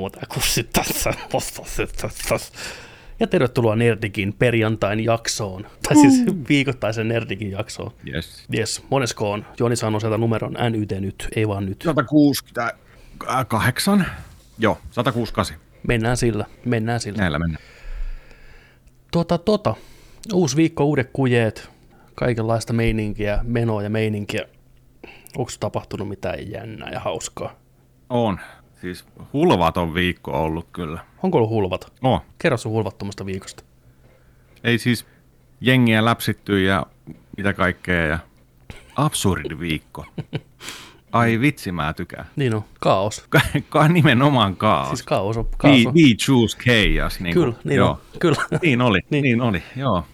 muuta kuin sitten tässä. Ja tervetuloa Nerdikin perjantain jaksoon, tai siis viikoittaisen Nerdikin jaksoon. Yes. Yes, monesko on? Joni sanoi sieltä numeron NYT nyt, ei vaan nyt. 168. Joo, 168. Mennään sillä, mennään sillä. Näillä mennään. Tota, tota. Uusi viikko, uudet kujeet, kaikenlaista meininkiä, menoa ja meininkiä. Onko tapahtunut mitään jännää ja hauskaa? On. Siis hulvaton viikko ollut kyllä. Onko ollut hulvat? Oh. Kerro sun hulvattomasta viikosta. Ei siis jengiä läpsitty ja mitä kaikkea ja absurdi viikko. Ai vitsi, mä tykkään. Niin on, kaos. Ka- ka- nimenomaan kaos. Siis kaos on. Kaos we, we choose chaos. Niin Kyllä, niin joo. on. Kyllä. Niin oli, Niin. niin. oli, joo.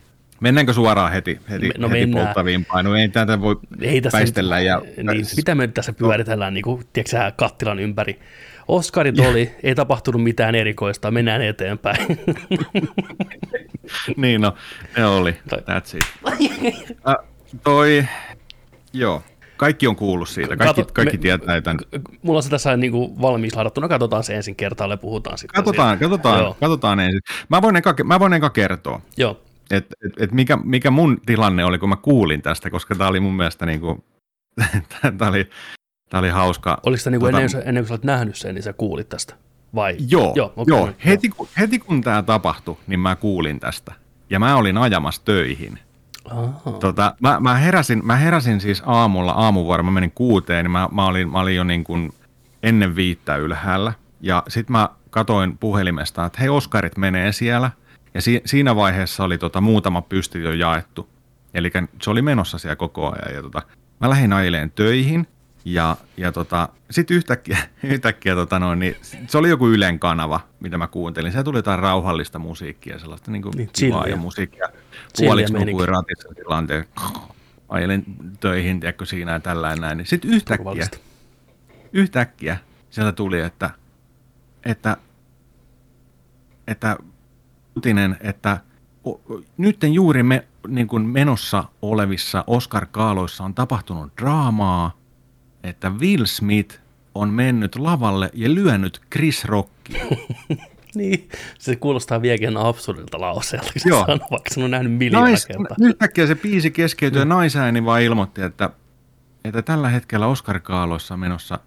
Mennäänkö suoraan heti, heti, no heti mennään. polttaviin painuun? Ei tätä voi Ei tässä väistellä. Ja, niin, mitä me tässä pyöritellään, niin kuin, tiedätkö, kattilan ympäri. Oskarit oli, ei tapahtunut mitään erikoista, mennään eteenpäin. niin no, ne oli. That's it. Äh, toi, joo. Kaikki on kuullut siitä. Kaikki, Kato, kaikki me- tietää tämän. Mulla on se tässä niin kuin valmiiksi ladattuna, katsotaan se ensin kertaalle, puhutaan sitten. Katsotaan, siitä. katsotaan, Joo, katsotaan ensin. Mä voin eka, mä voin eka kertoa, joo. että et, et mikä, mikä mun tilanne oli, kun mä kuulin tästä, koska tämä oli mun mielestä niin kuin, tää oli, tää oli hauska. Oliko se niin kuin Tota- ennen, ennen kuin sä olet nähnyt sen, niin sä kuulit tästä? Vai? Joo, joo, joo, okei, joo. Heti, kun, heti kun tämä tapahtui, niin mä kuulin tästä. Ja mä olin ajamassa töihin. Tota, mä, mä, heräsin, mä heräsin siis aamulla, aamuvuoro, mä menin kuuteen, niin mä, mä, olin, mä olin jo niin kuin ennen viittä ylhäällä. Ja sitten mä katoin puhelimesta, että hei, Oskarit menee siellä. Ja si, siinä vaiheessa oli tota, muutama pysti jo jaettu. Eli se oli menossa siellä koko ajan. Ja tota, mä lähdin ajeleen töihin. Ja, ja tota, sitten yhtäkkiä, yhtäkkiä tota noin, niin se oli joku Ylen kanava, mitä mä kuuntelin. Se tuli jotain rauhallista musiikkia, sellaista niin kuin Niin, kivaa ja musiikkia. Puoliksi nukuin ratissa tilanteen. Ajelin töihin, tiedätkö, siinä ja tällä näin. Sitten yhtäkkiä, yhtäkkiä sieltä tuli, että, että, että uutinen, että o- nyt juuri me, niin kuin menossa olevissa Oscar-kaaloissa on tapahtunut draamaa, että Will Smith on mennyt lavalle ja lyönyt Chris Rockia. Niin, se kuulostaa vieläkin absurdilta lauseelta, kun Joo. sanoo, vaikka sen on nähnyt miljoona Nais, kertaa. yhtäkkiä se biisi keskeytyi ja naisääni vaan ilmoitti, että, että tällä hetkellä Oscar-kaaloissa on menossa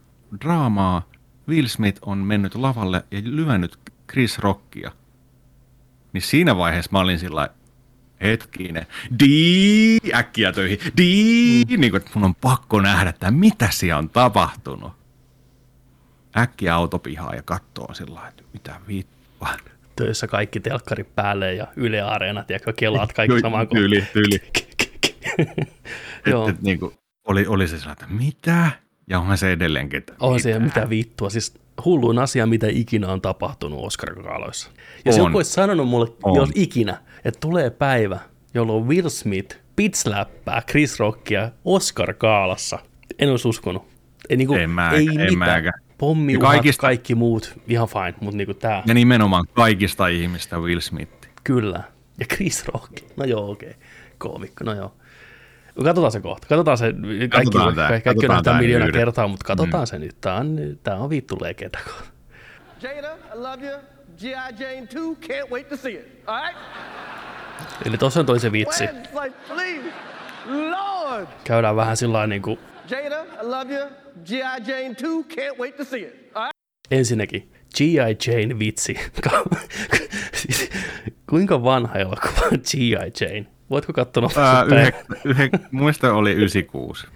draamaa. Will Smith on mennyt lavalle ja lyönyt Chris Rockia. Niin siinä vaiheessa mä olin sillä lailla, hetkinen, dii, äkkiä töihin, dii, niin kuin, että mun on pakko nähdä, että mitä siellä on tapahtunut. Äkkiä autopihaa ja katsoo sillä että mitä vittua. Töissä kaikki telkkarit päälle ja Yle Areena, tiedätkö, kelaat kaikki samaan tyyli, tyyli. Joo, Et, et, niin kuin, oli, oli se sellainen, että mitä? Ja onhan se edelleenkin, että on se mitä vittua. Siis hulluin asia, mitä ikinä on tapahtunut Oscar-kaaloissa. Jos On. joku olisi sanonut mulle, On. jos ikinä, että tulee päivä, jolloin Will Smith pitsläppää Chris Rockia Oscar-kaalassa, en olisi uskonut. Ei, niinku, En mä- ei en mitään. mäkään. Pommi, Ja kaikista... kaikki muut, ihan fine, mutta niinku tää, Ja nimenomaan kaikista ihmistä Will Smith. kyllä. Ja Chris Rock, no joo, okei. Okay. Koomikko, no joo. Katsotaan se kohta. Katsotaan se. Kaikki, Katsotaan kaikki, kaikki on Katsotaan tää miljoona yhdessä. kertaa, mutta katsotaan se nyt. Tää on, tää on vittu leketä. Jada, I love you. G.I. Jane 2, can't wait to see it. All right? Eli tossa on toi se vitsi. When? It's like, please, Lord. Käydään vähän sillä niin kuin Jada, I love you. G.I. Jane 2, can't wait to see it. All right? ensinnäkin G.I. Jane vitsi. kuinka vanha elokuva on G.I. Jane? Voitko katsoa Ää, yhek, yhek, muista oli 96.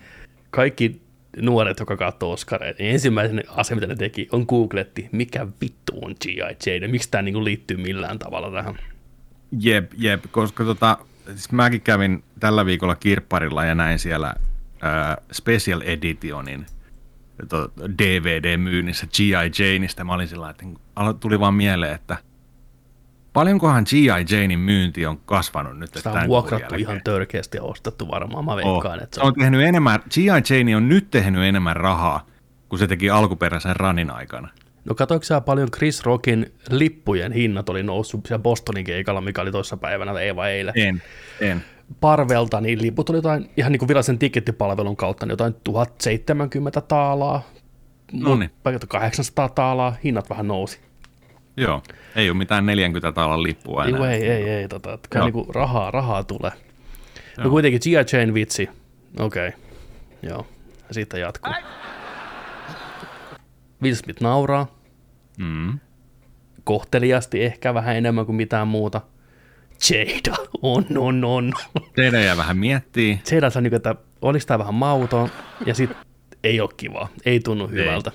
Kaikki nuoret, jotka katsoo Oscareita, niin ensimmäisen asia, mitä ne teki, on googletti, mikä vittu on G.I. Jane ja miksi tämä niinku liittyy millään tavalla tähän. Jep, jep, koska tota, siis mäkin kävin tällä viikolla kirpparilla ja näin siellä ää, Special Editionin to, DVD-myynnissä G.I. Janeista. Mä olin sillä että tuli vaan mieleen, että paljonkohan G.I. Janein myynti on kasvanut nyt. Sitä tämän on vuokrattu ihan törkeästi ja ostettu varmaan, mä Oh. veikkaan, että se on on tehnyt enemmän, G.I. Jane on nyt tehnyt enemmän rahaa kuin se teki alkuperäisen ranin aikana. No katoiko sä paljon Chris Rockin lippujen hinnat oli noussut siellä Bostonin keikalla, mikä oli toissa päivänä, ei vai eilen. En, en. Parvelta, niin liput oli jotain ihan niin kuin virallisen tikettipalvelun kautta, niin jotain 1070 taalaa, Noniin. Mut 800 taalaa, hinnat vähän nousi. Joo, ei ole mitään 40 taalan lippua enää. Joo, ei, ei, ei, tota, että niinku rahaa, rahaa tulee. No Joo. kuitenkin G.I. Jane vitsi, okei, okay. joo, ja sitten jatkuu. Ai. Will Smith nauraa, Mm. kohteliasti ehkä vähän enemmän kuin mitään muuta. Jada, on, on, on. Teidän jää vähän miettii. Jada sanoi, että olisi tämä vähän mauton, ja sitten ei ole kivaa, ei tunnu hyvältä.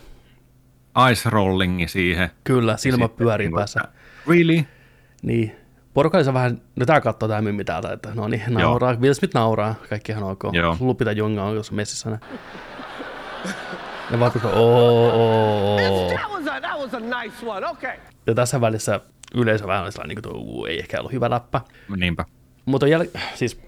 Ice rollingi siihen. Kyllä, silmä pyörii niinku, päässä. Really? Niin. Porukallissa vähän, no tää katsoo tää mimmi täältä, että no niin, nauraa, Will Smith nauraa, kaikki ihan ok. Joo. Lupita jonga on tuossa messissä. Ne, ne vaan koko, oo, oo, oo. That was a that was a nice one. Okay. Ja tässä välissä yleisö vähän oli sellainen, niin kuin, ei ehkä ollut hyvä läppä. Niinpä. Mutta jäl- siis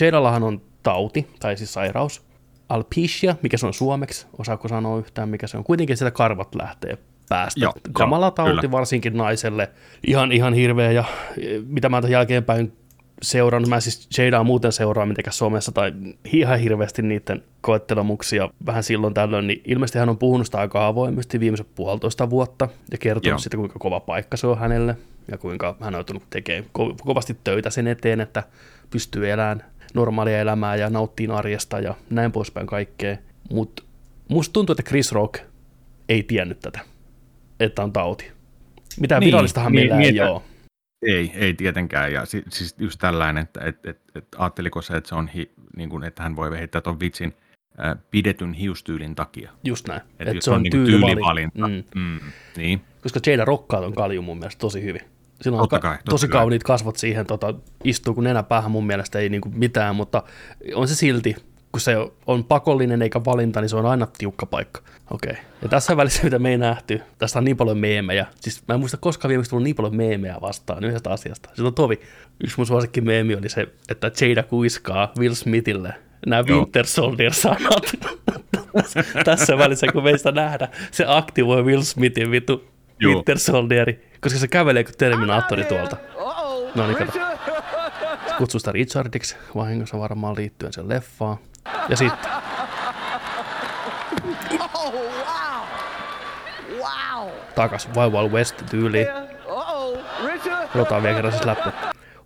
Jadallahan on tauti, tai siis sairaus, alopecia, mikä se on suomeksi, osaako sanoa yhtään mikä se on. Kuitenkin sitä karvat lähtee päästä. Joo, Kamala tauti kyllä. varsinkin naiselle. Ihan, ihan hirveä ja e, mitä mä tämän jälkeenpäin seurannut, mä siis Jadaa muuten seuraan mitenkään somessa tai ihan hirveästi niiden koettelemuksia vähän silloin tällöin, niin ilmeisesti hän on puhunut sitä aika avoimesti viimeiset puolitoista vuotta ja kertonut Joo. sitä, kuinka kova paikka se on hänelle ja kuinka hän on joutunut tekemään ko- kovasti töitä sen eteen, että pystyy elämään normaalia elämää ja nauttii arjesta ja näin poispäin kaikkea. Mutta musta tuntuu, että Chris Rock ei tiennyt tätä, että on tauti. Mitään niin, virallistahan niin, meillä niin, ei että- ole. Ei, ei tietenkään. Ja si, siis just tällainen, että et, et, et, ajatteliko se, että, se on hi, niin kuin, että hän voi heittää tuon vitsin äh, pidetyn hiustyylin takia. Just näin. Että jos se on niin tyylivalinta. Mm. Mm. Niin. Koska Jada rokkaa ton kaljun mun mielestä tosi hyvin. Sillä on Totta ka- kai, totta tosi kai. kauniit kasvot siihen, tota, istuu kun nenäpäähän mun mielestä ei niinku mitään, mutta on se silti, kun se on pakollinen eikä valinta, niin se on aina tiukka paikka. Okei. Okay. Ja tässä välissä, mitä me ei nähty, tästä on niin paljon meemejä. Siis mä en muista koskaan viimeksi tullut niin paljon meemejä vastaan yhdestä asiasta. Se on tovi. Yksi mun suosikki meemi oli se, että Jada kuiskaa Will Smithille nämä Joo. Winter Soldier-sanat. tässä välissä, kun meistä nähdä, se aktivoi Will Smithin vitu. Winter Soldieri, koska se kävelee kuin Terminaattori tuolta. Uh-oh. No niin, kato. Richard. Se kutsuu sitä Richardiksi, vahingossa varmaan liittyen sen leffaan. Ja sitten, Oh, wow. Wow. takas Wild Wild West tyyliin. Otetaan vielä kerran se läppä.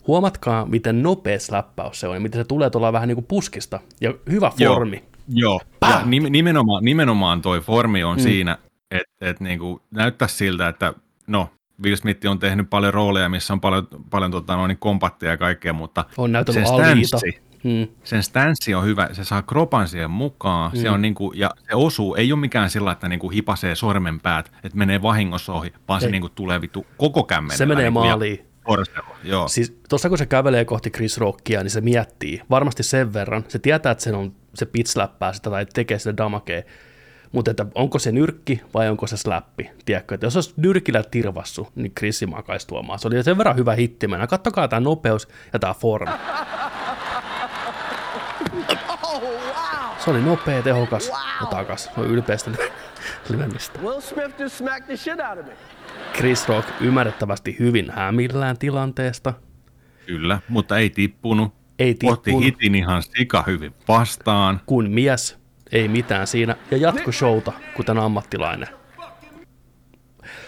Huomatkaa, miten nopea läppäys se on ja miten se tulee tuolla vähän niin kuin puskista. Ja hyvä Joo. formi. Joo, Pah! ja nim- nimenomaan, nimenomaan toi formi on mm. siinä, että et niinku, näyttää siltä, että no, Will Smith on tehnyt paljon rooleja, missä on paljon, paljon tota, noin kompattia ja kaikkea, mutta On sen stanssi, Hmm. sen stanssi on hyvä, se saa kropan siihen mukaan, mm. se on niinku, ja se osuu, ei ole mikään sillä, että niinku hipasee sormenpäät, että menee vahingossa ohi, vaan se Ei. niinku tulee vittu koko kämmenellä. Se menee niinku, maaliin. Joo. Siis tuossa kun se kävelee kohti Chris Rockia, niin se miettii varmasti sen verran. Se tietää, että sen on, se pitsläppää sitä tai tekee sitä damakea. Mutta että onko se nyrkki vai onko se slappi? Tiedätkö, että jos olisi nyrkillä tirvassu, niin Chrisi makaisi tuomaan. Se oli sen verran hyvä hittimenä. Kattokaa tämä nopeus ja tämä formi. Oh. Se oli nopea, tehokas ja takas. No ylpeästi lyönnistä. Will Smith just smacked the shit out of me. Chris Rock ymmärrettävästi hyvin hämillään tilanteesta. Kyllä, mutta ei tippunut. Ei Otti tippunut. hitin ihan sika hyvin vastaan. Kun mies, ei mitään siinä. Ja jatko showta, kuten ammattilainen.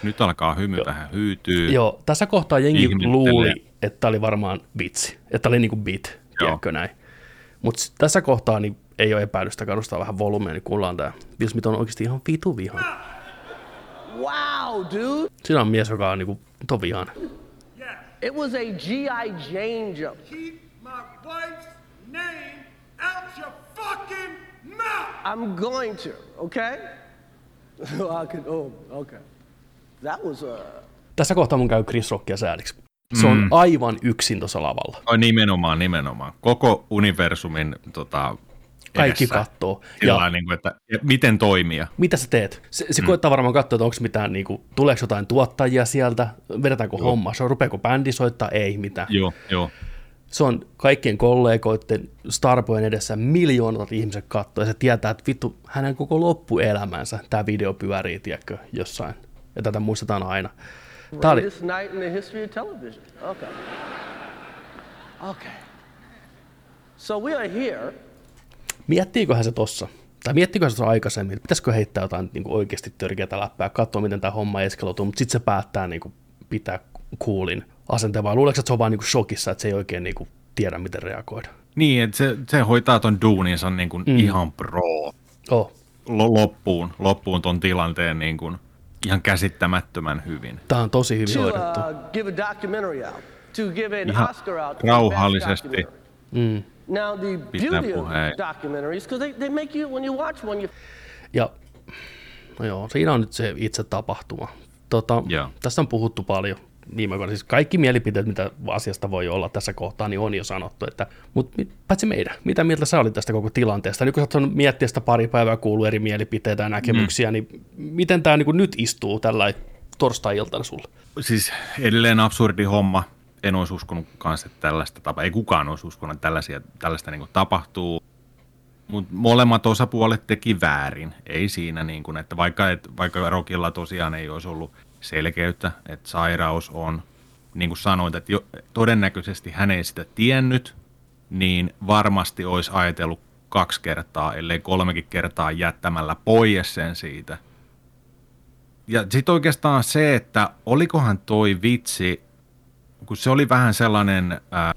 Nyt alkaa hymy vähän hyytyy. Joo, tässä kohtaa jengi Ihmettelee. luuli, että tää oli varmaan vitsi. Että oli niinku bit, tiedätkö näin. Mutta tässä kohtaa niin ei ole epäilystä, kannustaa vähän volumea, niin kuullaan tää. Will Smith on oikeasti ihan vitu vihan. Wow, dude. Siinä on mies, joka on niinku ton vihan. It was a G.I. Jane joke. Keep my wife's name out your fucking mouth! I'm going to, okay? I could, oh, okay. That was uh, a. Tässä kohtaa mun käy Chris Rockia sääliksi. Se on Mm. aivan yksin tuossa lavalla. Oi, nimenomaan, nimenomaan. Koko universumin tota, Kaikki kattoo. Ja niin kuin, että ja miten toimia. mitä sä teet? Se, se mm. koettaa varmaan katsoa, että onko mitään, niinku, tuleeko jotain tuottajia sieltä, vedetäänkö Joo. homma, se on, rupeako bändi soittaa, ei mitään. Joo, joo. Se on kaikkien kollegoiden Starboyn edessä miljoonat ihmiset katsoo, ja se tietää, että vittu, hänen koko loppuelämänsä tämä video pyörii, tiedätkö, jossain. Ja tätä muistetaan aina. Tämä oli, night in the history of television. Okay. Okay. So we are here. miettiiköhän se tossa, tai miettikö se aikaisemmin, että pitäisikö heittää jotain niin kuin oikeasti törkeätä läppää, katsoa miten tämä homma eskaloituu, mutta sitten se päättää niin kuin pitää kuulin asenteen, vai luuleeko, että se on vaan niin kuin shokissa, että se ei oikein niin kuin tiedä, miten reagoida? Niin, että se, se hoitaa ton duuninsa niin kuin mm. ihan pro Oh, loppuun, loppuun ton tilanteen niin kuin ihan käsittämättömän hyvin. tämä on tosi hyvin hoidettu. uh, an Ihan rauhallisesti. Mm. Now the Pitää beauty of puheen. documentaries, because they, they make you when you watch one, you Ja no joo, siinä on nyt se itse tapahtuma. Tota, Joo. tästä on puhuttu paljon viime aikoina. Siis kaikki mielipiteet, mitä asiasta voi olla tässä kohtaa, niin on jo sanottu. Että, mutta paitsi meidän, mitä mieltä sä olit tästä koko tilanteesta? Nyt kun sä oot miettiä sitä pari päivää kuuluu eri mielipiteitä ja näkemyksiä, mm. niin miten tämä niin nyt istuu tällä torstai-iltana sulle? Siis edelleen absurdi homma. En olisi uskonut kanssa, että tällaista tapa, ei kukaan olisi uskonut, että tällaisia, tällaista niin tapahtuu. Mutta molemmat osapuolet teki väärin. Ei siinä, niin kuin, että vaikka, et, vaikka Rokilla tosiaan ei olisi ollut selkeyttä, että sairaus on, niin kuin sanoit, että jo, todennäköisesti hän ei sitä tiennyt, niin varmasti olisi ajatellut kaksi kertaa, ellei kolmekin kertaa jättämällä pois sen siitä. Ja sitten oikeastaan se, että olikohan toi vitsi, kun se oli vähän sellainen, ää,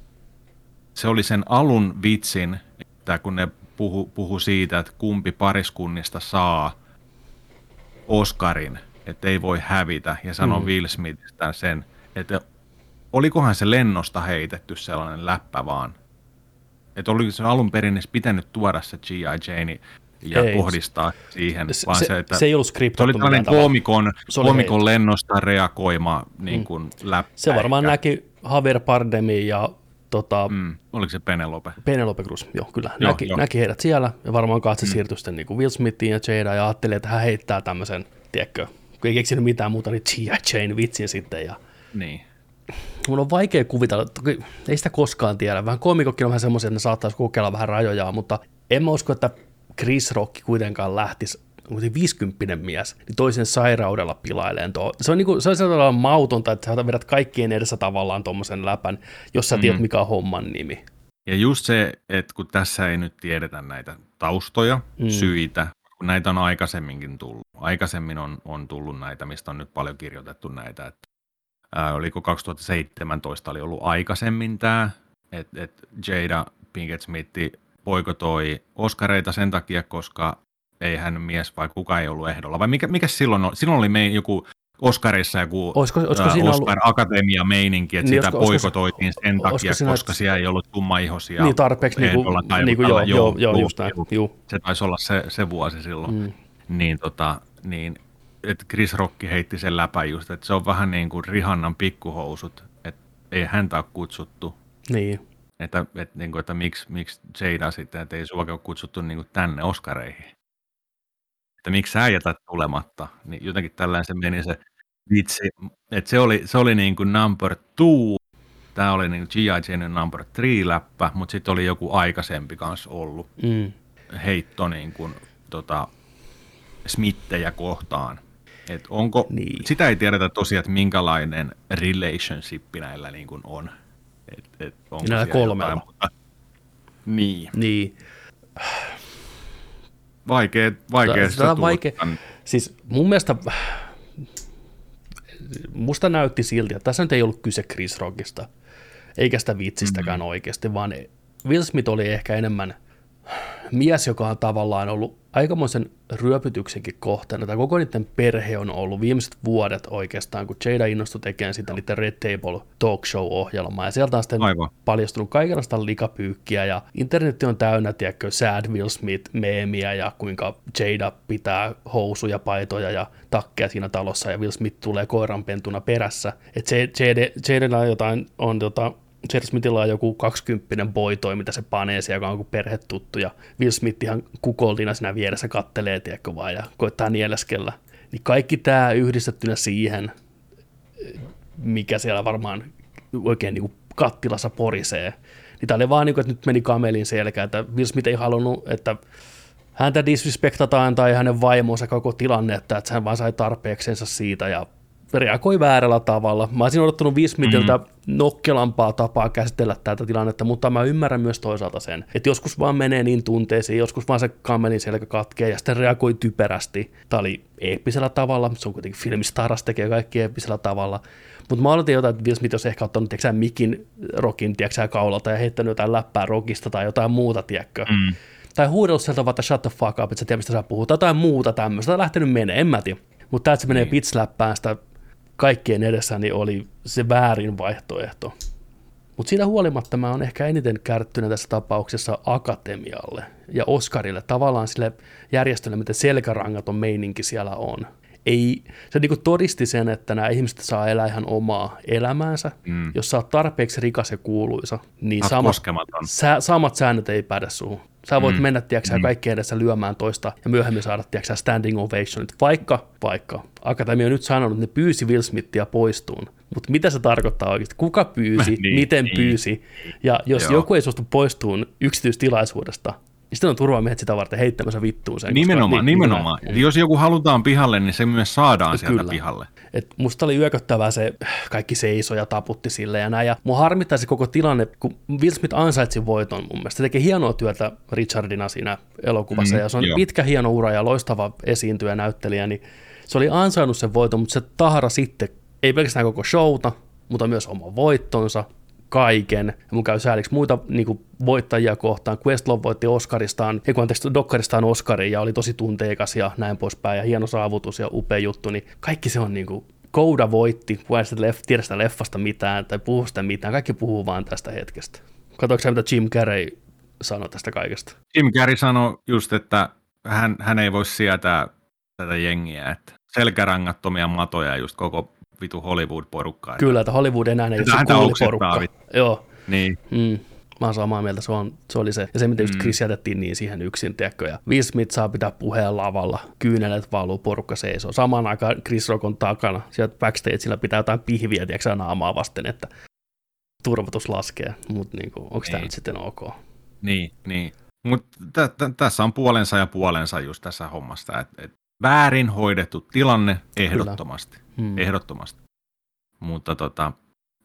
se oli sen alun vitsin, että kun ne puhu, puhu siitä, että kumpi pariskunnista saa Oscarin, että ei voi hävitä, ja sanoi mm. Will Smithistä sen, että olikohan se lennosta heitetty sellainen läppä vaan, että oliko se alun perin edes pitänyt tuoda se G.I. Jane ja Ei. kohdistaa siihen, Se- vaan se- että se ei ollut se oli tällainen koomikon, Se oli koomikon lennosta reagoima niin kuin mm. läppä. Se varmaan ehkä. näki Javier Bardemin ja tota, mm. Mm. Oliko se Penelope? Penelope Cruz, joo kyllä, Joo, näki, joo. näki heidät siellä ja varmaan katse mm. siirtyi sitten niin kuin Will Smithiin ja Jada ja ajatteli, että hän heittää tämmöisen, tiedätkö, kun ei keksinyt mitään muuta, niin G.I. Jane vitsin sitten ja Niin. mun on vaikea kuvitella, toki ei sitä koskaan tiedä, vähän komikokin on vähän semmoisia, että ne saattaisi kokeilla vähän rajojaan, mutta en mä usko, että Chris Rock kuitenkaan lähtisi kuitenkin 50 mies, niin toisen sairaudella pilaileen tuo. Se on, niinku, se on sellainen mautonta, että sä vedät kaikkien edessä tavallaan tuommoisen läpän, jos sä tiedät, mikä on homman nimi. Ja just se, että kun tässä ei nyt tiedetä näitä taustoja, mm. syitä, kun näitä on aikaisemminkin tullut. Aikaisemmin on, on tullut näitä, mistä on nyt paljon kirjoitettu näitä, että ää, oliko 2017 oli ollut aikaisemmin tämä, että et Jada Pinkett Smith poikotoi Oscareita sen takia, koska ei hän mies vai kuka ei ollut ehdolla. Vai mikä, mikä silloin oli? Silloin oli me joku Oscarissa joku Olisiko- olisiko ää, siinä ollut- Oscar Akatemia meininki, että Niin, sitä olisiko- olisiko- poikotoitiin sen olisiko takia, siinä- koska siellä ei ollut tummaihoisia Niin tarpeeksi, niinku, ehdolla tai niinku, joku joo, joo, joo, just näin, juu. Se taisi olla se, se vuosi silloin. Mm. Niin, tota, niin että Chris Rock heitti sen läpän just, että se on vähän niin kuin Rihannan pikkuhousut, että ei häntä ole kutsuttu. Niin, Että, että, niin kuin, että miksi, miksi Jada sitten, että ei sua ole kutsuttu niin kuin tänne Oscareihin. Että miksi sä jätät tulematta. Niin jotenkin tällainen se meni se vitsi. Että se oli, se oli niin kuin number two. Tämä oli niin G.I. Jane number three läppä, mutta sitten oli joku aikaisempi kanssa ollut mm. heitto niin kuin, tota, smittejä kohtaan. Et onko, Niin. Sitä ei tiedetä tosiaan, että minkälainen relationship näillä niin kuin on. Et, et onko Näillä kolmella. jotain, mutta, niin, niin. vaikea, vaikea Tätä sitä on vaikea. Siis mun mielestä musta näytti silti, että tässä nyt ei ollut kyse Chris Rockista, eikä sitä vitsistäkään mm-hmm. oikeasti, vaan Will Smith oli ehkä enemmän mies, joka on tavallaan ollut aikamoisen ryöpytyksenkin kohteena, tai koko niiden perhe on ollut viimeiset vuodet oikeastaan, kun Jada innostui tekemään sitä niiden Red Table Talk Show-ohjelmaa, ja sieltä on sitten Aivan. paljastunut kaikenlaista likapyykkiä, ja internetti on täynnä, tiedätkö, Sad Will Smith-meemiä, ja kuinka Jada pitää housuja, paitoja ja takkeja siinä talossa, ja Will Smith tulee koiranpentuna perässä. Että Jadella on jotain, on tota, Jada Smithilla on joku 20 boitoi, mitä se panee siellä, joka on perhetuttu, ja Will Smith ihan kukoltina siinä vieressä kattelee, tiedätkö vaan, ja koittaa nieleskellä. Niin kaikki tämä yhdistettynä siihen, mikä siellä varmaan oikein niin kattilassa porisee. Niin tämä oli vaan niin kuin, että nyt meni kamelin selkä, että Will Smith ei halunnut, että häntä disrespektataan tai hänen vaimonsa koko tilanne, että hän vaan sai tarpeeksensa siitä ja reagoi väärällä tavalla. Mä olisin odottanut Will Smithiltä mm. nokkelampaa tapaa käsitellä tätä tilannetta, mutta mä ymmärrän myös toisaalta sen, että joskus vaan menee niin tunteisiin, joskus vaan se kammelin selkä katkee ja sitten reagoi typerästi. Tämä oli eeppisellä tavalla, se on kuitenkin filmistaras, tekee kaikki eeppisellä tavalla. Mutta mä odotin jotain, että Will Smith olisi ehkä ottanut tiiäksä, mikin rokin tiiäksä, kaulalta ja heittänyt jotain läppää rokista tai jotain muuta, tiedätkö? Mm. Tai huudellut sieltä vaikka shut the fuck up, että sä tiedät, mistä sä puhut, tai jotain muuta tämmöistä, tai lähtenyt menee, en mä tiedä. Mutta tämä, että se menee niin. pitsläppään sitä kaikkien edessä, niin oli se väärin vaihtoehto. Mutta siitä huolimatta mä oon ehkä eniten kärttynä tässä tapauksessa akatemialle ja Oscarille, tavallaan sille järjestölle, miten selkärangaton meininki siellä on. Ei, se niinku todisti sen, että nämä ihmiset saa elää ihan omaa elämäänsä. Mm. Jos sä oot tarpeeksi rikas ja kuuluisa, niin samat, sä, samat säännöt ei päde suhun. Sä voit mm. mennä, tiedätkö, mm. kaikkien edessä lyömään toista ja myöhemmin saada, tiedätkö, standing ovationit. Vaikka, vaikka, Akatemia on nyt sanonut, että ne pyysi Will Smithia poistuun. Mutta mitä se tarkoittaa oikeasti? Kuka pyysi, niin, miten niin. pyysi? Ja jos Joo. joku ei suostu poistuun yksityistilaisuudesta, niin sitten on turvamiehet sitä varten heittämässä vittuun sen. Nimenomaan, koska, niin, nimenomaan. Niin, jos joku halutaan pihalle, niin se myös saadaan sieltä kyllä. pihalle. Et musta oli yököttävää se, kaikki seisoi ja taputti sille ja näin. Ja mua harmittaisi koko tilanne, kun Will Smith ansaitsi voiton mun mielestä. Se teki hienoa työtä Richardina siinä elokuvassa mm, ja se on jo. pitkä hieno ura ja loistava esiintyjä näyttelijä, niin se oli ansainnut sen voiton, mutta se tahra sitten, ei pelkästään koko showta, mutta myös oma voittonsa, kaiken. Ja mun käy sääliksi muita niin kuin, voittajia kohtaan. Questlove voitti Oscaristaan, ei kun anteeksi, Dokkaristaan Oscarin ja oli tosi tunteikas ja näin poispäin ja hieno saavutus ja upea juttu, niin kaikki se on niin kuin, Kouda voitti, sitä leff, tiedä sitä leffasta mitään tai puhu sitä mitään, kaikki puhuu vaan tästä hetkestä. Katsoitko mitä Jim Carrey sanoi tästä kaikesta? Jim Carrey sanoi just, että hän, hän ei voi sietää tätä jengiä, että selkärangattomia matoja just koko vitu Hollywood-porukkaa. Kyllä, että Hollywood enää ei ole se porukka. Joo. Niin. Mm. Mä oon samaa mieltä, se, on, se oli se. Ja se, miten just mm. Chris jätettiin niin siihen yksin, tiedätkö. Ja Will Smith saa pitää puheen lavalla, kyynelet valuu, porukka seisoo. Samaan aikaan Chris Rock on takana. Sieltä backstageilla pitää jotain pihviä, tiedätkö, naamaa vasten, että turvatus laskee. Mutta niin onko tämä niin. nyt sitten ok? Niin, niin. Mutta t- t- tässä on puolensa ja puolensa just tässä hommasta, että et väärin hoidettu tilanne ehdottomasti. Hmm. Ehdottomasti. Mutta tota,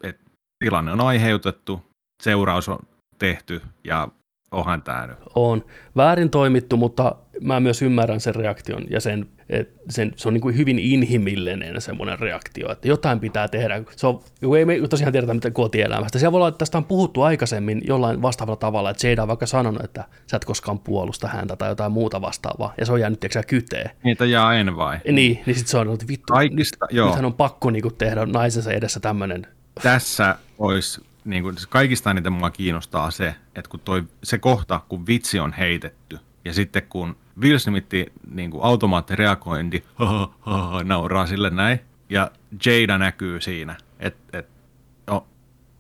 et, tilanne on aiheutettu, seuraus on tehty ja onhan tämä nyt. On. Väärin toimittu, mutta mä myös ymmärrän sen reaktion ja sen, että sen, se on niin kuin hyvin inhimillinen semmoinen reaktio, että jotain pitää tehdä. Se on, ei me tosiaan tiedetä mitä kotielämästä. Siellä voi olla, että tästä on puhuttu aikaisemmin jollain vastaavalla tavalla, että Jada on vaikka sanonut, että sä et koskaan puolusta häntä tai jotain muuta vastaavaa, ja se on jäänyt tiedätkö, kyteen. Niitä jaa en vai? Niin, niin sitten se on että vittu, Kaikista, nyt, joo. nythän on pakko niin kuin, tehdä naisensa edessä tämmöinen. Tässä olisi niin kuin, kaikista eniten mua kiinnostaa se, että kun toi, se kohta, kun vitsi on heitetty, ja sitten kun Will Smith niin kuin automaattireagointi, nauraa sille näin, ja Jada näkyy siinä, että et, no,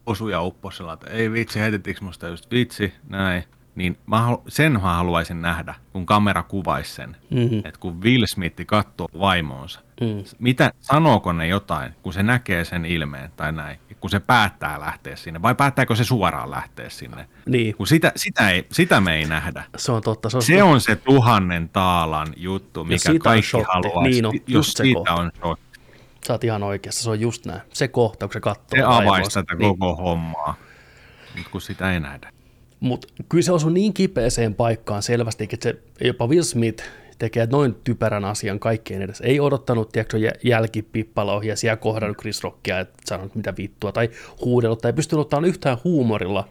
osuja upposella, että ei vitsi, heitettiinkö musta just vitsi, näin, niin mä sen mä haluaisin nähdä, kun kamera kuvaisi sen, mm-hmm. että kun Will Smith katsoo vaimoonsa, mm. mitä, sanooko ne jotain, kun se näkee sen ilmeen tai näin, kun se päättää lähteä sinne, vai päättääkö se suoraan lähteä sinne? Niin. Kun sitä, sitä, ei, sitä me ei nähdä. Se on totta. Se on, se, on se tuhannen taalan juttu, mikä kaikki haluaa. Niin on, just, just se siitä kohta. on shot. Sä oot ihan oikeassa, se on just näin. Se kohta, kun se katsoo. Se avaisi tätä niin. koko hommaa, mutta kun sitä ei nähdä. Mutta kyllä se osui niin kipeäseen paikkaan selvästi, että se jopa Will Smith tekee noin typerän asian kaikkien edessä. Ei odottanut, tiedätkö, jälkipippalaohjaa siellä kohdannut Chris Rockia, että sanonut mitä vittua, tai huudellut, tai ei pystynyt ottamaan yhtään huumorilla,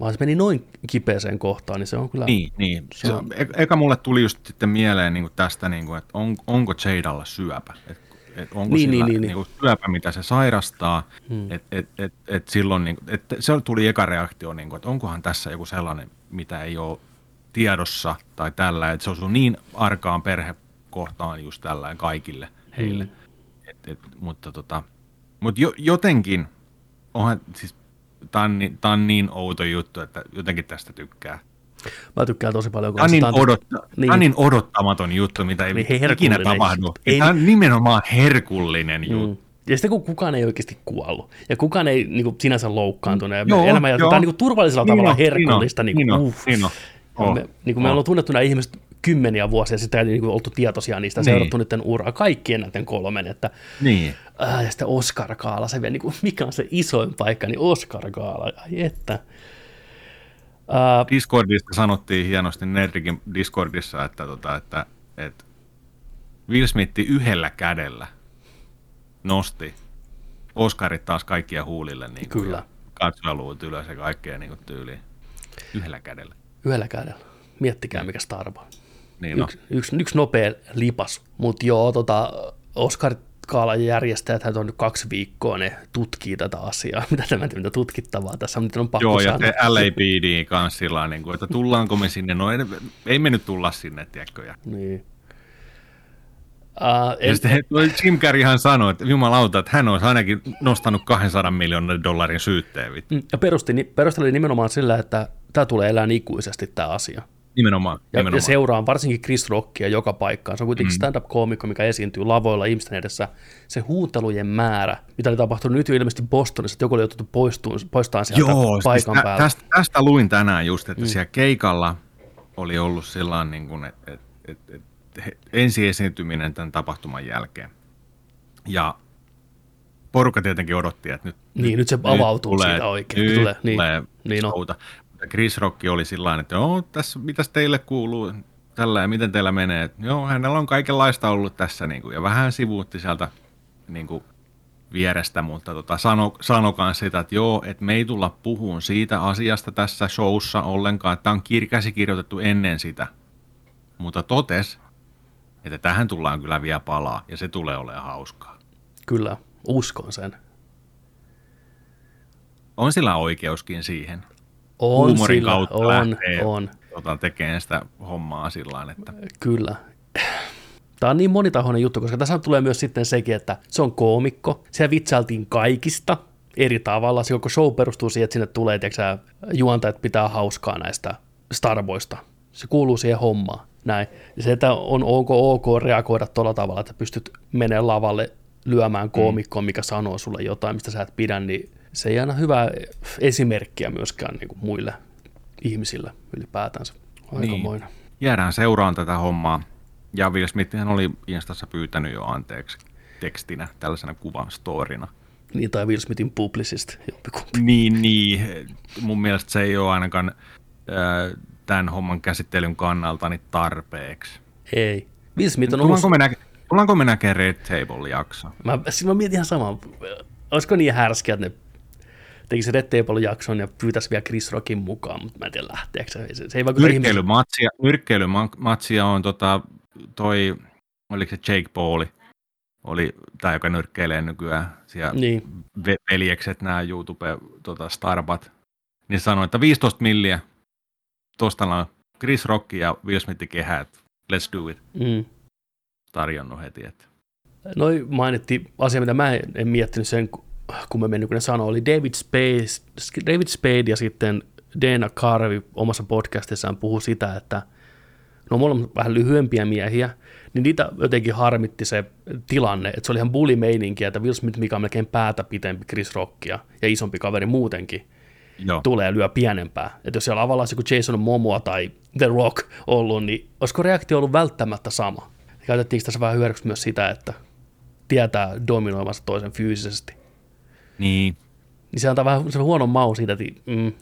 vaan se meni noin kipeäseen kohtaan, niin se on kyllä... Niin, niin. Se on... E- eka mulle tuli just sitten mieleen niin kuin tästä, niin kuin, että on, onko Jadalla syöpä. Et, et onko niin, sillä niin, niin, niin. Syöpä, mitä se sairastaa. Hmm. Et, et, et, et silloin, niin, et se tuli eka reaktio, niin kuin, että onkohan tässä joku sellainen, mitä ei ole tiedossa tai tällä, että se osuu niin arkaan perhekohtaan just tällä kaikille heille. Mm. Et, et, mutta tota, mut jo, jotenkin, onhan, siis, tämä on, niin, on niin outo juttu, että jotenkin tästä tykkää. Mä tykkään tosi paljon. On, niin odotta, niin. on niin odottamaton juttu, mitä ei niin ikinä tapahdu. Ei, tämä on nimenomaan herkullinen mm. juttu. Ja sitten kun kukaan ei oikeasti kuollut, ja kukaan ei niin kuin, sinänsä loukkaantunut, ja joo, elämä on niin kuin, turvallisella niin tavalla herkullista. Niin, niin, niin, niin, niin, niin, me, niin kuin me ollaan tunnettu nämä ihmiset kymmeniä vuosia sitten ei niin kuin oltu tietoisia niistä, niin. seurattu niiden uraa, kaikkien näiden kolmen, että Niin. Äh, ja sitten Oscar Gaala, se vielä, niin kuin, mikä on se isoin paikka, niin Oscar Gaala, ai että. Äh, Discordista sanottiin hienosti Nerdikin Discordissa, että, tota, että, että Will Smith yhdellä kädellä nosti Oscarit taas kaikkia huulille. Niin kuin, Kyllä. ja Katsojaluut ylös ja kaikkea niin kuin tyyliin. Yhdellä kädellä. yhdellä kädellä. Miettikää, mikä Starba. Niin no. Yksi, yksi, yksi nopea lipas, mutta joo, tota, Oscar Kaalan järjestäjät on nyt kaksi viikkoa, ne tutkii tätä asiaa, mitä tämä mitä tutkittavaa tässä, mutta on pakko Joo, ja sanoa. se LAPD kanssa sillä niin kuin, että tullaanko me sinne, no ei, ei me nyt tulla sinne, tiedätkö, ja Niin. Uh, Ja sitten Jim Carreyhan sanoi, että jumalauta, että hän olisi ainakin nostanut 200 miljoonan dollarin syytteen. Vittu. ja perusti, ni- perusteli nimenomaan sillä, että tämä tulee elää ikuisesti tämä asia. Nimenomaan. Ja, nimenomaan. ja seuraan varsinkin Chris Rockia joka paikkaan. Se on kuitenkin mm. stand-up-koomikko, mikä esiintyy lavoilla ihmisten edessä. Se huutelujen määrä, mitä oli tapahtunut nyt jo ilmeisesti Bostonissa, että joku oli joutunut poistamaan sieltä Joo, siis paikan tä, päältä. tästä, tästä luin tänään just, että mm. siellä keikalla oli ollut sellainen, niin kuin, että, että, että, että he- ensi esiintyminen tämän tapahtuman jälkeen. Ja porukka tietenkin odotti, että nyt, Niin, nyt se avautuu siitä oikein. Nyt Tulee, niin, tulee niin on. Chris Rock oli sillä että joo, tässä, mitäs teille kuuluu, tällä ja miten teillä menee. Et, Joo, hänellä on kaikenlaista ollut tässä, niin kuin, ja vähän sivuutti sieltä niin kuin, vierestä, mutta tota, sano, sanokaan sitä, että joo, että me ei tulla puhumaan siitä asiasta tässä showssa ollenkaan, että tämä on kir- käsikirjoitettu ennen sitä, mutta totes, että tähän tullaan kyllä vielä palaa, ja se tulee olemaan hauskaa. Kyllä, uskon sen. On sillä oikeuskin siihen. On Huumorin sillä, kautta on, lähtee on, Tota, tekemään sitä hommaa sillä että kyllä. Tämä on niin monitahoinen juttu, koska tässä tulee myös sitten sekin, että se on koomikko, siellä vitsailtiin kaikista eri tavalla, se koko show perustuu siihen, että sinne tulee, tiedätkö, sä, juontajat pitää hauskaa näistä Starboista. Se kuuluu siihen hommaan, näin. Ja se, että on ok, ok reagoida tuolla tavalla, että pystyt menemään lavalle lyömään koomikkoon, mikä sanoo sulle jotain, mistä sä et pidä, niin se ei aina hyvää esimerkkiä myöskään niin kuin muille ihmisille ylipäätänsä. Aikamoinen. jäädään seuraan tätä hommaa. Ja Will Smithhän oli Instassa pyytänyt jo anteeksi tekstinä, tällaisena kuvan storina. Niin, tai Will Smithin publicist, jompikumpi. Niin, niin. Mun mielestä se ei ole ainakaan äh, tämän homman käsittelyn kannalta niin tarpeeksi. Ei. Will Smith on ollut... Me, tullaanko me näkemään Red Table-jakso? Mä, siis mä mietin ihan samaa. Olisiko niin härskiä, että ne tekisi Red Table-jakson ja pyytäisi vielä Chris Rockin mukaan, mutta mä en tiedä lähteekö se. Se, se ei. Nyrkkeilymatsia, nyrkkeilymatsia on tota, toi, oliko se Jake Pauli, oli tämä, joka nyrkkeilee nykyään siellä Niin. ve- veljekset, nämä YouTube tota, starbat, niin sanoi, että 15 milliä, tuosta on Chris Rock ja Will Smithin kehä, että let's do it, Mm. tarjonnut heti. Että. Noi mainittiin asia, mitä mä en, en miettinyt sen, kun mä menin, kun ne sanoi, oli David Spade, David Spade ja sitten Dana Carvey omassa podcastissaan puhui sitä, että no molemmat vähän lyhyempiä miehiä, niin niitä jotenkin harmitti se tilanne, että se oli ihan bully-meininkiä, että Will Smith, mikä on melkein päätä pitempi Chris Rockia ja isompi kaveri muutenkin, Joo. tulee lyö pienempää. Että jos siellä lavalla olisi joku Jason Momoa tai The Rock ollut, niin olisiko reaktio ollut välttämättä sama? Käytettiinkö tässä vähän hyödyksi myös sitä, että tietää dominoivansa toisen fyysisesti? Niin, Niin se antaa vähän se huono mau siitä, että mm,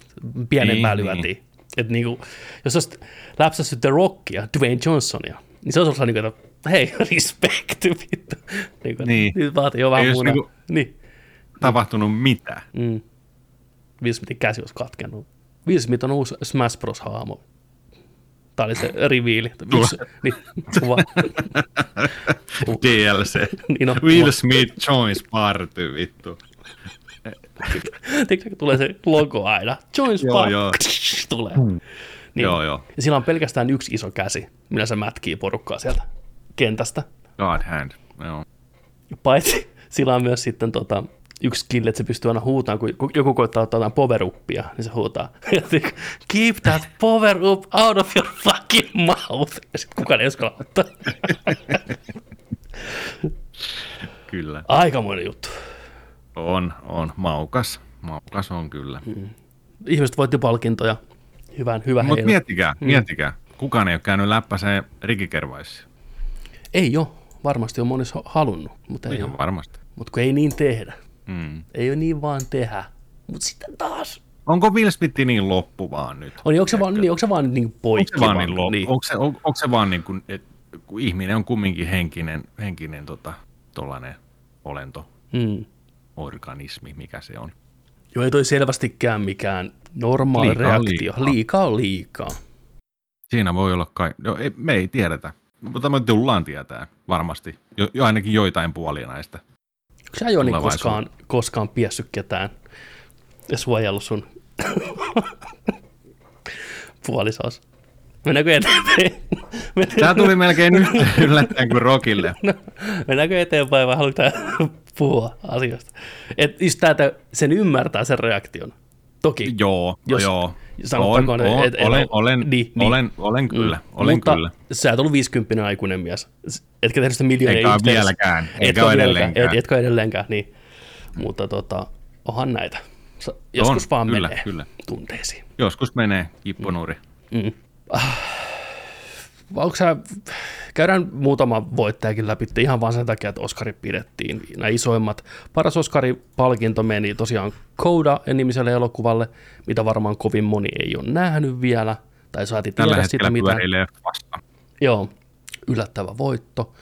pienempää Niin, lyötiin. niin. Että niinku, jos olisi läpsässyt The Rockia, Dwayne Johnsonia, niin se olisi ollut niin kuin, että hei, respect, vittu. Niin, kuin, Niin. Nyt vaatii jo vähän muuta. niinku- Niin. tapahtunut mitään. Mm. Will Smithin käsi olisi katkennut. Will Smith on uusi Smash Bros. haamo. Tämä oli se riviili. Niin, kuva. DLC. Niin on. Will Smith joins party, vittu. Tiedätkö, tulee se logo aina. Join Joo, Spark. joo. tulee. Niin. Joo, joo. Ja sillä on pelkästään yksi iso käsi, millä se mätkii porukkaa sieltä kentästä. God hand. Joo. Paitsi sillä on myös sitten tota, yksi skill, että se pystyy aina huutamaan, kun joku koittaa ottaa jotain power-uppia, niin se huutaa, keep that power up out of your fucking mouth. Ja sitten kukaan ei uskalla ottaa. Kyllä. Aikamoinen juttu. On, on. Maukas. Maukas on kyllä. Ihmiset voitti palkintoja. Hyvän, hyvä Mutta heille. miettikää, miettikää. kukaan ei ole käynyt läppäseen Ricky Gervaisia. Ei ole. Varmasti on monissa halunnut, mutta ei Ihan ole. varmasti. Mut kun ei niin tehdä. Mm. Ei ole niin vaan tehdä. Mutta sitten taas. Onko Will Smith niin loppu vaan nyt? On, niin onko se vaan, niin, onko se vaan niin Onko poikki? se vaan niin loppu? Niin. Onko, se, on, onko se vaan niin kuin, että kun ihminen on kumminkin henkinen, henkinen tota, olento, Mm. Organismi, mikä se on. Joo, ei toi selvästikään mikään normaali Liikaa reaktio. liikaa. liikaa on liikaa. Siinä voi olla kai, no, ei, me ei tiedetä, mutta me tullaan tietää varmasti, jo, jo ainakin joitain puolia näistä. Onko sä Joni koskaan, koskaan piessyt ketään ja suojellut sun puolisos? Mennäänkö eteenpäin? Tämä tuli melkein yhtä yllättäen kuin Rokille. No, mennäänkö eteenpäin vai haluatko puhua asiasta? Et just tää, että sen ymmärtää sen reaktion. Toki. Joo, Jos- joo. sanottakoon, on, on, et- et- olen, olen, niin, niin. olen, olen kyllä, olen Mutta kyllä. sä et ollut 50 aikuinen mies. Etkä tehnyt sitä miljoonia Eikä yhteensä. vieläkään, eikä Etkä ole edelleenkään. Et, etkö edelleenkään, niin. Mutta tota, onhan näitä. Joskus vaan kyllä, menee kyllä. tunteisiin. Joskus menee kipponuri. Vai Onko sä, käydään muutama voittajakin läpi ihan vaan sen takia, että Oskarit pidettiin. Nämä isoimmat. Paras Oskari-palkinto meni tosiaan Coda-nimiselle elokuvalle, mitä varmaan kovin moni ei ole nähnyt vielä, tai saati tiedä mitään. pyörii leffasta. Joo, yllättävä voitto.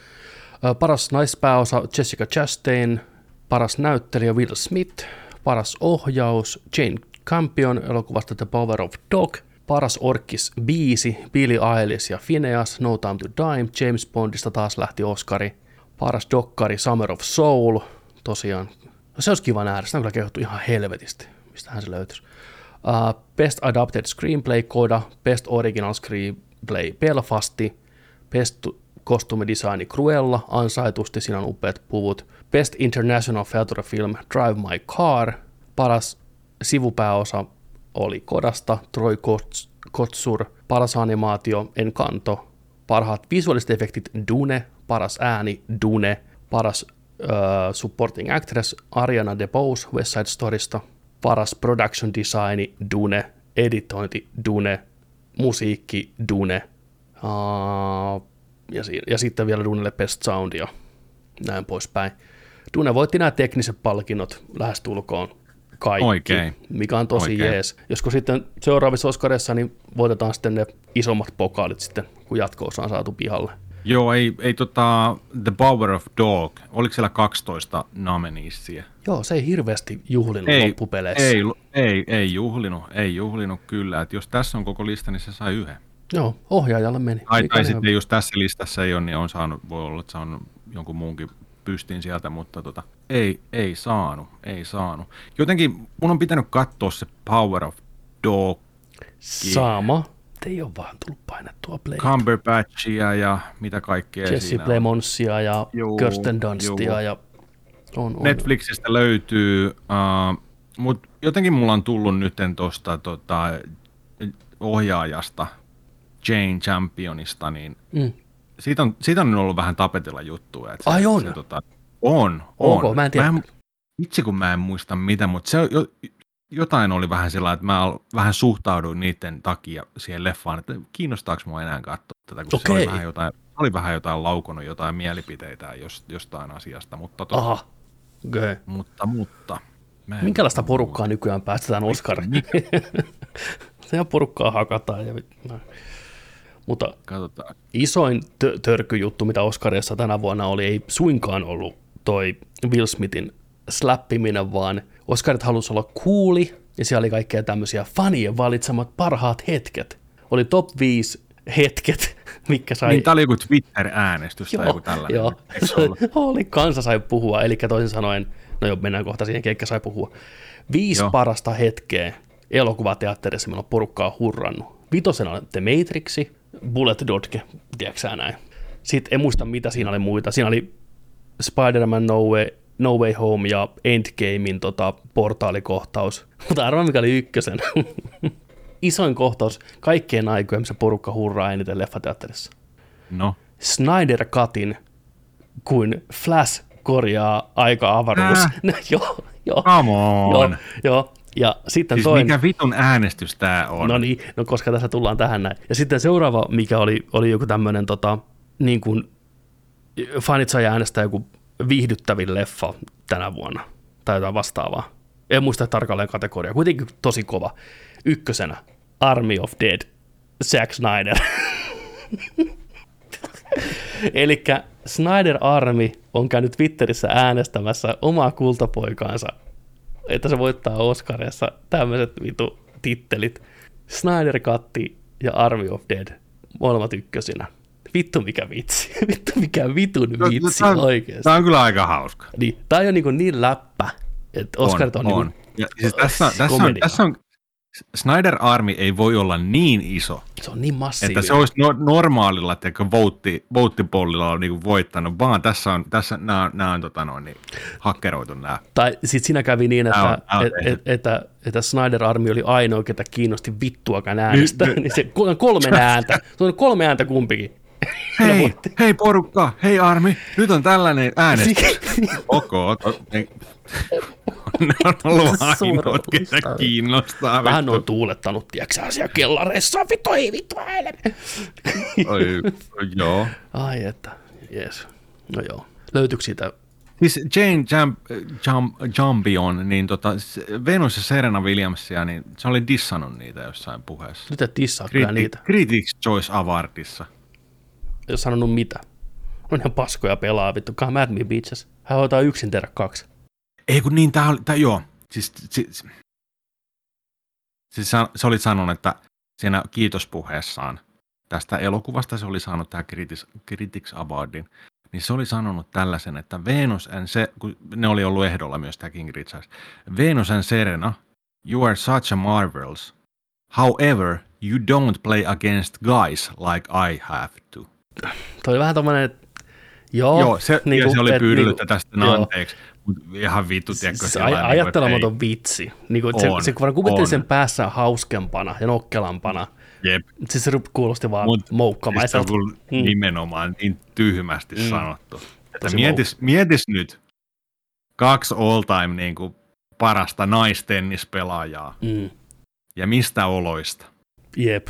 Paras naispääosa Jessica Chastain, paras näyttelijä Will Smith, paras ohjaus Jane Campion elokuvasta The Power of Dog, paras orkis biisi Billie Eilish ja Phineas, No Time to Dime, James Bondista taas lähti Oscari, paras dokkari Summer of Soul, tosiaan, no se olisi kiva nähdä, sitä on kyllä kehottu ihan helvetisti, mistähän se löytyisi. Uh, Best Adapted Screenplay Coda, Best Original Screenplay Belfasti, Best kostumidesigni Cruella, ansaitusti, siinä on upeat puvut. Best International Feature Film Drive My Car, paras sivupääosa oli Kodasta, Troy Kots- Kotsur, paras animaatio Encanto, parhaat visuaaliset efektit Dune, paras ääni Dune, paras uh, supporting actress Ariana DeBose West Side Storysta, paras production designi Dune, editointi Dune, musiikki Dune, uh, ja, ja sitten vielä Dunelle Best Sound ja näin poispäin. Dune voitti nämä tekniset palkinnot lähestulkoon kaikki, Oikein. mikä on tosi Oikein. jees. Josko sitten seuraavissa Oscarissa niin voitetaan sitten ne isommat pokaalit sitten, kun jatko on saatu pihalle. Joo, ei, ei tota, The Power of Dog, oliko siellä 12 nomineesia? Joo, se ei hirveästi juhlinut Ei, loppupeleissä. ei, ei, ei juhlinut, ei juhlinut kyllä. Et jos tässä on koko lista, niin se sai yhden. Joo, ohjaajalle meni. Tai, tai on? sitten jos tässä listassa ei ole, niin on saanut, voi olla, että saanut jonkun muunkin pystin sieltä, mutta tota, ei, ei saanut, ei saanut. Jotenkin mun on pitänyt katsoa se Power of Dog, Sama. Ei ole vaan tullut painettua play. Cumberbatchia ja mitä kaikkea Jesse siinä on. Plemonsia ja Juu, Kirsten Dunstia juu. ja on, on. Netflixistä löytyy, uh, mutta jotenkin mulla on tullut nytten tuosta tota, ohjaajasta, Jane Championista, niin Mm. Siitä on, siitä on ollut vähän tapetilla juttua. Että Ai on? Se, tota, on, on. Ok, mä en tiedä. Mä en, itse kun mä en muista mitä, mutta se jo, jotain oli vähän sillä että mä vähän suhtauduin niiden takia siihen leffaan, että kiinnostaako mua enää katsoa tätä, kun se oli vähän jotain, oli vähän jotain laukonut jotain mielipiteitä jos, jostain asiasta, mutta, tota, Aha. Okay. mutta, mutta. Minkälaista porukkaa nykyään päästetään Oscar? Sehän porukkaa hakataan. Ja... Mutta Katsotaan. isoin tö- törkyjuttu, mitä Oscarissa tänä vuonna oli, ei suinkaan ollut toi Will Smithin slappiminen, vaan Oscarit halusi olla kuuli, ja siellä oli kaikkea tämmöisiä fanien valitsemat parhaat hetket. Oli top 5 hetket, mikä sai... Niin, tää oli joku Twitter-äänestys tai joku tällainen. Joo, oli, kansa sai puhua, eli toisin sanoen, no joo, mennään kohta siihen, keikka sai puhua. Viisi Joo. parasta hetkeä elokuvateatterissa meillä on porukkaa hurrannut. Vitosena on The Matrixi, Bullet Dodge, tiedätkö näin. Sitten en muista, mitä siinä oli muita. Siinä oli Spider-Man No Way, no Way Home ja Endgamein tota, portaalikohtaus. Mutta arvaa, mikä oli ykkösen. Isoin kohtaus kaikkien aikojen, missä porukka hurraa eniten leffateatterissa. No, Snyder Cutin, kuin Flash korjaa aika-avaruus. Äh? No, joo, joo. come Joo, on. joo. Ja sitten Siis toinen... mikä vitun äänestys tää on? No niin, no koska tässä tullaan tähän näin. Ja sitten seuraava, mikä oli, oli joku tämmöinen, tota, niin kuin, fanit sai äänestää joku viihdyttävin leffa tänä vuonna, tai jotain vastaavaa. En muista tarkalleen kategoriaa, kuitenkin tosi kova. Ykkösenä, Army of Dead, Zack Snyder. Eli Snyder Army on käynyt Twitterissä äänestämässä omaa kultapoikaansa, että se voittaa Oscarissa tämmöiset vitu tittelit. Snyder Katti ja Army of Dead, molemmat ykkösinä. Vittu mikä vitsi. Vittu mikä vitun vitsi Tää on- oikeesti. Tää on kyllä aika hauska. Niin, tää on niin, niin läppä, että Oscarit on, on. Niin Ja siis tässä, on- tässä, on, tässä on, Snyder Army ei voi olla niin iso, se on niin massiivinen. että se olisi no, normaalilla, että voutti, vouttipollilla on niinku voittanut, vaan tässä on, tässä nämä, nämä on tota noin, niin, hakkeroitu nämä. Tai sitten siinä kävi niin, että, on- tää on et, tehty. et, että, että Snyder Army oli ainoa, ketä kiinnosti vittuakaan äänestä. Nyt- niin se on kolme ääntä. Se on kolme ääntä kumpikin. Hei, hei porukka, hei Armi, nyt on tällainen äänestys. Ok, ok. ei- ne on ollut ainoat, ketä kiinnostaa. Vähän on tuulettanut, tiedätkö siellä kellareissa, vittu ei vittu ääne. Oi, joo. Ai että, jees. No joo. Löytyykö siitä? Siis Jane Jam, Jam, Jambion, niin tota, Venus ja Serena Williamsia, niin se oli dissannut niitä jossain puheessa. Et dissaa kyllä Criti- niitä. Critics Choice Awardissa. Ei ole sanonut mitä. On ihan paskoja pelaa, vittu. Come at me, bitches. Hän hoitaa yksin tehdä kaksi. Ei kun niin, tää oli, tää, joo. Siis, siis, siis sä, sä olit sanonut, että siinä kiitospuheessaan tästä elokuvasta se oli saanut tämä Critics, Critics Awardin, niin se oli sanonut tällaisen, että Venus and se, kun ne oli ollut ehdolla myös tämä King Richard, Venus and Serena, you are such a marvels. However, you don't play against guys like I have to. Toi oli vähän tommonen, että joo. Joo, se, niin niinku, se oli pyydellyt niinku- tästä joo. anteeksi, mutta ihan vittu, tiedätkö, Siis niinku, että ajattelematon vitsi. Niin kuin, se, On, se kun kuvitteli sen päässä hauskempana ja nokkelampana, jep, siis se kuulosti vaan Mut Siis se moukkamaiselta. kyllä Mm. nimenomaan niin tyhmästi Mm. sanottu. Että Tosi mietis, mietis nyt kaksi all time niin kuin parasta naistennispelaajaa Mm. ja mistä oloista Jep,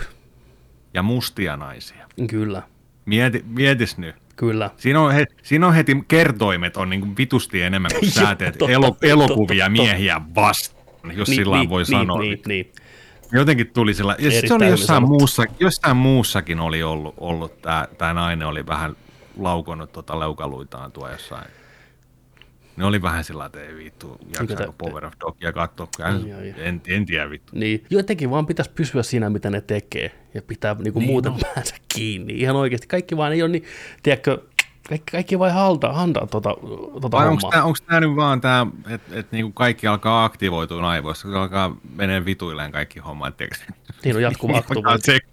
ja mustia naisia. kyllä, Mieti, mietis nyt. Kyllä. Siinä on, he, siinä on heti kertoimet on niin kuin vitusti enemmän kuin sä teet totta, elo, elokuvia totta. miehiä vastaan, jos sillä niin, voi sanoa. Niin, niin. Jotenkin tuli sillä, ja se oli jossain, sanottu. muussa, jossain muussakin oli ollut, ollut tämä, tämä nainen oli vähän laukonut tota leukaluitaan tuo jossain. Ne oli vähän sillä, että ei vittu, jaksaako te- Power of Dogia katsoa, Ai, ai. en, en tiedä vittu. Niin, jotenkin vaan pitäisi pysyä siinä, mitä ne tekee, ja pitää niinku niin muuten päänsä kiinni. Ihan oikeasti, kaikki vaan ei ole niin, tiedätkö, kaikki, kaikki vai halta, handaa tota, tota Vai onko hommaa. tämä, onko tämä nyt vaan tämä, että et niinku kaikki alkaa aktivoitua aivoissa, kun alkaa menee vituilleen kaikki hommat, tiedätkö? Niin on jatkuva Alkaa aktivointi.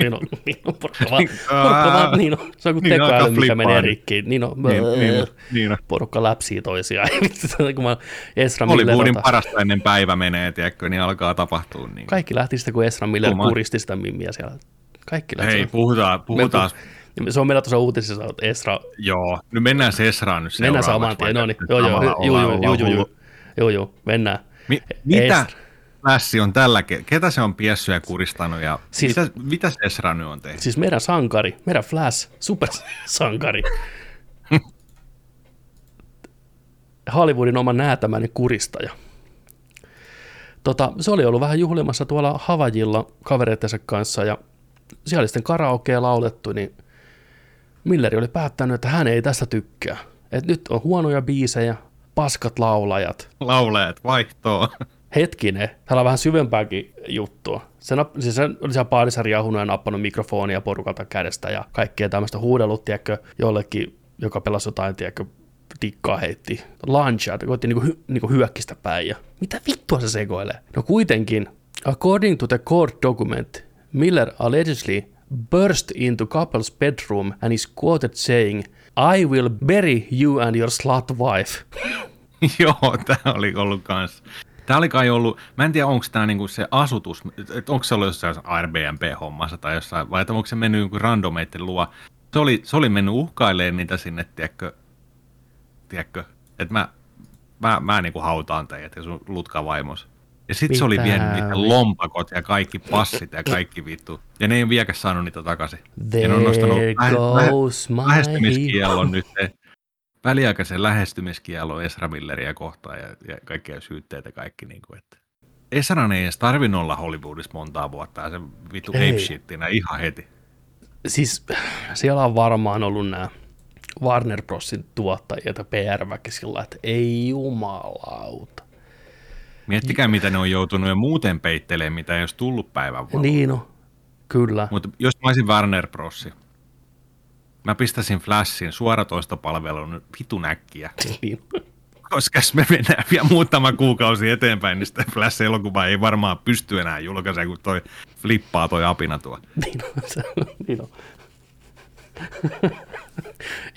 Niin on, niin on porukka vaan, porukka vaan, niin on, se on kuin Niin tekoäly, mikä menee nyt. rikki. Niin on, Niin, niin, niin porukka läpsii toisiaan. Vittu, kun mä Esra Hollywoodin ota- parasta ennen päivä menee, tiedätkö, niin alkaa tapahtua. Niin. kaikki lähti sitä, kun Esra Miller Tuuma. kuristi sitä mimmiä siellä. Kaikki lähti. Hei, puhutaan, puhutaan. Se on meillä tuossa uutisissa, että Esra, Joo, nyt mennään Sesraan nyt mennään seuraavaksi, saman tien, no niin, joo, joo, joo, joo, joo, joo, joo, joo, mennään. Mi- mitä Esra. Lässi on tällä, ke- ketä se on piessyt ja kuristanut ja Siis- mitä, mitä Esra nyt on tehnyt? Siis meidän sankari, meidän Flash, supersankari. Hollywoodin oma näätämäinen kuristaja. Tota, se oli ollut vähän juhlimassa tuolla Havajilla kavereittensa kanssa ja siellä oli sitten karaokea laulettu, niin Milleri oli päättänyt, että hän ei tästä tykkää. Et nyt on huonoja biisejä, paskat laulajat, Lauleet vaihtoo. Hetkinen, täällä on vähän syvempääkin juttua. Se, siis se oli siellä baarissa riahunut ja nappanut mikrofonia porukalta kädestä ja kaikkea tämmöistä huudellut, tiedätkö, jollekin, joka pelasi jotain, tiedätkö, dikkaa heitti lanchaa, että koitti niinku, hy- niinku hyökkistä päin. Ja mitä vittua se sekoilee? No kuitenkin, according to the court document, Miller allegedly burst into couple's bedroom and is quoted saying, I will bury you and your slut wife. Joo, tämä oli ollut kans. Tämä oli kai ollut, mä en tiedä onko tämä niinku se asutus, että onko se ollut jossain Airbnb-hommassa tai jossain, vai että onko se mennyt joku randomeitten luo. Se oli, se oli mennyt uhkailemaan niitä sinne, tiedätkö, tiedätkö että mä, mä, mä niinku hautaan teidät ja sun lutka vaimos. Ja sitten se oli vienyt niitä lompakot ja kaikki passit ja kaikki vittu. Ja ne ei vieläkään saanut niitä takaisin. There ja ne on nostanut lähe- my lähestymiskiellon nyt. Väliaikaisen lähestymiskiellon Esra Milleriä kohtaan ja, ja kaikkia syytteitä kaikki. Niin kuin, että. Esran ei edes tarvinnut olla Hollywoodissa montaa vuotta ja se vittu Ei. ape shittinä ihan heti. Siis siellä on varmaan ollut nämä Warner Brosin tuottajia ja PR-väki sillä, että ei jumalauta. Miettikää, mitä ne on joutunut jo muuten peittelemään, mitä ei olisi tullut päivän valoa. Niin no, kyllä. Mutta jos mä olisin Warner Brosi, mä pistäisin Flashin suoratoistopalvelun vitun äkkiä. Niin. Koska me mennään vielä muutama kuukausi eteenpäin, niin sitten Flash-elokuva ei varmaan pysty enää julkaisemaan, kun toi flippaa toi apina tuo. Niin on, se, niin on.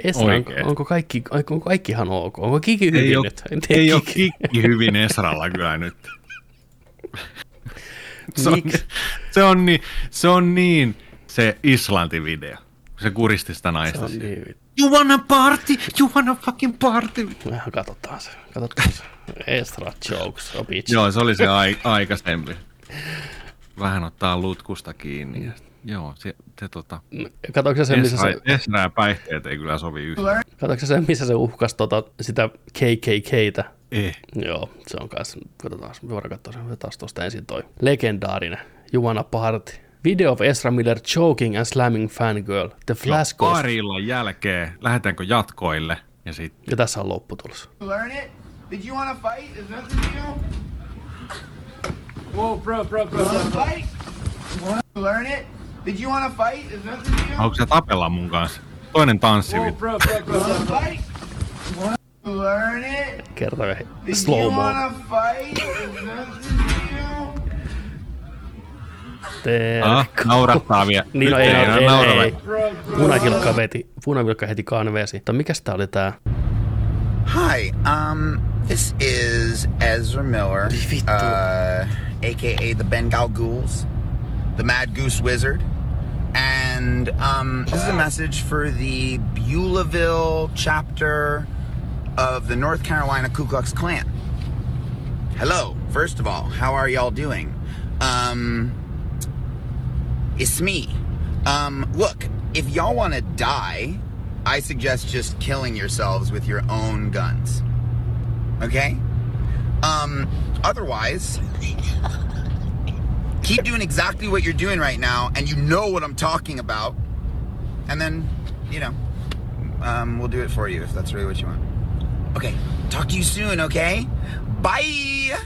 Esra, onko, Oikein. onko, kaikki, onko kaikki ihan ok? Onko Kiki hyvin ei ole, nyt? Tiedä, ei ole Kiki. kikki hyvin Esralla kyllä nyt. Se on, se, on niin, se on niin se Islanti-video. Se kuristi sitä Se naista. on siinä. niin, You wanna party? You wanna fucking party? Vähän katsotaan se. Katsotaan se. Estra jokes, a bitch. Joo, se oli se ai, aikaisempi. Vähän ottaa lutkusta kiinni. Ja, joo, se, se tota... Katsoitko se, missä Esra, se, ja päihteet ei kyllä sovi yhtään. katsoitko se, missä se uhkasi tota, sitä KKKtä? Eh. Joo, se on kanssa, katsotaan, me voidaan katsoa se taas tuosta ensin toi legendaarinen Juana Party. Video of Ezra Miller choking and slamming fangirl. The Flash Ghost. Pari illan jälkeen lähdetäänkö jatkoille ja sitten Ja tässä on lopputulos. Learn it? Did you want to fight? Is that the deal? Whoa, bro, bro, bro. Want to fight? Learn it? Did you want to fight? Is that the deal? haluatko sä tapella mun kanssa? Toinen tanssi. Whoa, bro, bro, bro. Want to fight? Learn it? Kerta Did slow you mo. want to fight? Is that the deal? Ah, naurattaa vielä. Niin, no Nyt ei, ei, ei, ei. Punavilkka veti, punavilkka heti kanveesi. Mutta mikäs tää oli tää? Hi, um, this is Ezra Miller, uh, aka the Bengal Ghouls, the Mad Goose Wizard, and um, this is a message for the Beulahville chapter of the North Carolina Ku Klux Klan. Hello, first of all, how are y'all doing? Um, it's me. Um, look, if y'all want to die, I suggest just killing yourselves with your own guns. Okay? Um, otherwise, keep doing exactly what you're doing right now, and you know what I'm talking about. And then, you know, um, we'll do it for you if that's really what you want. Okay, talk to you soon, okay? Bye!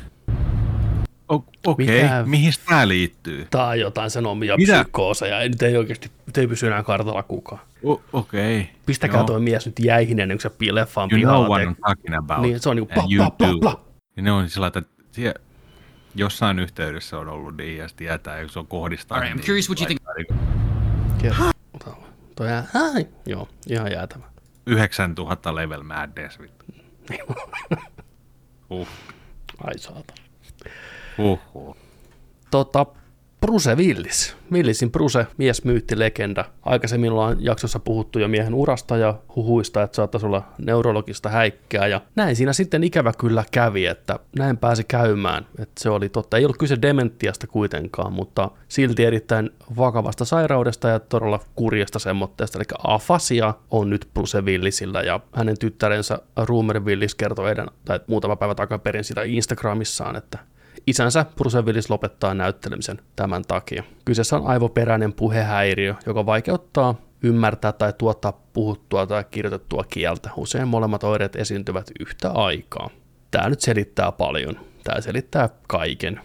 O- Okei, Mitä? mihin tää liittyy? Tää on jotain sanomia Mitä? psykooseja. Ei, nyt ei oikeasti, nyt ei pysy enää kartalla kukaan. O- Okei. Pistäkää Joo. toi mies nyt jäihin ennen kuin se leffaan You know what I'm talking about. Niin, se on niinku And pla, you pla, pla, do. pla. Ja ne on sillä lailla, että sie, jossain yhteydessä on ollut niin, ja sitten tietää, kun se on kohdistaa. Alright, I'm curious what you think- Kerta. Toi jää, ai, joo, ihan jäätävä. 9000 level madness. vittu. Uh, Ai saatana. Uh, uh. Tota, Bruce Willis. Willisin Bruce, mies myytti legenda. Aikaisemmin ollaan jaksossa puhuttu jo miehen urasta ja huhuista, että saattaisi olla neurologista häikkää. Ja näin siinä sitten ikävä kyllä kävi, että näin pääsi käymään. Että se oli totta. Ei ollut kyse dementiasta kuitenkaan, mutta silti erittäin vakavasta sairaudesta ja todella kurjasta semmoitteesta. Eli afasia on nyt Bruce Willisillä ja hänen tyttärensä Rumer Willis kertoi eden, tai muutama päivä takaperin sitä Instagramissaan, että Isänsä Bruce Willis lopettaa näyttelemisen tämän takia. Kyseessä on aivoperäinen puhehäiriö, joka vaikeuttaa ymmärtää tai tuottaa puhuttua tai kirjoitettua kieltä. Usein molemmat oireet esiintyvät yhtä aikaa. Tämä nyt selittää paljon. Tämä selittää kaiken,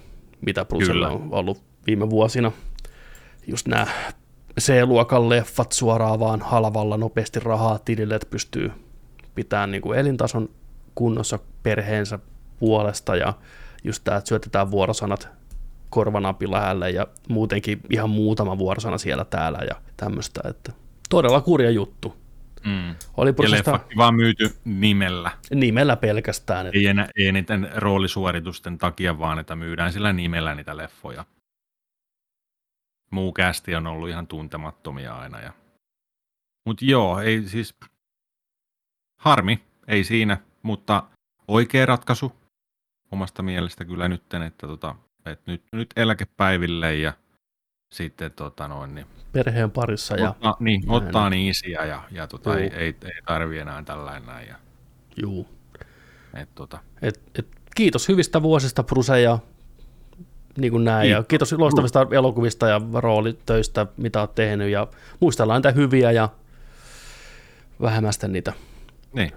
mitä Brucella on ollut viime vuosina. Just nämä C-luokan leffat suoraan vaan halvalla nopeasti rahaa tilille, että pystyy pitämään niin kuin elintason kunnossa perheensä puolesta ja just tämä, että syötetään vuorosanat korvanapin lähelle ja muutenkin ihan muutama vuorosana siellä täällä ja tämmöistä, että todella kurja juttu. Mm. Oli Ja Brucesta leffakki vaan myyty nimellä. nimellä pelkästään, että Ei, enää, ei niiden roolisuoritusten takia, vaan että myydään sillä nimellä niitä leffoja. Muu kästi on ollut ihan tuntemattomia aina. Ja... Mutta joo, ei siis... Harmi, ei siinä, mutta oikea ratkaisu. Omasta mielestä kyllä nytten, että, tota, että nyt, nyt eläkepäiville ja sitten tota noin, niin, Perheen parissa ja ottaa, niin, näin. ottaa niin isiä ja, ja tota, ei, Juu. ei, ei tarvi enää tällainen näin. Ja, juu. et, tota, Et, et, kiitos hyvistä vuosista, Bruse, ja niin kuin näin. Ja Kiitos. loistavista elokuvista ja roolitöistä, mitä olet tehnyt. Ja muistellaan niitä hyviä ja vähemmästä niitä. niin.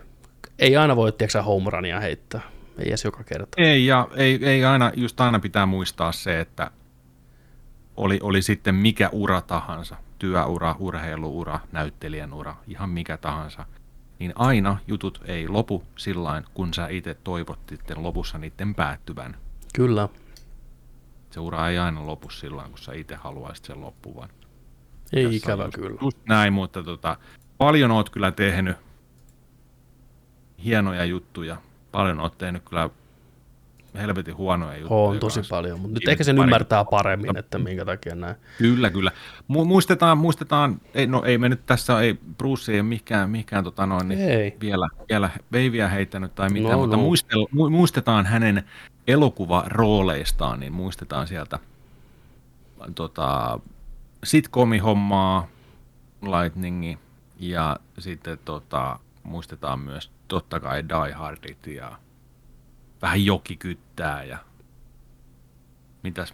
Ei aina voi, tiedätkö, home runia heittää. Ei edes joka kerta. Ei, ja ei, ei aina, just aina pitää muistaa se, että oli, oli sitten mikä ura tahansa, työura, urheiluura, näyttelijän ura, ihan mikä tahansa, niin aina jutut ei lopu sillä kun sä itse toivot sitten lopussa niiden päättyvän. Kyllä. Se ura ei aina lopu sillä kun sä itse haluaisit sen loppuvan. Ei Tässä ikävä just, kyllä. Just näin, mutta tota, paljon oot kyllä tehnyt hienoja juttuja. Paljon oot tehnyt kyllä helvetin huonoja juttuja. On tosi kanssa. paljon, mutta nyt ehkä sen pari- ymmärtää paremmin, että minkä takia näin. Kyllä, kyllä. Mu- muistetaan, muistetaan, ei, no ei me nyt tässä, ei Bruce ei ole mihinkään, mihinkään tota noin, niin Ei. vielä, vielä veiviä heittänyt tai mitään, No, mutta no. Muistel, mu- muistetaan hänen elokuvarooleistaan, niin muistetaan sieltä tota, sitcomi-hommaa, Lightningi ja sitten tota, muistetaan myös totta kai Die Hardit ja vähän jokikyttää ja mitäs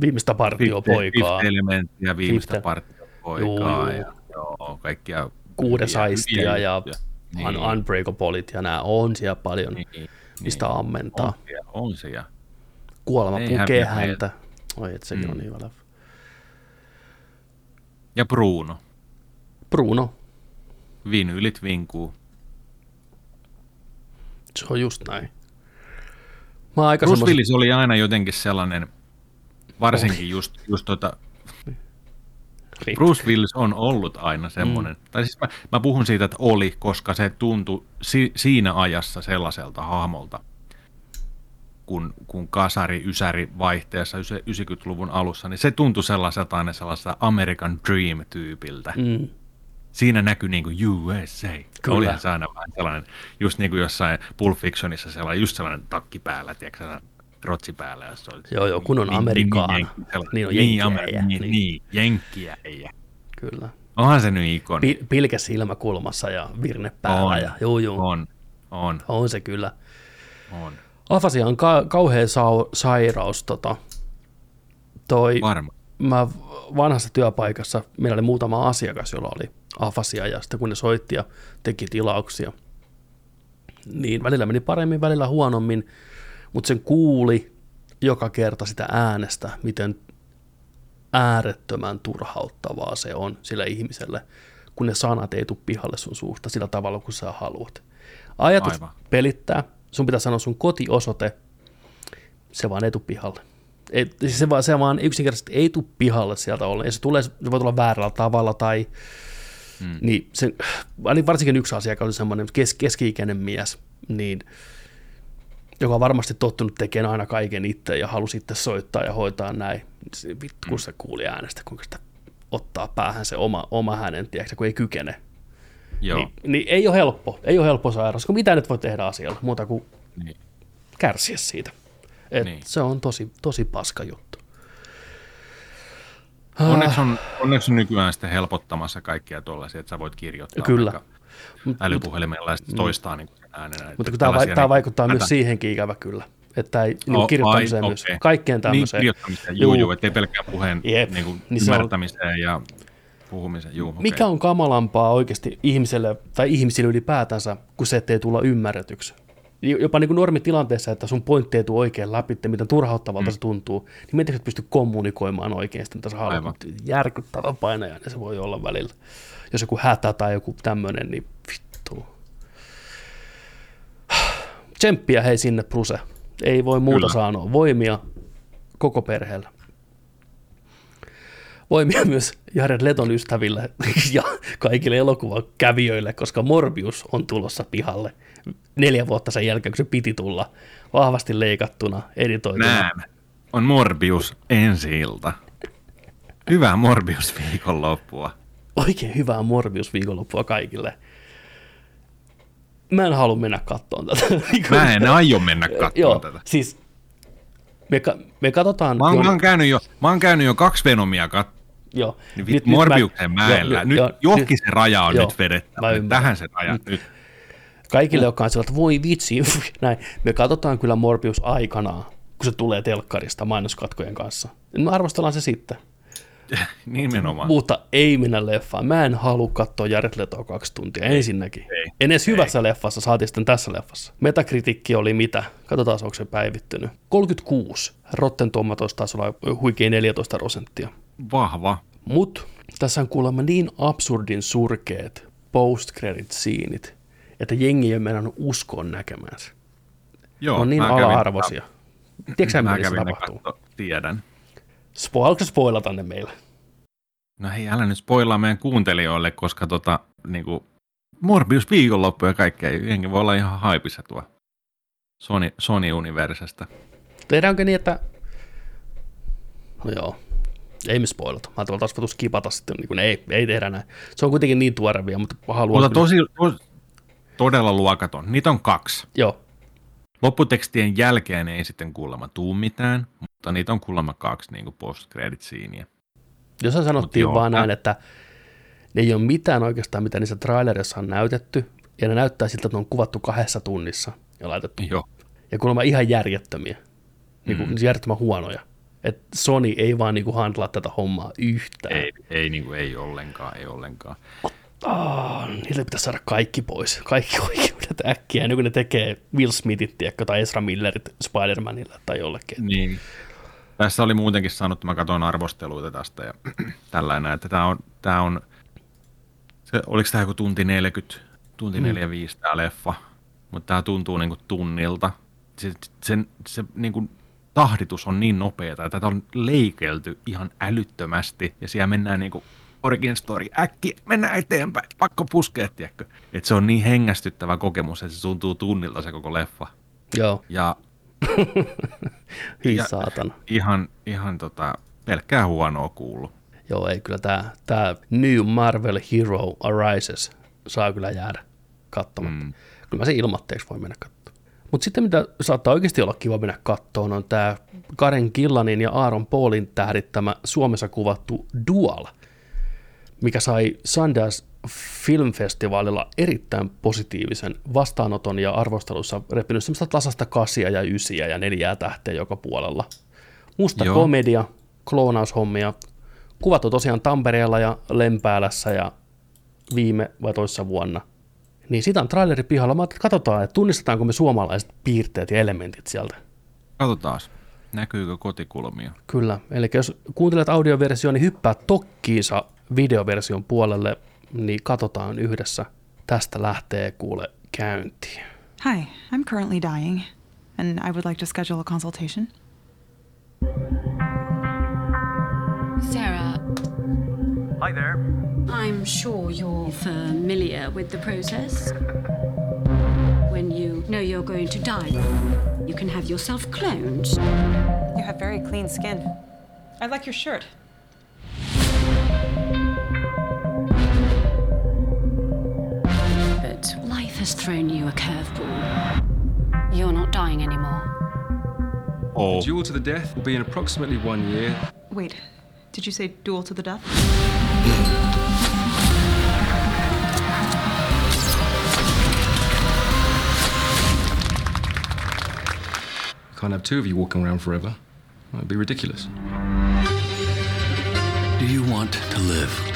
Viimeistä partiopoikaa. Fifth elementtiä, viimeistä Fifth- partiopoikaa ja joo, kaikkia Kuudes aistia ja juttuja. niin. Unbreakableit ja nämä on siellä paljon, niin, niin, mistä niin. ammentaa. On siellä, on siellä. Kuolema Ei pukee häntä. Oi, et sekin Mm. on niin hyvä. Ja Bruno. Bruno, Vinyylit vinkuu. Se on just näin. Mä aika Bruce semmos... Willis oli aina jotenkin sellainen, varsinkin just, just tota. Bruce Willis on ollut aina semmoinen, mm. tai siis mä, mä puhun siitä, että oli, koska se tuntui si, siinä ajassa sellaiselta hahmolta, kun, kun kasari, ysäri vaihteessa 90-luvun alussa, niin se tuntui sellaiselta aina sellaiselta American Dream-tyypiltä. Mm. Siinä näkyi niin kuin USA. Kyllä. Olihan se aina vähän sellainen, just niin kuin jossain Pulp Fictionissa sellainen, just sellainen takki päällä, tiedätkö, rotsi päällä. Ja se oli, Joo, joo, kun on. Niin, niin, Niin on niin, jenkkiäijä, Amer- niin. niin, niin, jenkkiä ei. Kyllä. Onhan se nyt ikoni. Pi- pilke silmäkulmassa ja virne päällä. on, ja, juu, juu. on, on, on se kyllä. on. Afasia on ka- kauhea sa- sairaus. Tota. Toi, Varma. mä vanhassa työpaikassa, meillä oli muutama asiakas, jolla oli afasia, ja sitten kun ne soitti ja teki tilauksia, niin välillä meni paremmin, välillä huonommin, mutta sen kuuli joka kerta sitä äänestä, miten äärettömän turhauttavaa se on sille ihmiselle, kun ne sanat ei tule pihalle sun suusta sillä tavalla, kun sä haluat. Ajatus Aivan. pelittää, sun pitää sanoa sun kotiosoite, se vaan ei tule pihalle. Ei, siis se, vaan, se vaan yksinkertaisesti ei tule pihalle sieltä ollen. Ja se, tulee, se voi tulla väärällä tavalla tai mm. niin se, eli varsinkin yksi asiakas oli semmoinen kes, keski-ikäinen mies, niin, joka on varmasti tottunut tekemään aina kaiken itse ja halusi itse soittaa ja hoitaa näin. Se, vittu, kun se kuuli äänestä, kuinka sitä ottaa päähän se oma, oma hänen, tiedätkö, kun ei kykene. Joo. Niin, niin, ei ole helppo, ei ole helppo sairaus, kun mitä nyt voi tehdä asialla, muuta kuin Niin. kärsiä siitä. Et Niin. Se on tosi, tosi paska juttu. Onneksi on, onneksi on nykyään sitten helpottamassa kaikkia tuollaisia, että sä voit kirjoittaa Kyllä. älypuhelimella ja sitten toistaa niin äänenä. Mutta kun tämä, Tällaisia tämä niin- vaikuttaa myös siihenkin ikävä kyllä. Että ei niin Oh, kirjoittamiseen ai, myös, okei. kaikkeen tämmöiseen. Niin, kirjoittamiseen, juu, juu, ettei pelkkään puheen Jep, niin kuin niin se on- ymmärtämiseen ja puhumiseen. Juu, okei. Mikä on kamalampaa oikeasti ihmiselle tai ihmisille ylipäätänsä, kuin se, ettei tulla ymmärretyksi? Jopa niin kuin normitilanteessa, että sun pointti ei tule oikein läpi, että miten turhauttavalta mm. se tuntuu, niin miten sä pysty kommunikoimaan oikein sitä, mitä sä haluat. Järkyttävä painajainen se voi olla välillä. Jos joku hätä tai joku tämmöinen, niin vittu. Tsemppiä hei sinne, Bruse. Ei voi muuta Kyllä. sanoa. Voimia koko perheelle. Voimia myös Jared Leton ystäville ja kaikille elokuvan kävijöille, koska Morbius on tulossa pihalle neljä vuotta sen jälkeen, kun se piti tulla vahvasti leikattuna, editoituna. Näen. On Morbius ensi ilta. Hyvää Morbius viikonloppua. Oikein hyvää Morbius viikonloppua kaikille. mä en halua mennä kattoon tätä. Mä en aio mennä katsomaan Joo, tätä. siis me, ka- me katsotaan... Mä oon, jo- mä, oon käynyt jo, mä oon käynyt jo kaksi Venomia kat- joo, niin nyt, Morbiuksen mäellä. joo, nyt joo, johonkin se raja on joo, nyt vedettävä. mä Nyt. Tähän se raja nyt. Kaikille, jotka on että voi vitsi, näin. Me katsotaan kyllä Morbius aikanaan, kun se tulee telkkarista mainoskatkojen kanssa. Me arvostellaan se sitten. Nimenomaan. Mutta ei mennä leffaan. Mä en halua katsoa Jared Letoa kaksi tuntia ensinnäkin. ei, en edes hyvässä leffassa, saatiin sitten tässä leffassa. Metakritiikki oli mitä? Katsotaan, onko se päivittynyt. 36. Rotten Tomatoes taisi olla huikea 14 prosenttia. Vahva. Mut tässä on kuulemma niin absurdin surkeet post credit siinit, että jengi ei ole mennä uskoon näkemänsä. Joo, on niin kävin- ala-arvoisia. Tiedätkö Mä mitä tapahtuu? katto, tiedän. Spo- Haluatko spoilata ne meille? No hei, älä nyt spoilaa meidän kuuntelijoille, koska tota, niinku, Morbius viikonloppu ja kaikkea, jengi voi olla ihan haipissa tuo Sony, Sony Universesta. Tehdäänkö niin, että... No joo, ei me spoilata. Mä ajattelin taas voitu skipata sitten, niin kuin, ei, ei tehdä näin. Se on kuitenkin niin tuore vielä, mutta haluan... Mutta tosi, tos, todella luokaton. Niitä on kaksi. Joo, Lopputekstien jälkeen ei sitten kuulemma tuu mitään, mutta niitä on kuulemma kaksi niin post credit jos sanottiin joo, vaan näin, että ne ei ole mitään oikeastaan, mitä niissä trailerissa on näytetty, ja ne näyttää siltä, että ne on kuvattu kahdessa tunnissa ja laitettu. Joo. Ja kuulemma ihan järjettömiä, niin kuin, mm. järjettömän huonoja. Et Sony ei vaan niin kuin handlaa tätä hommaa yhtään. Ei, ei, niin kuin, ei ollenkaan, ei ollenkaan. Oh, niille pitäisi saada kaikki pois. Kaikki oikeudet äkkiä, ennen kuin ne tekee Will Smithit, tiedätkö, tai Ezra Millerit Spider-Manille tai jollekin. Niin. Tässä oli muutenkin sanottu, mä katsoin arvosteluita tästä ja tällainen, että tämä on, tää on se, oliko tämä joku tunti 40, tunti 45 tämä leffa, mutta tämä tuntuu niinku tunnilta. Se, sen, se niinku tahditus on niin nopeata, että tätä on leikelty ihan älyttömästi ja siellä mennään niinku origin story, äkkiä, mennään eteenpäin, pakko puskea, tiedätkö? Et se on niin hengästyttävä kokemus, että se tuntuu tunnilta se koko leffa. Joo, Ja hyi Ja- saatana. ihan, ihan tota, pelkkää huonoa kuullut. Joo, ei kyllä tämä tää New Marvel Hero Arises saa kyllä jäädä katsomatta. Mm. Kyllä mä sen ilmatteeksi voi mennä katsomaan. Mutta sitten mitä saattaa oikeasti olla kiva mennä kattoon on tämä Karen Killanin ja Aaron Paulin tähdittämä Suomessa kuvattu Dual, mikä sai Sundance Filmfestivaalilla erittäin positiivisen vastaanoton ja arvostelussa repinyt semmoista tasasta kasia ja ysiä ja neljää tähteä joka puolella. Musta Joo. komedia, kloonaushommia, kuvattu tosiaan Tampereella ja Lempäälässä ja viime vai toissa vuonna. Niin sitä on traileri pihalla. Mä että katsotaan, että tunnistetaanko me suomalaiset piirteet ja elementit sieltä. Katsotaan, näkyykö kotikulmia. Kyllä, eli jos kuuntelet audioversioon, niin hyppää tokkiinsa videoversion puolelle, niin katsotaan yhdessä. Tästä lähtee kuule käyntiin. Hi, I'm currently dying, and I would like to schedule a consultation. Sarah, Hi there. I'm sure you're familiar with the process. When you know you're going to die, you can have yourself cloned. You have very clean skin. I like your shirt. Has thrown you a curveball. You're not dying anymore. Oh. Duel to the death will be in approximately one year. Wait, did you say duel to the death? You can't have two of you walking around forever. That'd be ridiculous. Do you want to live?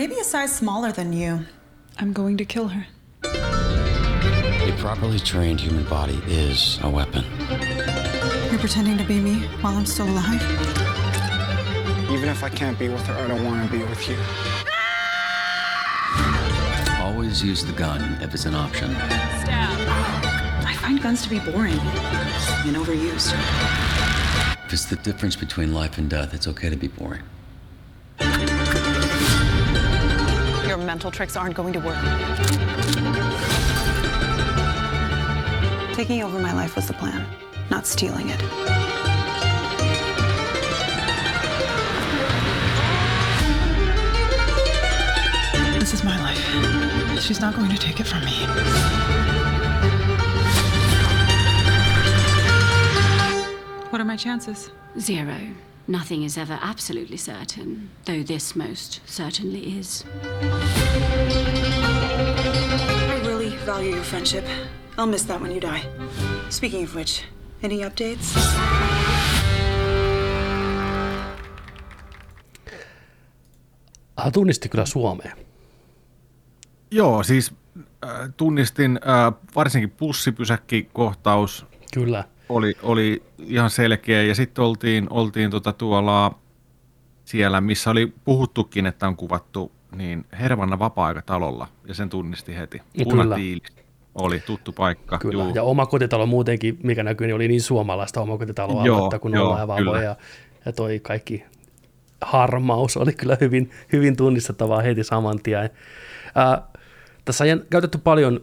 I may be a size smaller than you. I'm going to kill her. A properly trained human body is a weapon. You're pretending to be me while I'm still alive? Even if I can't be with her, I don't want to be with you. Always use the gun if it's an option. I find guns to be boring and overused. If it's the difference between life and death, it's okay to be boring mental tricks aren't going to work. Taking over my life was the plan, not stealing it. This is my life. She's not going to take it from me. What are my chances? Zero. Nothing is ever absolutely certain, though this most certainly is. I really value your friendship. I'll miss that when you die. Speaking of which, any updates? Ah, Hän tunnisti kyllä Suomeen. Joo, siis äh, tunnistin äh, varsinkin bussipysäkkikohtaus Kyllä. Oli, oli ihan selkeä ja sitten oltiin, oltiin tota tuolla siellä, missä oli puhuttukin, että on kuvattu niin Hervanna vapaa-aikatalolla ja sen tunnisti heti. Punatiili oli tuttu paikka. Kyllä. juu. Ja oma kotitalo muutenkin, mikä näkyy, niin oli niin suomalaista omakotitaloa, Joo, että kun joo, ollaan vaan ja, ja toi kaikki harmaus oli kyllä hyvin, hyvin tunnistettavaa heti saman tien. Ää, tässä on käytetty paljon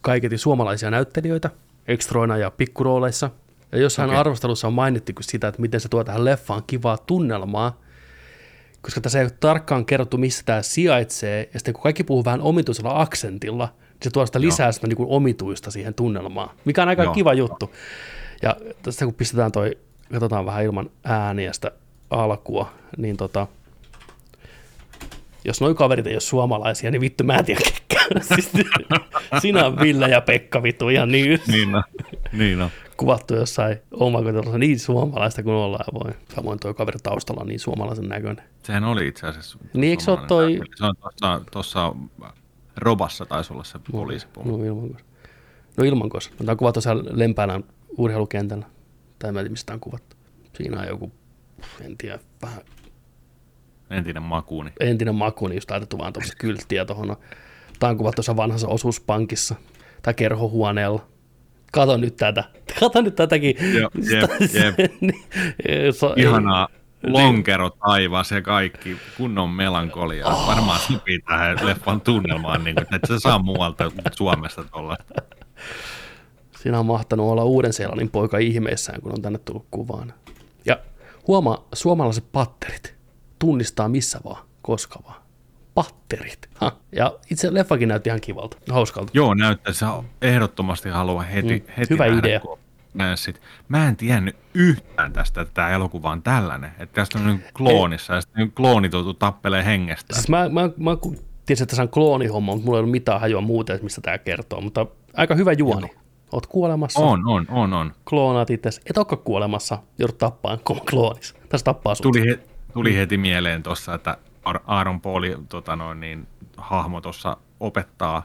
kaiketi suomalaisia näyttelijöitä ekstroina ja pikkurooleissa. Ja jossain Okei. arvostelussa on mainittu sitä, että miten se tuo tähän leffaan kivaa tunnelmaa, koska tässä ei ole tarkkaan kerrottu, missä tämä sijaitsee, ja sitten kun kaikki puhuu vähän omituisella aksentilla, niin se tuo sitä lisää sitä niin kuin omituista siihen tunnelmaan, mikä on aika Joo. kiva juttu. Ja tästä kun pistetään toi, katsotaan vähän ilman ääniä sitä alkua, niin tota, jos noi kaverit ei ole suomalaisia, niin vittu mä en tiedä. siis, sinä on Ville ja Pekka vittu ihan niin, Niin on, niin on. kuvattu jossain omakotitalossa niin suomalaista kuin ollaan voi. Samoin tuo kaveri taustalla on niin suomalaisen näköinen. Sehän oli itse asiassa. Niin, eikö se ole toi-. Se on tuossa, tuossa Robassa taisi olla se poliisipuoli. No Ilmankos. No Ilmankos. No, tämä on kuvattu siellä Lempäälän urheilukentällä. Tai mä en tiedä, mistä on kuvattu. Siinä on joku, en tiedä, vähän Entinen makuuni. entinen maku, niin just laitettu vaan tuossa kylttiä tuohon. Tämä on kuvattu tuossa vanhassa osuuspankissa tai kerhohuoneella. Kato nyt tätä. Kato nyt tätäkin. Jep, jep, jep. Niin, se- Ihanaa Niin. lonkero taivas ja kaikki kunnon melankolia. Oh. Varmaan sopii tähän leffan tunnelmaan, niin kuin, että se saa muualta Suomesta tuolla. Siinä on mahtanut olla Uuden-Seelannin poika ihmeissään, kun on tänne tullut kuvaan. Ja huomaa, suomalaiset patterit tunnistaa missä vaan, koska vaan. Patterit. Ha. Ja itse leffakin näytti ihan kivalta, hauskalta. Joo, sä ehdottomasti haluaa heti, Mm, heti hyvä nähdä, idea. sit. Mä en tiennyt yhtään tästä, että tämä elokuva on tällainen. Että tästä on niin kloonissa ja sitten kloonit joutuu tappelee hengestään. Siis mä, mä, mä tiesin, että se on kloonihomma, mutta mulla ei ollut mitään hajua muuta, että mistä tämä kertoo. Mutta aika hyvä juoni. Oot kuolemassa. On, on, on, on. Kloonaat itse. Et olekaan kuolemassa. Joudut tappaan kloonis. Tässä tappaa sut. Tuli, he, tuli heti mieleen tuossa, että Aaron Pauli tota noin, niin, hahmo tuossa opettaa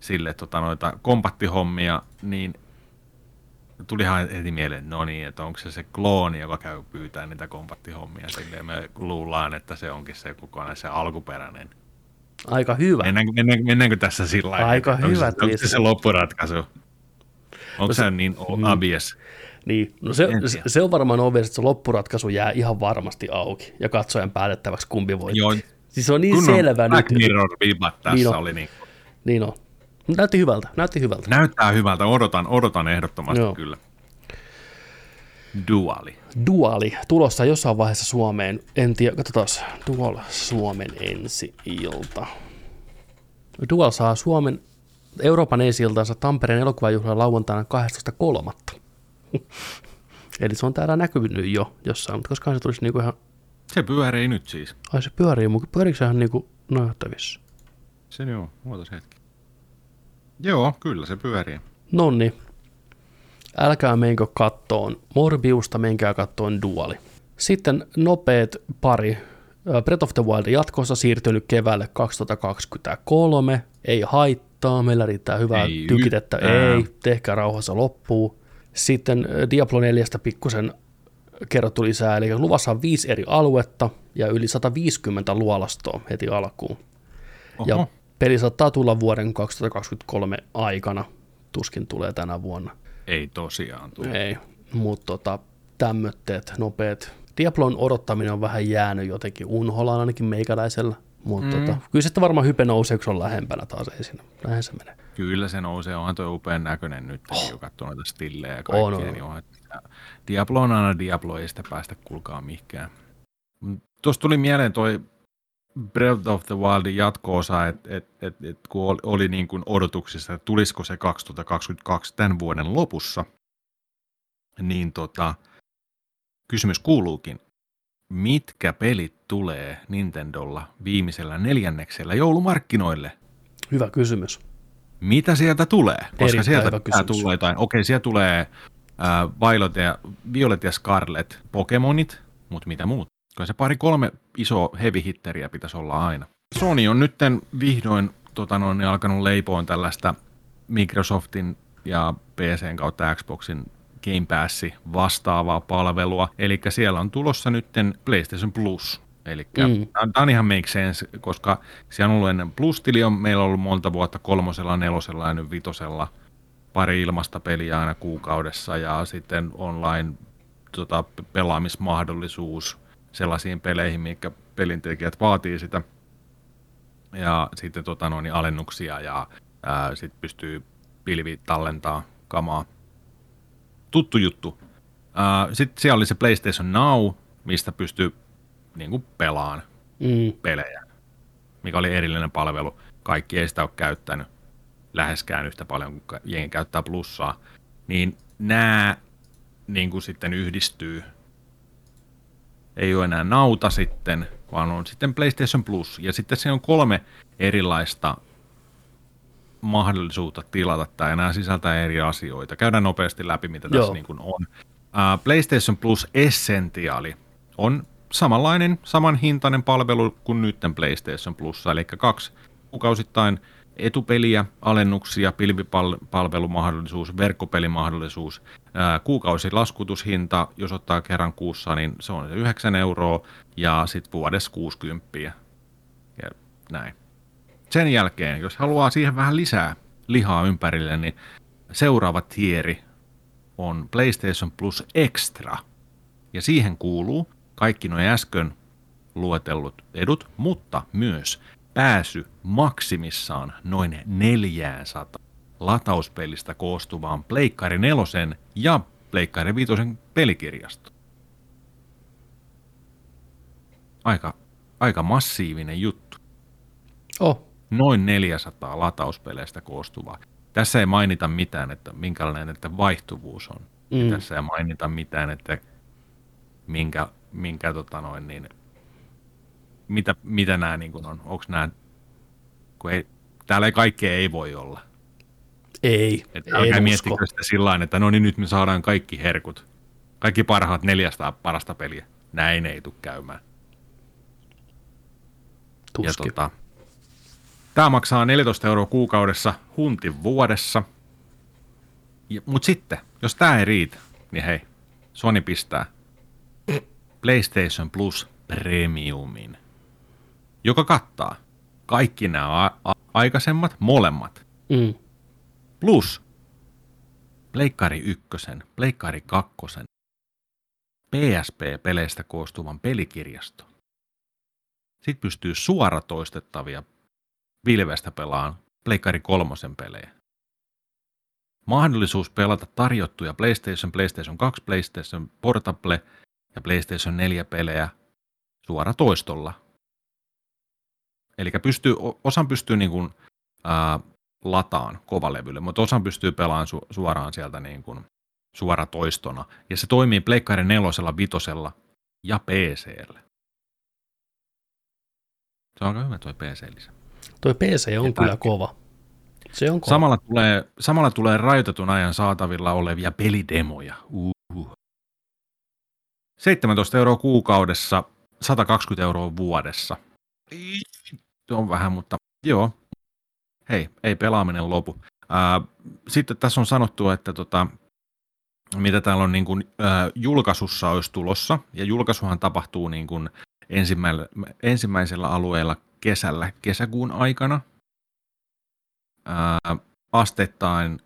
sille tota, noita kompattihommia, niin tulihan heti mieleen, no niin, että onko se se klooni, joka käy pyytää niitä kompattihommia. Silleen me luullaan, että se onkin se kokonaan se alkuperäinen. Aika hyvä. Mennäänkö, mennäänkö, mennäänkö tässä sillä lailla, Aika onko hyvä se, onko se, se loppuratkaisu? Onko se- se niin mm. obvious? Niin, no se, se, on varmaan obvious, että se loppuratkaisu jää ihan varmasti auki ja katsojan päätettäväksi kumpi voitti. Joo. Siis se on niin Kunnon selvä Black nyt. Mirror tässä Niin on. oli niin. Niin on. Näytti hyvältä, näytti hyvältä. Näyttää hyvältä, odotan, odotan ehdottomasti Joo. kyllä. Duali. Duali tulossa jossain vaiheessa Suomeen. En tiedä, katsotaan. Dual Suomen ensi ilta. Dual saa Suomen Euroopan ensi iltansa Tampereen elokuvajuhlan lauantaina 12.3. Eli se on täällä näkynyt jo jossain, mutta koska se tulisi niinku ihan, Se pyörii nyt siis. ai se pyörii, mutta pyöriikö se ihan niinku nähtävissä? Se joo, ootas hetki. Joo, kyllä se pyörii. Nonni. Älkää menkö kattoon Morbiusta, menkää kattoon Duali. Sitten nopeet pari. Breath of the Wild jatkossa siirtynyt keväälle 2023. Ei haittaa, meillä riittää hyvää Ei tykitettä. yhtään. Ei, tehkää rauhassa loppuu. Sitten ö, Diablo 4 pikkusen kerrottu lisää, eli luvassa on viisi eri aluetta ja yli 150 luolastoa heti alkuun. Oho. Ja peli saattaa tulla vuoden 2023 aikana, tuskin tulee tänä vuonna. Ei tosiaan tule. Ei, mutta tota, tämmötteet, nopeet. Diablon odottaminen on vähän jäänyt jotenkin unholaan ainakin meikäläisellä. Mutta mm. tota, kyllä sitten varmaan hype nousee, kun se on lähempänä taas, ei siinä. Se menee. Kyllä se nousee, onhan tuo upean näköinen nyt, oh. kun katsoo noita stillejä ja On, kaikkea, on, niin onhan, Diablo on aina Diablo, ei sitä päästä kuulkaa mihinkään. Tuossa tuli mieleen toi Breath of the Wildin jatko-osa, että et, et, et, kun oli, oli niin kuin odotuksissa, että tulisiko se 2022 tämän vuoden lopussa, niin tota, kysymys kuuluukin, mitkä pelit tulee Nintendolla viimeisellä neljänneksellä joulumarkkinoille? Hyvä kysymys. Mitä sieltä tulee? Koska Erittäin sieltä pitää tulla jotain. Okei, sieltä tulee äh, Violet, ja, Violet ja Scarlet Pokemonit, mutta mitä muut? Kyllä se pari kolme iso heavy hitteriä pitäisi olla aina. Sony on nyt vihdoin tota noin, alkanut leipoon tällaista Microsoftin ja PCn kautta Xboxin Game Passi vastaavaa palvelua. Eli siellä on tulossa nyt PlayStation Plus. Eli Mm. tämä on ihan make sense, koska siellä on ollut ennen Plus-tili, on meillä ollut monta vuotta kolmosella, nelosella ja nyt vitosella pari ilmasta peliä aina kuukaudessa ja sitten online tota, pelaamismahdollisuus sellaisiin peleihin, mitkä pelintekijät vaatii sitä. Ja sitten tota, noin, alennuksia ja sitten pystyy pilvi tallentaa kamaa. Tuttu juttu. Ää, Sitten siellä oli se PlayStation Now, mistä pystyy niin kuin pelaan Mm. pelejä, mikä oli erillinen palvelu. Kaikki ei sitä ole käyttänyt läheskään yhtä paljon kuin jengi käyttää plussaa. Niin nämä niin kuin sitten yhdistyy. Ei ole enää nauta sitten, vaan on sitten PlayStation Plus. Ja sitten siinä on kolme erilaista mahdollisuutta tilata tämä, ja nämä sisältää eri asioita. Käydään nopeasti läpi, mitä tässä Joo. niin kuin on. Uh, PlayStation Plus Essentiali on samanlainen, saman hintainen palvelu kuin nytten PlayStation Plus, eli kaksi kuukausittain etupeliä, alennuksia, pilvipalvelumahdollisuus, verkkopelimahdollisuus, kuukausilaskutushinta, jos ottaa kerran kuussa, niin se on se 9 euroa ja sitten vuodessa 60 ja näin. Sen jälkeen, jos haluaa siihen vähän lisää lihaa ympärille, niin seuraava tieri on PlayStation Plus Extra. Ja siihen kuuluu kaikki nuo äsken luetellut edut, mutta myös pääsy maksimissaan noin 400 latauspelistä koostuvaan Pleikkari 4 ja Pleikkari 5 pelikirjasto. Aika, aika massiivinen juttu. Oh, Noin 400 latauspeleistä koostuvaa. Tässä ei mainita mitään, että minkälainen että vaihtuvuus on. Mm. Tässä ei mainita mitään, että minkä, minkä tota noin, niin, mitä, mitä nämä niin kuin on. Onko nämä, kun ei, täällä ei kaikkea ei voi olla. ei, Että älkää miettikö sitä sillä että no niin nyt me saadaan kaikki herkut. Kaikki parhaat 400 parasta peliä. Näin ei tule käymään. Ja Tuskin. tota, tämä maksaa 14 euroa kuukaudessa, huntin vuodessa. Mutta sitten, jos tämä ei riitä, niin hei, Sony pistää PlayStation Plus Premiumin, joka kattaa kaikki nämä a- a- aikaisemmat molemmat. Mm. Plus Pleikkari 1, Pleikkari 2, PSP-peleistä koostuvan pelikirjasto. Sitten pystyy suoratoistettavia Vilvestä pelaan Pleikkari kolmosen pelejä. Mahdollisuus pelata tarjottuja PlayStation, PlayStation 2, PlayStation Portable ja PlayStation 4 pelejä suoratoistolla. Eli pystyy, osan pystyy niin kuin, ää, lataan kovalevylle, mutta osan pystyy pelaamaan su- suoraan sieltä niin kuin suoratoistona. Ja se toimii Pleikkari 4, vitosella ja PCllä. Se on aika hyvä toi PC-lisä. Toi PC on Ja kyllä kova. Se on kova. Samalla tulee, samalla tulee rajoitetun ajan saatavilla olevia pelidemoja. Uhuh. 17 euroa kuukaudessa, 120 euroa vuodessa. Se on vähän, mutta joo. Hei, ei pelaaminen lopu. Ää, sitten tässä on sanottu, että tota, mitä täällä on niin kuin, ää, julkaisussa olisi tulossa, ja julkaisuhan tapahtuu niin kuin ensimmäisellä, ensimmäisellä alueella kesällä, kesäkuun aikana, ää, asteittain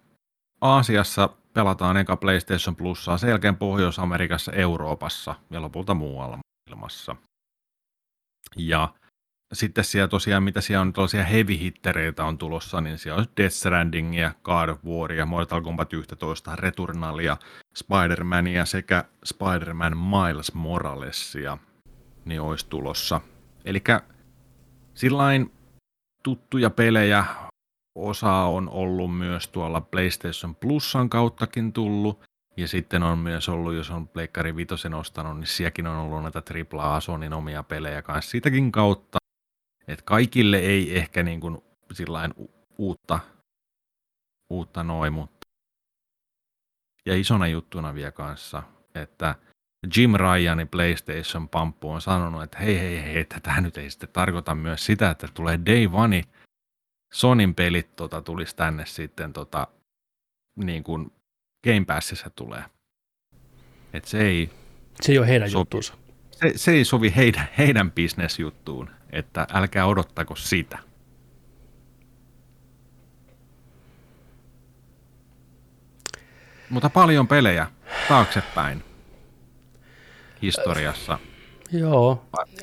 Aasiassa pelataan eka PlayStation Plusaa, sen jälkeen Pohjois-Amerikassa, Euroopassa ja lopulta muualla maailmassa. Ja sitten siellä tosiaan, mitä siellä on tällaisia heavy hittereitä on tulossa, niin siellä on Death Strandingia, God of Waria, Mortal Kombat 11, Returnalia, Spider-Mania sekä Spider-Man Miles Moralesia, niin olisi tulossa. Eli sillain tuttuja pelejä. Osa on ollut myös tuolla PlayStation Plusan kauttakin tullut. Ja sitten on myös ollut, jos on Pleikkari Vitosen ostanut, niin sielläkin on ollut näitä AAA Sonin omia pelejä kanssa siitäkin kautta. Että kaikille ei ehkä niin kuin sillain uutta, uutta noin, mutta ja isona juttuna vielä kanssa, että Jim Ryanin PlayStation Pamppu on sanonut, että hei hei hei, että tämä nyt ei sitten tarkoita myös sitä, että tulee Day One, Sonin pelit tota, tulisi tänne sitten tota, niin kuin Game Passissa tulee. Et se ei, Se ei ole heidän Sopi. juttuunsa. se, se ei sovi heidän, heidän bisnesjuttuun, että älkää odottako sitä. Mutta paljon pelejä taaksepäin historiassa. Joo,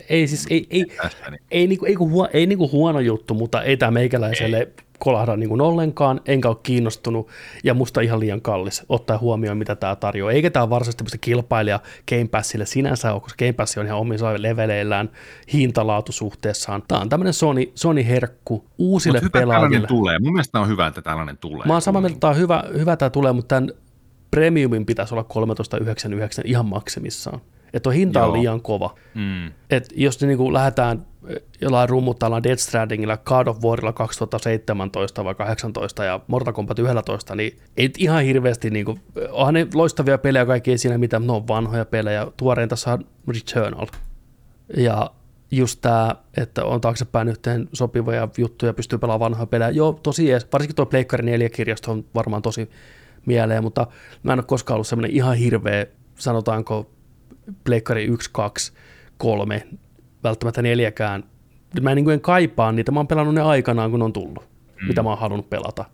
ei siis, ei, ei, Tässä, niin. ei, niinku, ei, huo- ei niinku huono juttu, mutta ei tämä meikäläiselle kolahda niinku ollenkaan, enkä ole kiinnostunut, ja musta ihan liian kallis, ottaa huomioon, mitä tämä tarjoaa. Eikä tämä varsinaisesti tämmöistä kilpailija Game Passille sinänsä ole, koska Game Pass on ihan omissa leveleillään hintalaatusuhteessaan. Tämä on tämmöinen Sony, Sony-herkku uusille hyvä, pelaajille. tällainen tulee. Mun mielestä on hyvä, että tällainen tulee. Mä oon samaa mieltä, että tämä on hyvä, hyvä tämä tulee, mutta tämän premiumin pitäisi olla 13,99 ihan maksimissaan. Että tuo hinta on Joo. liian kova. Mm. Et jos ne niinku lähdetään eh, jollain rummuttajalla Death Strandingilla, God of Warilla 2017 vai 18 ja Mortal Kombat 11, niin ei ihan hirveästi, niinku, onhan ne loistavia pelejä kaikki ei siinä mitään, ne on vanhoja pelejä. Tuorein tässä on Returnal. Ja just tämä, että on taaksepäin yhteen sopivia juttuja, pystyy pelaamaan vanhoja pelejä. Joo, tosi ees. Varsinkin tuo Pleikkari 4 kirjasto on varmaan tosi mieleen, mutta mä en ole koskaan ollut semmoinen ihan hirveä, sanotaanko Pleikkari 1, 2, 3, välttämättä neljäkään. Mä en, niin kuin en kaipaa niitä, mä oon pelannut ne aikanaan, kun on tullut, mm. mitä mä oon halunnut pelata.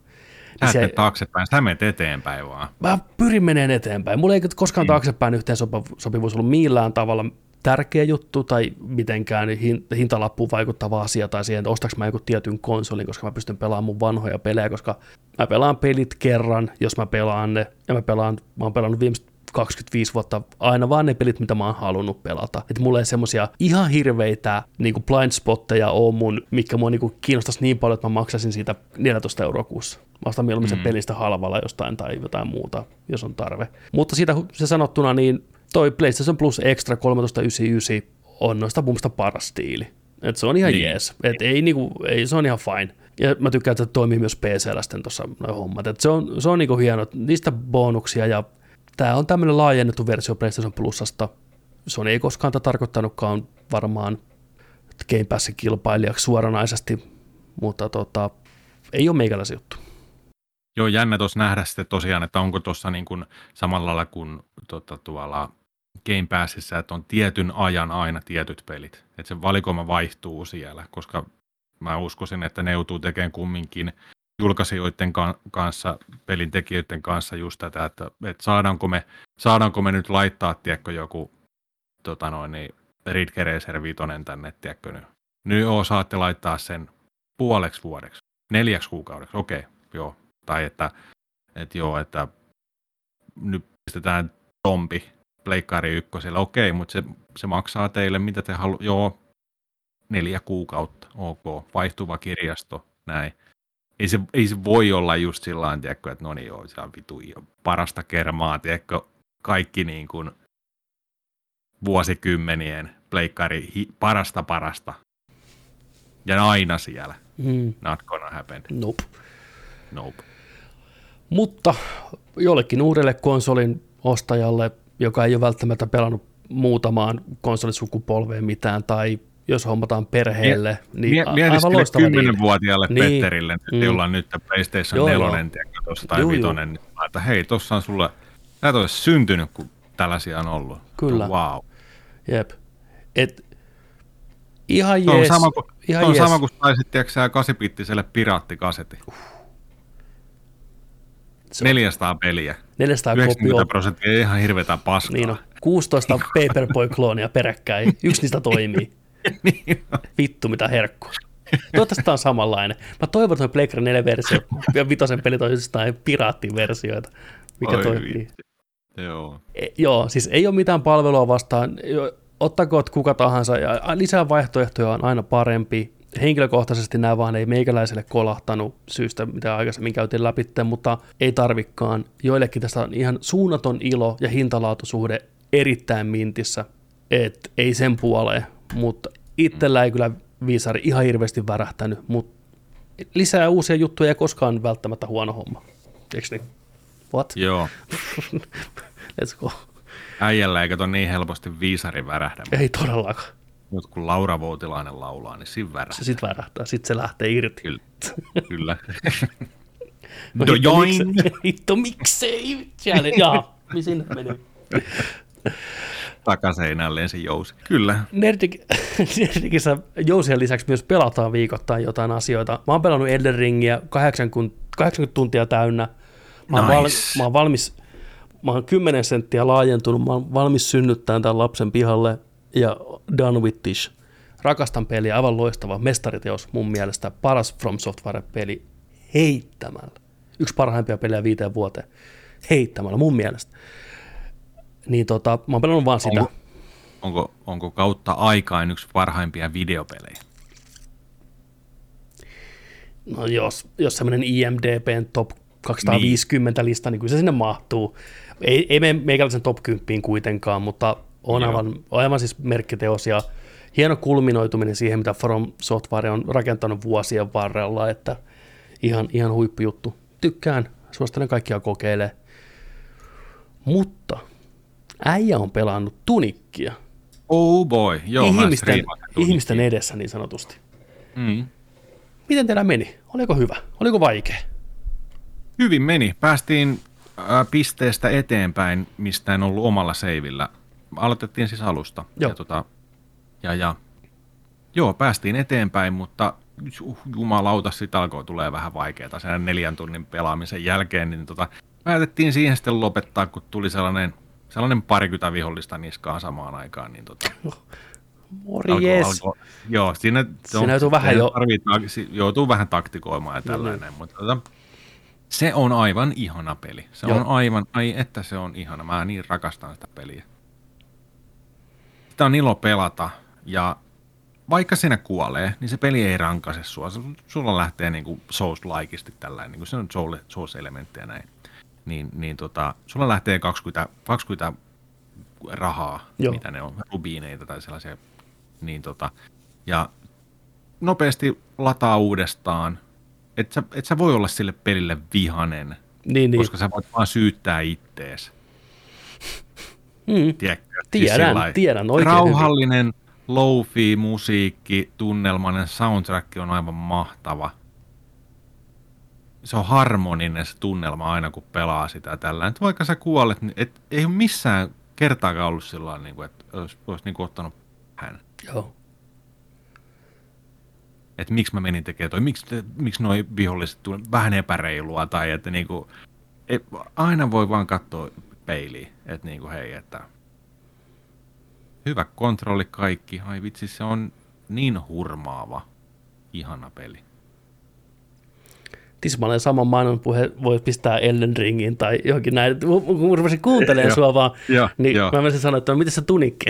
Sä Niin se... taaksepäin, sä menet eteenpäin vaan. mä pyrin meneen eteenpäin. Mulla ei koskaan Mm. taaksepäin yhteen sopivuus ollut millään tavalla tärkeä juttu tai mitenkään hin- hintalappuun vaikuttava asia tai siihen, että ostaks mä joku tietyn konsolin, koska mä pystyn pelaamaan mun vanhoja pelejä, koska mä pelaan pelit kerran, jos mä pelaan ne, ja mä, pelaan, mä oon pelannut viimeiset 25 vuotta aina vaan ne pelit, mitä mä oon halunnut pelata. Että mulla ei semmosia ihan hirveitä niin blind spotteja on mun, mikä mua niin kiinnostaisi niin paljon, että mä maksaisin siitä 14 euroa kuussa. Mä ostan mieluummin sen Mm. pelistä halvalla jostain tai jotain muuta, jos on tarve. Mutta siitä se sanottuna, niin toi PlayStation Plus Extra 1399 on noista mun mielestä paras diili. Et se on ihan Niin. jees. Et ei, niinku, ei, se on ihan fine. Ja mä tykkään, että se toimii myös PCllä sitten tuossa noin hommat. Et se on, se on niinku hieno. Niistä bonuksia ja tämä on tämmöinen laajennettu versio PlayStation Plusasta. Sony ei koskaan tätä tarkoittanutkaan varmaan Game Passin kilpailijaksi suoranaisesti, mutta tota, ei ole meikäläisen juttu. Joo, jännä tuossa nähdä sitten tosiaan, että onko tuossa niin kuin samalla lailla kuin tota, tuolla Game Passissa, että on tietyn ajan aina tietyt pelit. Että se valikoima vaihtuu siellä, koska mä uskoisin, että ne joutuu tekemään kumminkin julkaisijoiden ka- kanssa, pelin tekijöiden kanssa just tätä, että, että saadaanko, me, saadaanko me nyt laittaa, tiedätkö, joku tota noin, niin Ridge Racer 5 tänne, tiedätkö, nyt. Nyt joo, saatte laittaa sen puoleksi vuodeksi, neljäksi kuukaudeksi, okei, joo. Tai että, että joo, että nyt pistetään tompi Pleikkari ykkösellä, okei, mutta se, se maksaa teille, mitä te halu, joo, neljä kuukautta, ok, vaihtuva kirjasto, näin. Ei se, ei se voi olla just sillä tavalla, että no niin joo, se on vitu parasta kermaa, tiedätkö, kaikki niin kuin vuosikymmenien pleikkari hi, parasta parasta. Ja aina siellä. Mm. Not gonna happen. Nope. Nope. Mutta jollekin uudelle konsolin ostajalle, joka ei ole välttämättä pelannut muutamaan konsolisukupolveen mitään, tai jos hommataan perheelle, niin Mie- a- aivan loistava diili. 10-vuotiaalle Niin. Petterille, mm. jolla on nyt PlayStation Joo, 4 joo. tai juu. vitonen, niin mä että hei, tossa on sulle, et olisi syntynyt, kun tällaisia on ollut. Kyllä. Wow. Jep. Et, ihan Se on jees. sama kuin, ihan se on jees. sama kuin saisit, tiedätkö sä, 8-bittiselle piraattikasetin. Se on 400 peliä. 400 90 kopio. prosenttia ei ihan hirveätä paskaa. Niin on. 16 Paperboy-kloonia peräkkäin. Yksi niistä toimii. niin. Vittu, mitä herkkua. Toivottavasti tämä on samanlainen. Mä toivon, että Playcard 4-versio ja vitosen pelit on jostain piraattiversioita. Mikä Oi toimii. vitsi. Joo. E, joo, siis ei ole mitään palvelua vastaan. Ottakoot kuka tahansa ja lisää vaihtoehtoja on aina parempi. henkilökohtaisesti nämä vaan ei meikäläiselle kolahtanut syystä, mitä aikaisemmin käytiin läpi, mutta ei tarvikkaan. Joillekin tästä on ihan suunnaton ilo ja hintalaatusuhde erittäin mintissä, että ei sen puoleen, mutta itsellä ei kyllä viisari ihan hirveästi värähtänyt, mutta lisää uusia juttuja ei koskaan välttämättä huono homma. Eikö niin? What? Joo. Let's go. Äijällä ei kato niin helposti viisari värähdä. Ei todellakaan. Nyt kun Laura Voutilainen laulaa, niin siinä värähtää. Se sitten värähtää, sitten se lähtee irti. Kyllä. Kyllä. No, Do hitto, join. miksei, hitto miksei, siellä, jaa, mihin sinne meni. Takaseinään lensi jousi. Kyllä. Nerdik, Nerdikissä jousien lisäksi myös pelataan viikoittain jotain asioita. Mä oon pelannut Elden Ringiä 80, 80 tuntia täynnä. Mä oon, val, Nice. mä oon valmis, mä oon 10 senttiä laajentunut, mä oon valmis synnyttämään tämän lapsen pihalle ja done with this. Rakastan peliä, aivan loistava mestariteos mun mielestä, paras From Software-peli heittämällä. Yksi parhaimpia pelejä viiteen vuoteen heittämällä mun mielestä. Niin tota, mä oon pelannut vaan sitä. Onko, onko, onko kautta aikaan yksi parhaimpia videopelejä? No jos, jos semmoinen IMDBn top 250 niin. lista, niin kyllä se sinne mahtuu. Ei, ei mene meikäläisen top 10 kuitenkaan, mutta on Joo. aivan, on aivan siis merkkiteos ja hieno kulminoituminen siihen, mitä From Software on rakentanut vuosien varrella, että ihan, ihan huippujuttu. Tykkään, suosittelen kaikkia kokeilee. Mutta äijä on pelannut tunikkia Oh boy, joo, ihmisten, ihmisten edessä niin sanotusti. Mm. Miten teillä meni? Oliko hyvä? Oliko vaikea? Hyvin meni. Päästiin äh, pisteestä eteenpäin, mistä en ollut omalla seivillä. Aloitettiin siis alusta. Joo. Ja, tota, ja, ja, joo, päästiin eteenpäin, mutta ju- jumalauta, sitten alkoi tulee vähän vaikeaa sen neljän tunnin pelaamisen jälkeen, niin tota, päätettiin siihen sitten lopettaa, kun tuli sellainen, sellainen parikymmentä vihollista niskaan samaan aikaan, niin tota, Morjes. joo, siinä, Siinä joutuu vähän jo- joutuu vähän taktikoimaan ja tällainen, mutta tota, se on aivan ihana peli. Se Joo. on aivan, ai että se on ihana. Mä niin rakastan sitä peliä. Sitä on ilo pelata ja vaikka sinä kuolee, niin se peli ei rankaise sua. Sulla lähtee niinku Souls-likeisesti tällainen, niinku se on Soul- Souls-elementtejä näin. Niin, niin tota, sulla lähtee 20, 20 rahaa, Joo. mitä ne on, rubiineita tai sellaisia. Niin tota, ja nopeasti lataa uudestaan. Et sä, et sä voi olla sille pelille vihanen, Niin, niin. koska sä voit vaan syyttää ittees. Mm. Tiedätkö? Tiedän, sillai- tiedän oikein Rauhallinen, lofi musiikki, tunnelmainen soundtrack on aivan mahtava. Se on harmoninen se tunnelma aina, kun pelaa sitä tällä. Et vaikka sä kuolet, niin et, ei ole missään kertaakaan ollut sillä niin kuin, että olisi, olisi niin kuin ottanut hän. Joo. Että miksi mä menin tekemään toi, miksi, miksi noi viholliset tulee vähän epäreilua tai että niinku, et, aina voi vaan katsoa peiliin, että niinku hei, että hyvä kontrolli kaikki, ai vitsi se on niin hurmaava, ihana peli. Tismalleen saman mainon puhe voi pistää Elden Ringin tai johonkin näin. Kun mä rupesin kuuntelemaan Joo. sua vaan, niin mä menisin sanoa, että no, miten sä tunikki?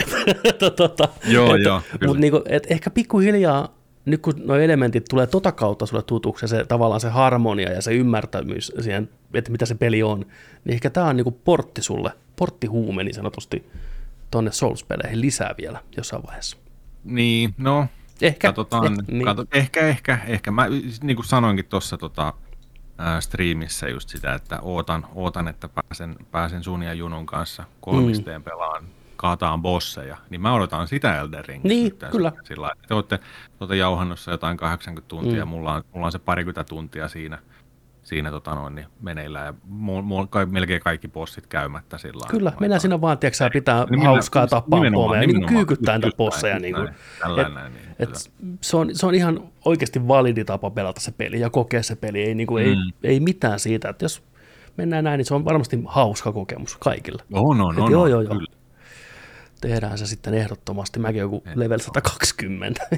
tota, Joo, että, joo. Mutta niinku, et ehkä pikkuhiljaa, nyt kun nuo elementit tulee tota kautta sulle tutuksi, se tavallaan se harmonia ja se ymmärtämys siihen, että mitä se peli on, niin ehkä tämä on niinku portti sulle, porttihuume niin sanotusti tonne Souls-peleihin lisää vielä jossain vaiheessa. Niin, no, Ehkä, katsotaan. ehkä, Ehkä, niin. kato, ehkä, ehkä, ehkä. Mä niin kuin sanoinkin tuossa tota, ää, striimissä just sitä, että ootan, ootan että pääsen, pääsen sun ja Junun kanssa kolmisteen mm. pelaan, kaataan bosseja, niin mä odotan sitä Elden Ringissä Niin, kyllä. Sillä että te olette, te olette jauhannossa jotain 80 tuntia, mm. mulla, on, mulla on se parikymmentä tuntia siinä, siinä tota noin, niin meneillään, ja mulla, mulla kai, melkein kaikki bossit käymättä sillä. Kyllä, mennään siinä vaan, tiedätkö pitää Nimenomaan- hauskaa ja tappaa nimenomaan, poomeja, niin kyykyttää niitä bosseja. Niin kuin, näin. Tällainen näin, niin, et, kyllä. se, on, se on ihan oikeasti validi tapa pelata se peli ja kokea se peli, ei, niin kuin, ei, Mm. ei mitään siitä, että jos mennään näin, niin se on varmasti hauska kokemus kaikille. On, on, Et on, joo, on, joo, joo. Tehdään se sitten ehdottomasti. Mäkin joku level 120.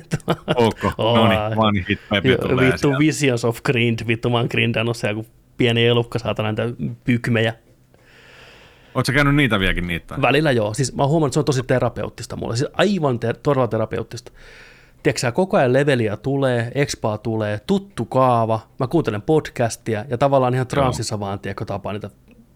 Ok, no niin, vaan hit Joo, tulee Vittu. Visions of Grind, vittu mä oon grindannut se joku pieni elukka, saatana näitä pykmejä. Oletko käynyt niitä vieläkin niitä? Välillä joo. Siis mä oon huomannut, että se on tosi terapeuttista mulle. Siis aivan ter- todella terapeuttista. tiedätkö koko ajan leveliä tulee, expaa tulee, tuttu kaava, mä kuuntelen podcastia ja tavallaan ihan transissa vaan, tiedätkö, tapaa niitä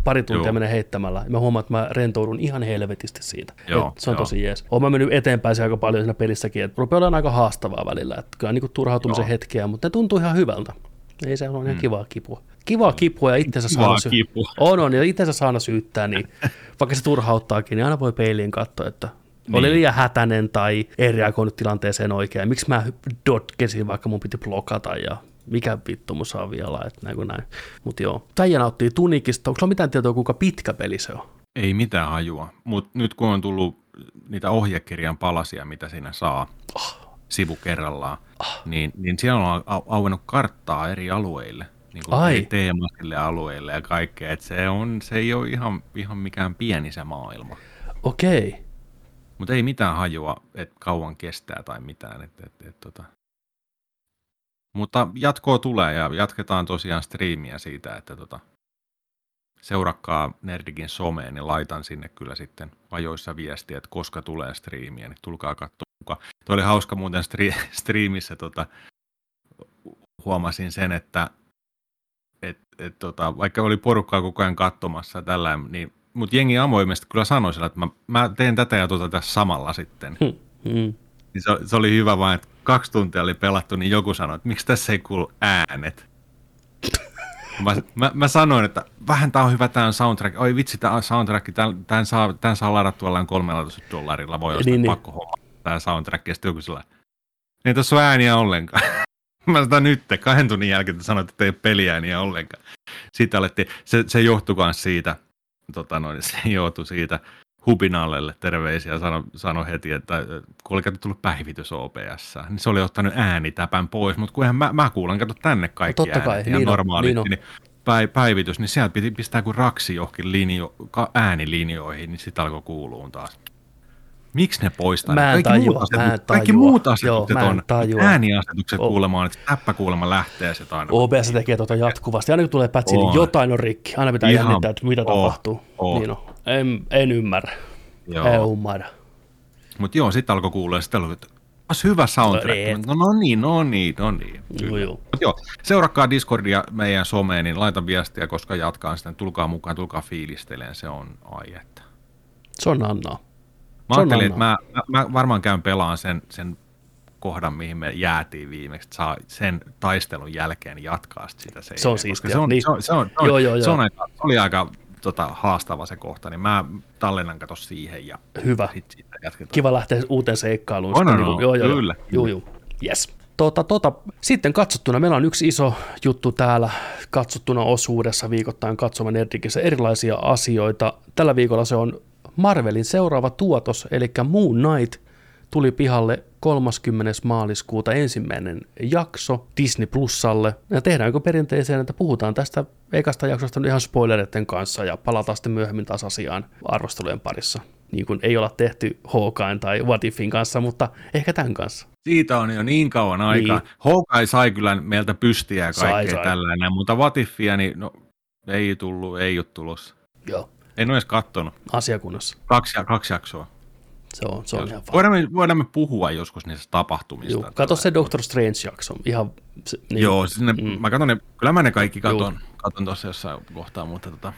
pari tuntia Joo. menee heittämällä. Ja mä huomaan, että mä rentoudun ihan helvetisti siitä. Joo, Et se on joo. tosi jees. Oon mä mennyt eteenpäin se aika paljon siinä pelissäkin, että rupeaa olemaan aika haastavaa välillä. Että kyllä niin turhautumisen Joo. hetkeä, mutta ne tuntuu ihan hyvältä. Ei se on ihan kivaa kipua. Kivaa kipua ja itsensä saada sy- kipua. On, on, ja itsensä saada syyttää, niin vaikka se turhauttaakin, niin aina voi peiliin katsoa, että oli Niin. liian hätäinen tai ei reagoinut tilanteeseen oikein. Miksi mä dotkesin, vaikka mun piti blokata ja mikä vittu vielä, että näin kuin näin. Mutta joo, Taija nauttii tunikista. Onko sulla mitään tietoa, kuinka pitkä peli se on? Ei mitään hajua, mutta nyt kun on tullut niitä ohjekirjan palasia, mitä siinä saa sivu kerrallaan, niin, niin siellä on au- auennut karttaa eri alueille, niin kuin Ai. teemaisille alueille ja kaikkea. Et se, on, se ei ole ihan, ihan mikään pieni se maailma. Okei. Mutta ei mitään hajua, että kauan kestää tai mitään. Et, et, et, tota. Mutta jatkoa tulee ja jatketaan tosiaan striimiä siitä, että tota, seurakkaa Nerdikin someen, niin laitan sinne kyllä sitten ajoissa viestiä, että koska tulee striimiä, niin tulkaa katsomaan. Tuo oli hauska muuten stri- striimissä, tota, huomasin sen, että et, et, tota, vaikka oli porukkaa koko ajan katsomassa tällä, niin mutta jengi avoimesti kyllä sanoi sillä, että mä, mä teen tätä ja tuota tässä samalla sitten. Hmm. Niin se, se, oli hyvä vaan, että kaksi tuntia oli pelattu, niin joku sanoi, että miksi tässä ei kuulu äänet. Mä, mä, mä sanoin, että vähän tää on hyvä tää on soundtrack. Oi vitsi, tää on soundtrack. Tän, tän, saa, tän saa ladattua jollain 13 dollarilla. Voi ostaa Niin, niin, niin. pakko homma tää soundtrack. Ja sitten joku sellainen, ei tässä ole ääniä ollenkaan. mä sitä nyt kahden tunnin jälkeen, että sanoit, että ei ole peliääniä ollenkaan. Siitä alettiin, se, se johtui myös siitä, tota noin, se johtui siitä Hubinallelle terveisiä sano, sano heti, että äh, kun oli kato tullut päivitys OBS, niin se oli ottanut äänitäpän pois, mutta kun eihän mä, mä kuulen, kato tänne kaikki totta kai, äänet ihan niin normaalisti, niin niin päi, päivitys, niin sieltä piti pistää kuin raksi johonkin linjo, äänilinjoihin, niin sitten alkoi kuuluun taas. Miksi ne poistaa? Mä kaikki, tajua, muut mä en asetukset, kaikki muut Joo, asetukset mä en on. tajua. Ääniasetukset Oh. kuulemaan, että täppä kuulemma lähtee se aina. OBS tekee tuota jatkuvasti. Aina kun tulee pätsi, niin jotain on rikki. Aina pitää Ihan- jännittää, että mitä on, tapahtuu. on. Niin on. En, en ymmärrä. Joo. En ymmärrä. Mutta joo, sitten alkoi kuulla sitten oli, että "As hyvä soundtrack. No, No, no niin, no niin, no niin. Joo, joo. Mut joo, seurakkaa Discordia meidän someen, niin laita viestiä, koska jatkaa sitä. Tulkaa mukaan, tulkaa fiilisteleen, se on aietta. Se on Annaa. Mä Se ajattelin, että mä, mä, mä, varmaan käyn pelaan sen, sen kohdan, mihin me jäätiin viimeksi, että saa sen taistelun jälkeen jatkaa sit sitä Se on Se, on, niin. se, on, se, on, se, on, Joo, joo, se, on joo. aika, se oli aika tota, haastava se kohta, niin mä tallennan kato siihen ja Hyvä. sit siitä jatketaan. Kiva lähteä uuteen seikkailuun. On, sitten on, niin on. joo, joo, Kyllä. Joo, joo. Yes. Tota, tota, sitten katsottuna, meillä on yksi iso juttu täällä katsottuna osuudessa viikoittain katsomaan Nerdikissä erilaisia asioita. Tällä viikolla se on Marvelin seuraava tuotos, eli Moon Knight tuli pihalle 30. maaliskuuta ensimmäinen jakso Disney Plusalle. Ja tehdäänkö perinteiseen, että puhutaan tästä ekasta jaksosta ihan spoilereiden kanssa ja palataan sitten myöhemmin taas asiaan arvostelujen parissa. Niin kuin ei olla tehty Hawkeye tai What Ifin kanssa, mutta ehkä tämän kanssa. Siitä on jo niin kauan aikaa. Niin. Hawkeye sai kyllä meiltä pystiä ja Sai, kaikkea sai. tällainen, mutta Vatifia, niin no, ei tullut, ei ole tulossa. Joo, En ole edes kattonut. asiakunnassa. Kaksi, kaksi jaksoa. Se on, se on ihan fine. Voidaan me, voidaan me puhua joskus niistä tapahtumista. Joo, kato se Doctor Strange-jakso. Ihan, se, niin, Joo, sinne, Mm. mm. mä katson ne, kyllä mä ne kaikki Joo. katon, katon tuossa jossain kohtaa, mutta tota,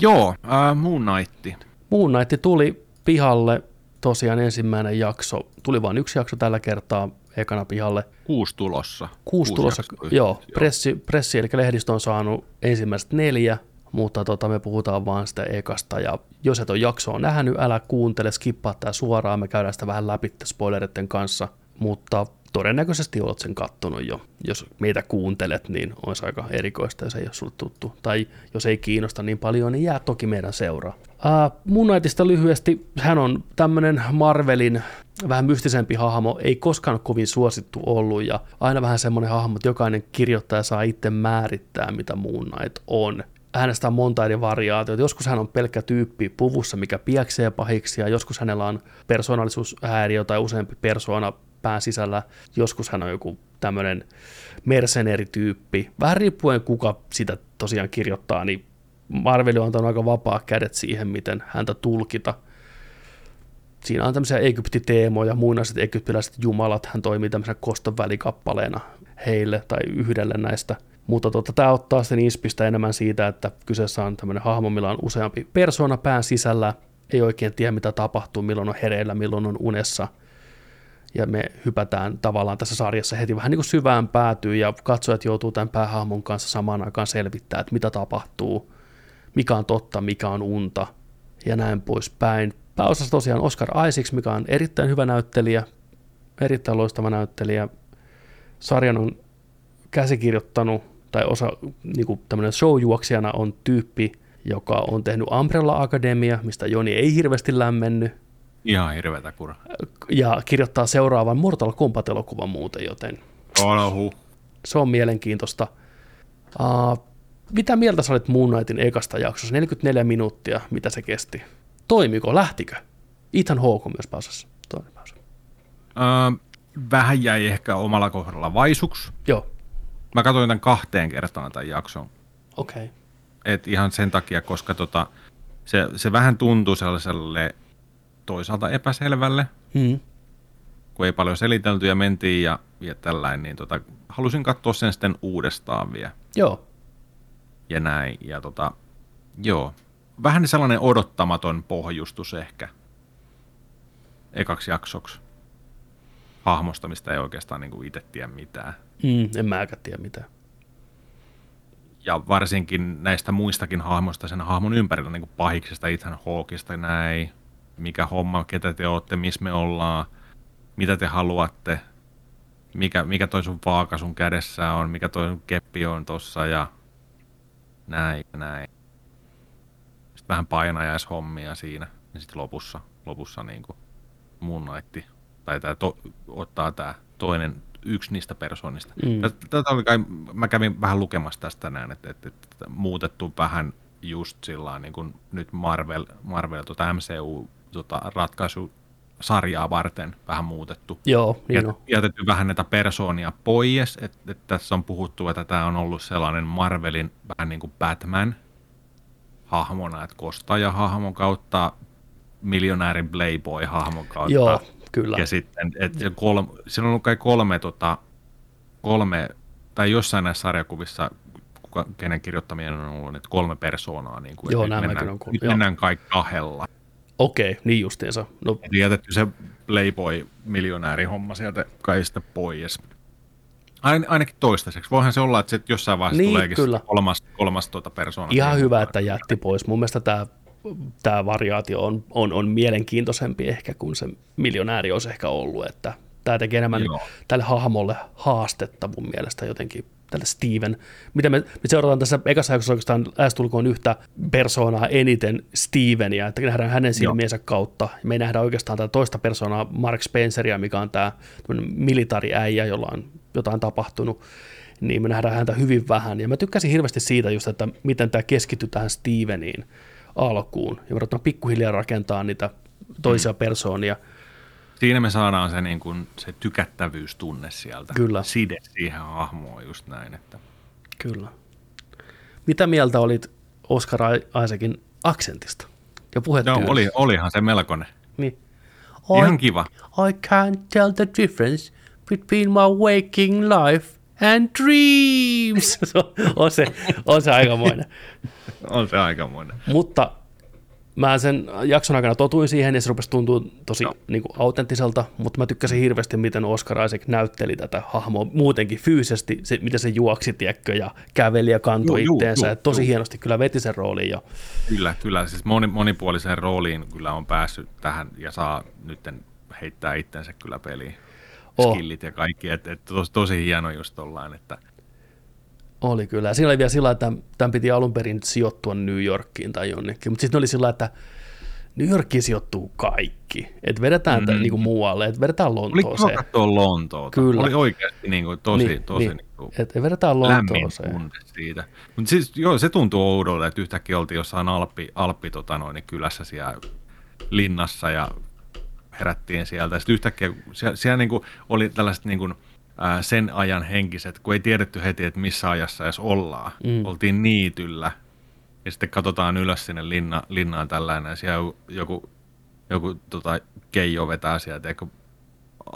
joo, äh, Moon Knight. Moon Knight tuli pihalle tosiaan ensimmäinen jakso. Tuli vain yksi jakso tällä kertaa ekana pihalle. Kuusi tulossa. Kuusi tulossa, jaksoa joo, pressi, pressi, eli lehdistö on saanut ensimmäiset neljä, mutta tota, me puhutaan vaan sitä ekasta, ja jos et ole jaksoa nähnyt, älä kuuntele, skippaa tää suoraan, me käydään sitä vähän läpi spoilereiden kanssa, mutta todennäköisesti olet sen kattonut jo. Jos meitä kuuntelet, niin olisi aika erikoista, jos ei ole sulle tuttu. Tai jos ei kiinnosta niin paljon, niin jää toki meidän seuraa. Moon Knightista lyhyesti, hän on tämmöinen Marvelin vähän mystisempi hahmo, ei koskaan ole kovin suosittu ollut ja aina vähän semmoinen hahmo, että jokainen kirjoittaja saa itse määrittää, mitä Moon Knight on. Hänestä on monta eri variaatiota. Joskus hän on pelkkä tyyppi puvussa, mikä pieksee pahiksi, ja joskus hänellä on persoonallisuushäiriö tai useampi persoona pään sisällä. Joskus hän on joku tämmöinen merceneerityyppi. Vähän riippuen kuka sitä tosiaan kirjoittaa, niin Marvel on antanut aika vapaa kädet siihen, miten häntä tulkita. siinä on tämmöisiä Egyptiteemoja, muinaiset egyptiläiset jumalat, hän toimii tämmöisenä koston välikappaleena heille tai yhdelle näistä. Mutta tota, tämä ottaa sitten inspistä enemmän siitä, että kyseessä on tämmöinen hahmo, millä on useampi persona pään sisällä, ei oikein tiedä mitä tapahtuu, milloin on hereillä, milloin on unessa. Ja me hypätään tavallaan tässä sarjassa heti vähän niin kuin syvään päätyy ja katsojat joutuu tämän päähahmon kanssa samaan aikaan selvittämään, että mitä tapahtuu, mikä on totta, mikä on unta ja näin poispäin. Pääosassa tosiaan Oscar Isaacs, mikä on erittäin hyvä näyttelijä, erittäin loistava näyttelijä. Sarjan on käsikirjoittanut, tai osa niin kuin tämmöinen showjuoksijana on tyyppi, joka on tehnyt Umbrella Academia, mistä Joni ei hirveästi lämmennyt, Ihan hirveätä kura. ja kirjoittaa seuraavan Mortal Kombat-elokuvan muuten, joten Olahu. se on mielenkiintoista. Uh, mitä mieltä sä olit Moon Knightin ekasta jaksossa? 44 minuuttia, mitä se kesti? Toimiko, lähtikö? Ethan Hawke myös. Toinen pääosa. Öö, vähän jäi ehkä omalla kohdalla vaisuksi. Joo, Mä katsoin tämän kahteen kertaan tämän jakson. okei. Okay. Et ihan sen takia, koska tota, se, se vähän tuntui sellaiselle toisaalta epäselvälle, Mm. kun ei paljon selitelty ja mentiin ja, ja tällainen, niin tota, halusin katsoa sen sitten uudestaan vielä Joo, ja näin. Ja tota, joo, vähän sellainen odottamaton pohjustus ehkä ekaksi jaksoksi hahmosta, mistä ei oikeastaan niin itse tiedä mitään. Mm, en mäkään tiedä mitään. ja varsinkin näistä muistakin hahmoista sen hahmon ympärillä, niin kuin pahiksesta, Ethan Hawkista näin, mikä homma, ketä te olette, missä me ollaan, mitä te haluatte, mikä, mikä toi sun vaaka sun kädessä on, mikä toi sun keppi on tossa ja näin ja näin. Sitten vähän painajaishommia siinä. Ja sitten lopussa, lopussa niin kuin Moon Knight, tai tää to, ottaa tämä toinen yksi niistä persoonista. Mm. Tätä oli kai, mä kävin vähän lukemassa tästä näin, että, että, että muutettu vähän just sillä niin kuin nyt Marvel, Marvel tota MCU tota, ratkaisu sarjaa varten vähän muutettu. Joo, niin Jät, jätetty vähän näitä persoonia pois, että, että tässä on puhuttu, että tämä on ollut sellainen Marvelin vähän niin kuin Batman hahmona, että kostaja hahmon kautta miljonäärin playboy hahmon kautta. Joo, kyllä. Ja sitten, että kolme, siinä on ollut kai kolme, tota, kolme, tai jossain näissä sarjakuvissa, kuka, kenen kirjoittamien on ollut, että kolme persoonaa. Niin kuin, Joo, nämäkin mennään, on kuullut, nyt joo. mennään kaikki kahdella. Okei, niin justiinsa. No, jätetty se Playboy-miljonäärihomma sieltä kai sitten pois. Ain, ainakin toistaiseksi. Voihan se olla, että jossain vaiheessa Niin, tuleekin kyllä. kolmas, kolmas tuota persoona. ihan hyvä, että jätti pois. Mun mielestä tämä tämä variaatio on, on, on mielenkiintoisempi ehkä kuin se miljonääri olisi ehkä ollut, että tämä tekee enemmän Joo. tälle hahmolle haastetta mun mielestä jotenkin, tälle Steven. Mitä me, me seurataan tässä ekassa jaksossa oikeastaan lähestulkoon yhtä persoonaa eniten Stevenia, että nähdään hänen silmiensä kautta. Me ei nähdä oikeastaan tätä toista persoonaa, Mark Spenceria, mikä on tämä militariäijä, jolla on jotain tapahtunut niin me nähdään häntä hyvin vähän. Ja mä tykkäsin hirveästi siitä just, että miten tämä keskittyy tähän Steveniin alkuun. Ja ruvetaan pikkuhiljaa rakentaa niitä toisia mm. persoonia. Siinä me saadaan se, niin kuin, se tykättävyystunne sieltä. Kyllä. Side siihen hahmoon just näin. Että. Kyllä. Mitä mieltä olit Oscar Isaacin aksentista ja No, puhetyylistä? oli, olihan se melkoinen. Niin. Ihan I, kiva. I can't tell the difference between my waking life and dreams. On- se, on se aikamoinen. On se aikamoinen. Mutta mä sen jakson aikana totuin siihen ja se rupesi tuntua tosi Joo. niin kuin, autenttiselta, mutta mä tykkäsin hirveästi, miten Oscar Isaac näytteli tätä hahmoa muutenkin fyysisesti, se, miten se juoksi, tiedätkö, ja käveli ja kantoi Juu, juu, itteensä. juu, et tosi juu. hienosti kyllä veti sen roolin. Ja, Kyllä, kyllä. Siis moni, monipuoliseen rooliin kyllä on päässyt tähän ja saa nyt heittää itsensä kyllä peliin. Oh. Skillit ja kaikki. Et, et tos, tosi hieno just tollain, että oli kyllä. Siinä oli vielä sillä, että tämän piti alun perin sijoittua New Yorkiin tai jonnekin, mutta sitten oli sillä, että New Yorkiin sijoittuu kaikki. Että vedetään mm. niin kuin muualle, että vedetään oli kiva Lontooseen. Lontoota. Kyllä. Oli oikeasti niin kuin, tosi, Niin, tosi niin. niin kuin, Et vedetään Lontooseen. siitä. Mutta siis joo, se tuntuu oudolta, että yhtäkkiä oltiin jossain Alppi, Alppi tota noin, niin kylässä siellä linnassa ja herättiin sieltä. Sitten yhtäkkiä siellä, siellä niin kuin oli tällaiset niin kuin, ää, sen ajan henkiset, kun ei tiedetty heti, että missä ajassa edes ollaan. Mm. Oltiin niityllä ja sitten katsotaan ylös sinne linna, linnaan tällainen ja siellä joku joku tota, keijo vetää sieltä, eikö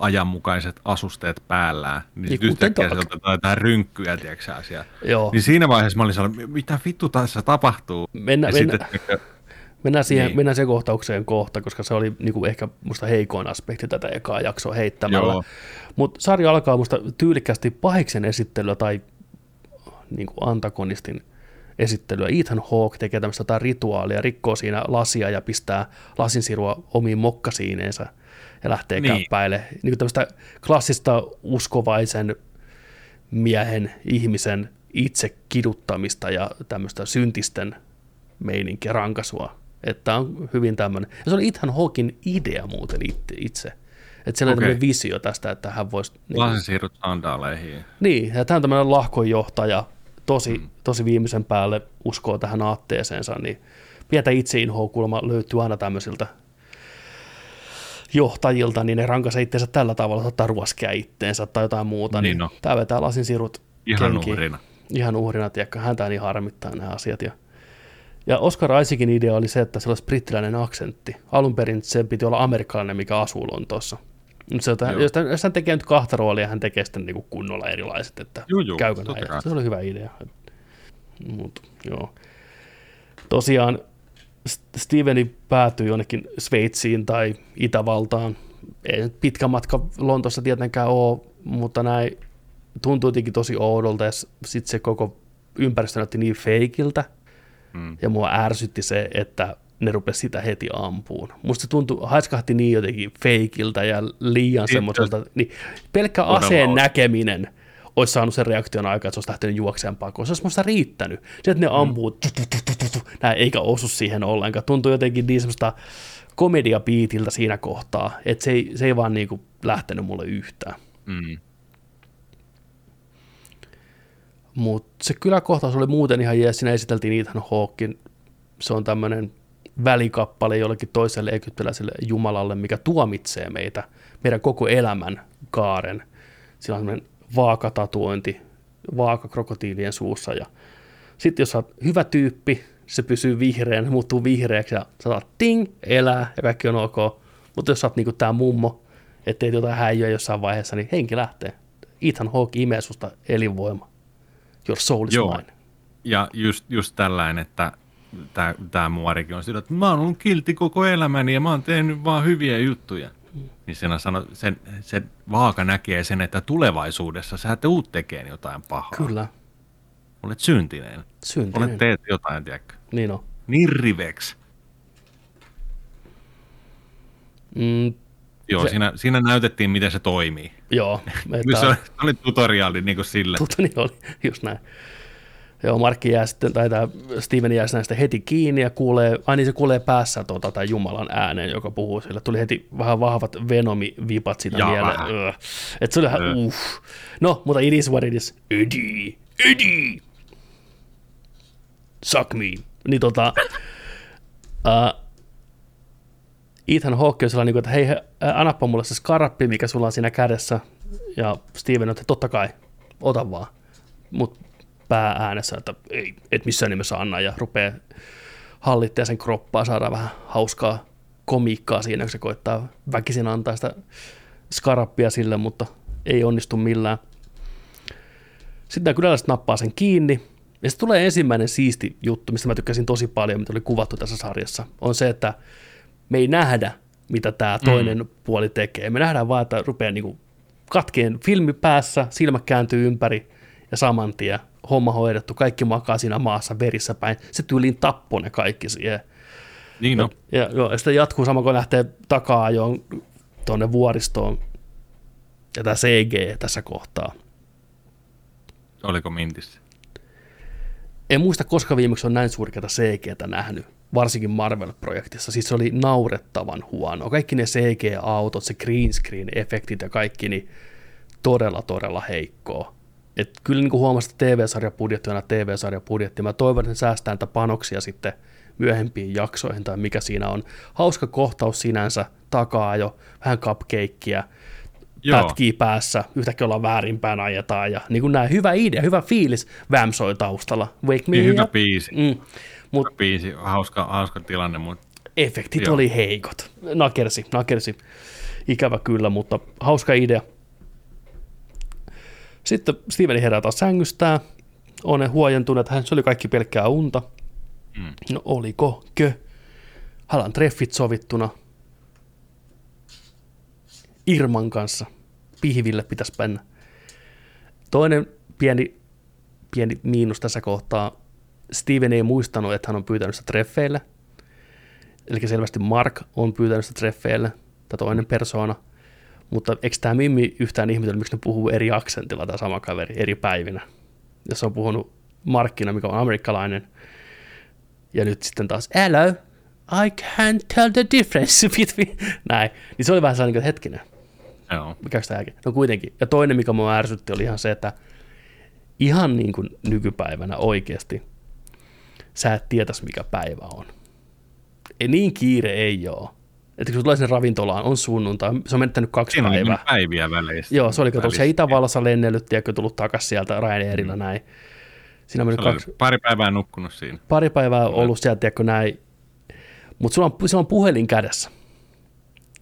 ajanmukaiset asusteet päällään, niin, Niin niin yhtäkkiä sieltä otetaan jotain rynkkyjä, tiedätkö siellä. Joo. Niin siinä vaiheessa mä olin sellainen, mitä vittu tässä tapahtuu? Mennä- ja mennä- sitten, Mennään, siihen, Niin. mennään siihen kohtaukseen kohta, koska se oli niinku ehkä musta heikoin aspekti tätä ekaa jaksoa heittämällä. Mutta sarja alkaa musta tyylikkästi pahiksen esittelyä tai niinku antagonistin esittelyä. Ethan Hawke tekee tämmöistä rituaalia, rikkoo siinä lasia ja pistää lasinsirua omiin mokkasiineensa ja lähtee Niin. käppäille. Niin tämmöistä klassista uskovaisen miehen, ihmisen itse kiduttamista ja tämmöistä syntisten meininkiä, rankasua. Että on hyvin tämmöinen. Ja se oli Ethan Hawkin idea muuten it- itse. Että siellä oli Okei. tämmöinen visio tästä, että hän voisi... Niin, Lasensiirrot sandaaleihin. niin, ja tämä on tämmöinen lahkojohtaja, tosi, Mm. tosi viimeisen päälle uskoo tähän aatteeseensa, niin pientä itseinhoa kuulemma löytyy aina tämmöisiltä johtajilta, niin ne rankaisee itseensä tällä tavalla, että ottaa ruoskea itteensä tai jotain muuta, niin, Niin niin no. tämä vetää lasinsirut Ihan kenkiin. uhrina. Ihan uhrina, tiedätkö, häntä niin harmittaa nämä asiat. Ja, ja Oscar Isaacin idea oli se, että se olisi brittiläinen aksentti. Alun perin se piti olla amerikkalainen, mikä asuu Lontoossa. Mutta se, että Joo. jos, hän- jos hän tekee nyt kahta roolia, hän tekee sitten niinku kunnolla erilaiset, että Juu, juu, käykö näin. Se oli hyvä idea. Mut, joo. Tosiaan Steveni päätyi jonnekin Sveitsiin tai Itävaltaan. Ei nyt pitkä matka Lontossa tietenkään ole, mutta näin tuntui jotenkin tosi oudolta ja sitten se koko ympäristö näytti niin feikiltä. Mm. Ja mua ärsytti se, että ne rupesi sitä heti ampuun. Musta se tuntui, haiskahti niin jotenkin feikiltä ja liian semmoiselta, niin pelkkä aseen näkeminen olisi saanut sen reaktion aikaa, että se olisi lähtenyt juokseen pakoon. Se olisi musta riittänyt. Se, että ne ampuu, tu, tu, tu, tu, tu, tu, näin, eikä osu siihen ollenkaan. Tuntui jotenkin niin semmoista komediapiitiltä siinä kohtaa, että se ei, se ei vaan niinku lähtenyt mulle yhtään. Mm. Mutta se kyläkohtaus oli muuten ihan jees. Siinä esiteltiin Ethan Hawkin. Se on tämmöinen välikappale jollekin toiselle egyptiläiselle jumalalle, mikä tuomitsee meitä, meidän koko elämän kaaren. Sillä on semmoinen vaakatatuointi, vaaka krokotiilien suussa. Ja sitten jos sä oot hyvä tyyppi, se pysyy vihreän, muuttuu vihreäksi ja sä saat ting, elää ja kaikki on ok. Mutta jos sä oot niinku tää mummo, ettei jotain häijyä jossain vaiheessa, niin henki lähtee. Ethan Hawke imee susta elinvoima. Your soul is Joo. mine. Ja just, just tällainen, että tämä, tämä muorikin on sillä, että mä oon ollut kiltti koko elämäni ja mä oon tehnyt vaan hyviä juttuja. Niin sen, sano, sen, se vaaka näkee sen, että tulevaisuudessa sä tuut tekemään jotain pahaa. Kyllä, Olet syntinen. syntinen. Olet teet jotain, tiedätkö? Niin on. Nirriveksi. Mm, Joo, Se- siinä, siinä näytettiin, miten se toimii. joo. Että... Se, oli, se oli tutoriaali niin kuin sille. Totta niin oli, just näin. Joo, Markki jää sitten, tai tämä Steven jää näistä heti kiinni ja kuulee, ai niin se kuulee päässä tuota, tai Jumalan äänen, joka puhuu sille. Tuli heti vähän vahvat Venomi-vipat siitä Jaa, mieleen. vähän. Öö. Et se oli ihan, Öö. uff. No, mutta it is what it is. Eddie, Eddie. Suck me. Niin tota, uh, Ethan Hawke on sellainen, niin että hei, ää, annappa mulle se skarappi, mikä sulla on siinä kädessä. Ja Steven on, että totta kai, ota vaan. Mut pää äänessä, että ei, et missään nimessä anna, ja rupeaa hallittaa sen kroppaa, saadaan vähän hauskaa komiikkaa siinä, kun se koittaa väkisin antaa sitä skarappia sille, mutta ei onnistu millään. Sitten nämä kyläläiset nappaa sen kiinni, ja sitten tulee ensimmäinen siisti juttu, mistä mä tykkäsin tosi paljon, mitä oli kuvattu tässä sarjassa, on se, että me ei nähdä, mitä tämä toinen mm. puoli tekee. Me nähdään vaan, että rupeaa niinku katkeen filmi päässä, silmä kääntyy ympäri ja saman tien homma hoidettu, kaikki makaa siinä maassa verissä päin. Se tyyliin tappoi ne kaikki siihen. Niin no. Ja, joo, ja sitten jatkuu sama, kun lähtee takaa jo tuonne vuoristoon. Ja tämä CG tässä kohtaa. Oliko mintissä? En muista, koska viimeksi on näin surkeata CGtä nähnyt, varsinkin Marvel-projektissa. Siis se oli naurettavan huono. Kaikki ne CG-autot, se green screen-efektit ja kaikki, niin todella, todella heikkoa. Et kyllä niin kuin huomasin, että TV-sarjapudjetti on TV-sarjapudjetti. Mä toivon, että säästää niitä panoksia sitten myöhempiin jaksoihin tai mikä siinä on. Hauska kohtaus sinänsä, takaa jo, vähän cupcakeia, Joo. pätkii päässä, yhtäkkiä ollaan väärinpäin ajetaan ja niin kuin näin, hyvä idea, hyvä fiilis, Vam soi taustalla, wake me Niin hyvä up. biisi. Mm. Mut, Hyvä biisi, hauska, hauska tilanne, mutta efektit Joo. oli heikot. Nakersi, nakersi. Ikävä kyllä, mutta hauska idea. Sitten Steveni herää taas sängystään. On huojentunut, että hän, se oli kaikki pelkkää unta. Mm. No oliko kö? Hänellä on treffit sovittuna. Irman kanssa. Pihville pitäisi mennä. Toinen pieni, pieni miinus tässä kohtaa. Steven ei muistanut, että hän on pyytänyt sitä treffeille. Eli selvästi Mark on pyytänyt sitä treffeille, tai toinen persoona. Mutta eikö tämä Mimmi yhtään ihmetellä, miksi ne puhuu eri aksentilla tämä sama kaveri eri päivinä? Jos on puhunut Markkina, mikä on amerikkalainen, ja nyt sitten taas, hello, I can't tell the difference between, näin. Niin se oli vähän sellainen, että hetkinen, Joo. mikä sitä äkkiä? No kuitenkin. Ja toinen, mikä mua ärsytti, oli ihan se, että ihan niin kuin nykypäivänä oikeasti sä et tietäisi, mikä päivä on. Ei niin kiire ei ole. Että kun tulee sinne ravintolaan, on sunnuntai, se on menettänyt kaksi Siinä oli päivää. niin päiviä väleistä. Joo, se oli kato, se. Itävallassa lennellyt, tiedätkö, tullut takaisin sieltä Ryanairilla näin. Siinä on mennyt Se oli kaksi, pari päivää nukkunut siinä. pari päivää ollut sieltä, tiedätkö, näin. Mutta sulla on, sulla on puhelin kädessä.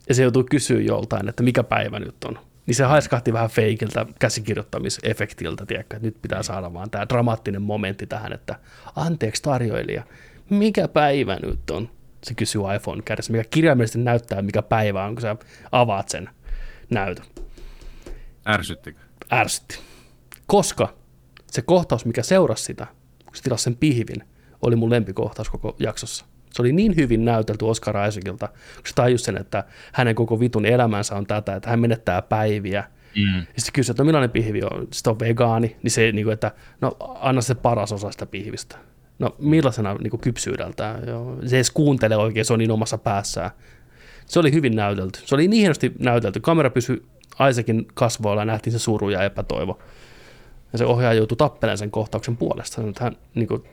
Ja se joutuu kysyä joltain, että mikä päivä nyt on. Niin se haiskahti vähän feikiltä käsikirjoittamisefektiltä, tiedätkö, että nyt pitää saada vaan tämä dramaattinen momentti tähän, että anteeksi tarjoilija, mikä päivä nyt on? Se kysyy iPhone kädessä, mikä kirjaimellisesti näyttää, mikä päivä on, kun sä avaat sen näytön. Ärsyttikö? Ärsytti. Koska se kohtaus, mikä seurasi sitä, kun se tilasi sen pihvin, oli mun lempikohtaus koko jaksossa. Se oli niin hyvin näytelty Oscar Isaacilta, kun se tajusi sen, että hänen koko vitun elämänsä on tätä, että hän menettää päiviä. Mm. Ja sitten kysyi, että no millainen pihvi on, sitten on vegaani, niin se, niin kuin, että no anna se paras osa sitä pihvistä. No millaisena niin kuin kypsyydeltään, joo. se ei edes kuuntele oikein, se on niin omassa päässään. Se oli hyvin näytelty. Se oli niin hienosti näytelty. Kamera pysyi Isaacin kasvoilla ja nähtiin se suru ja epätoivo. Ja se ohjaaja joutui tappelemaan sen kohtauksen puolesta. Hän niin kuin,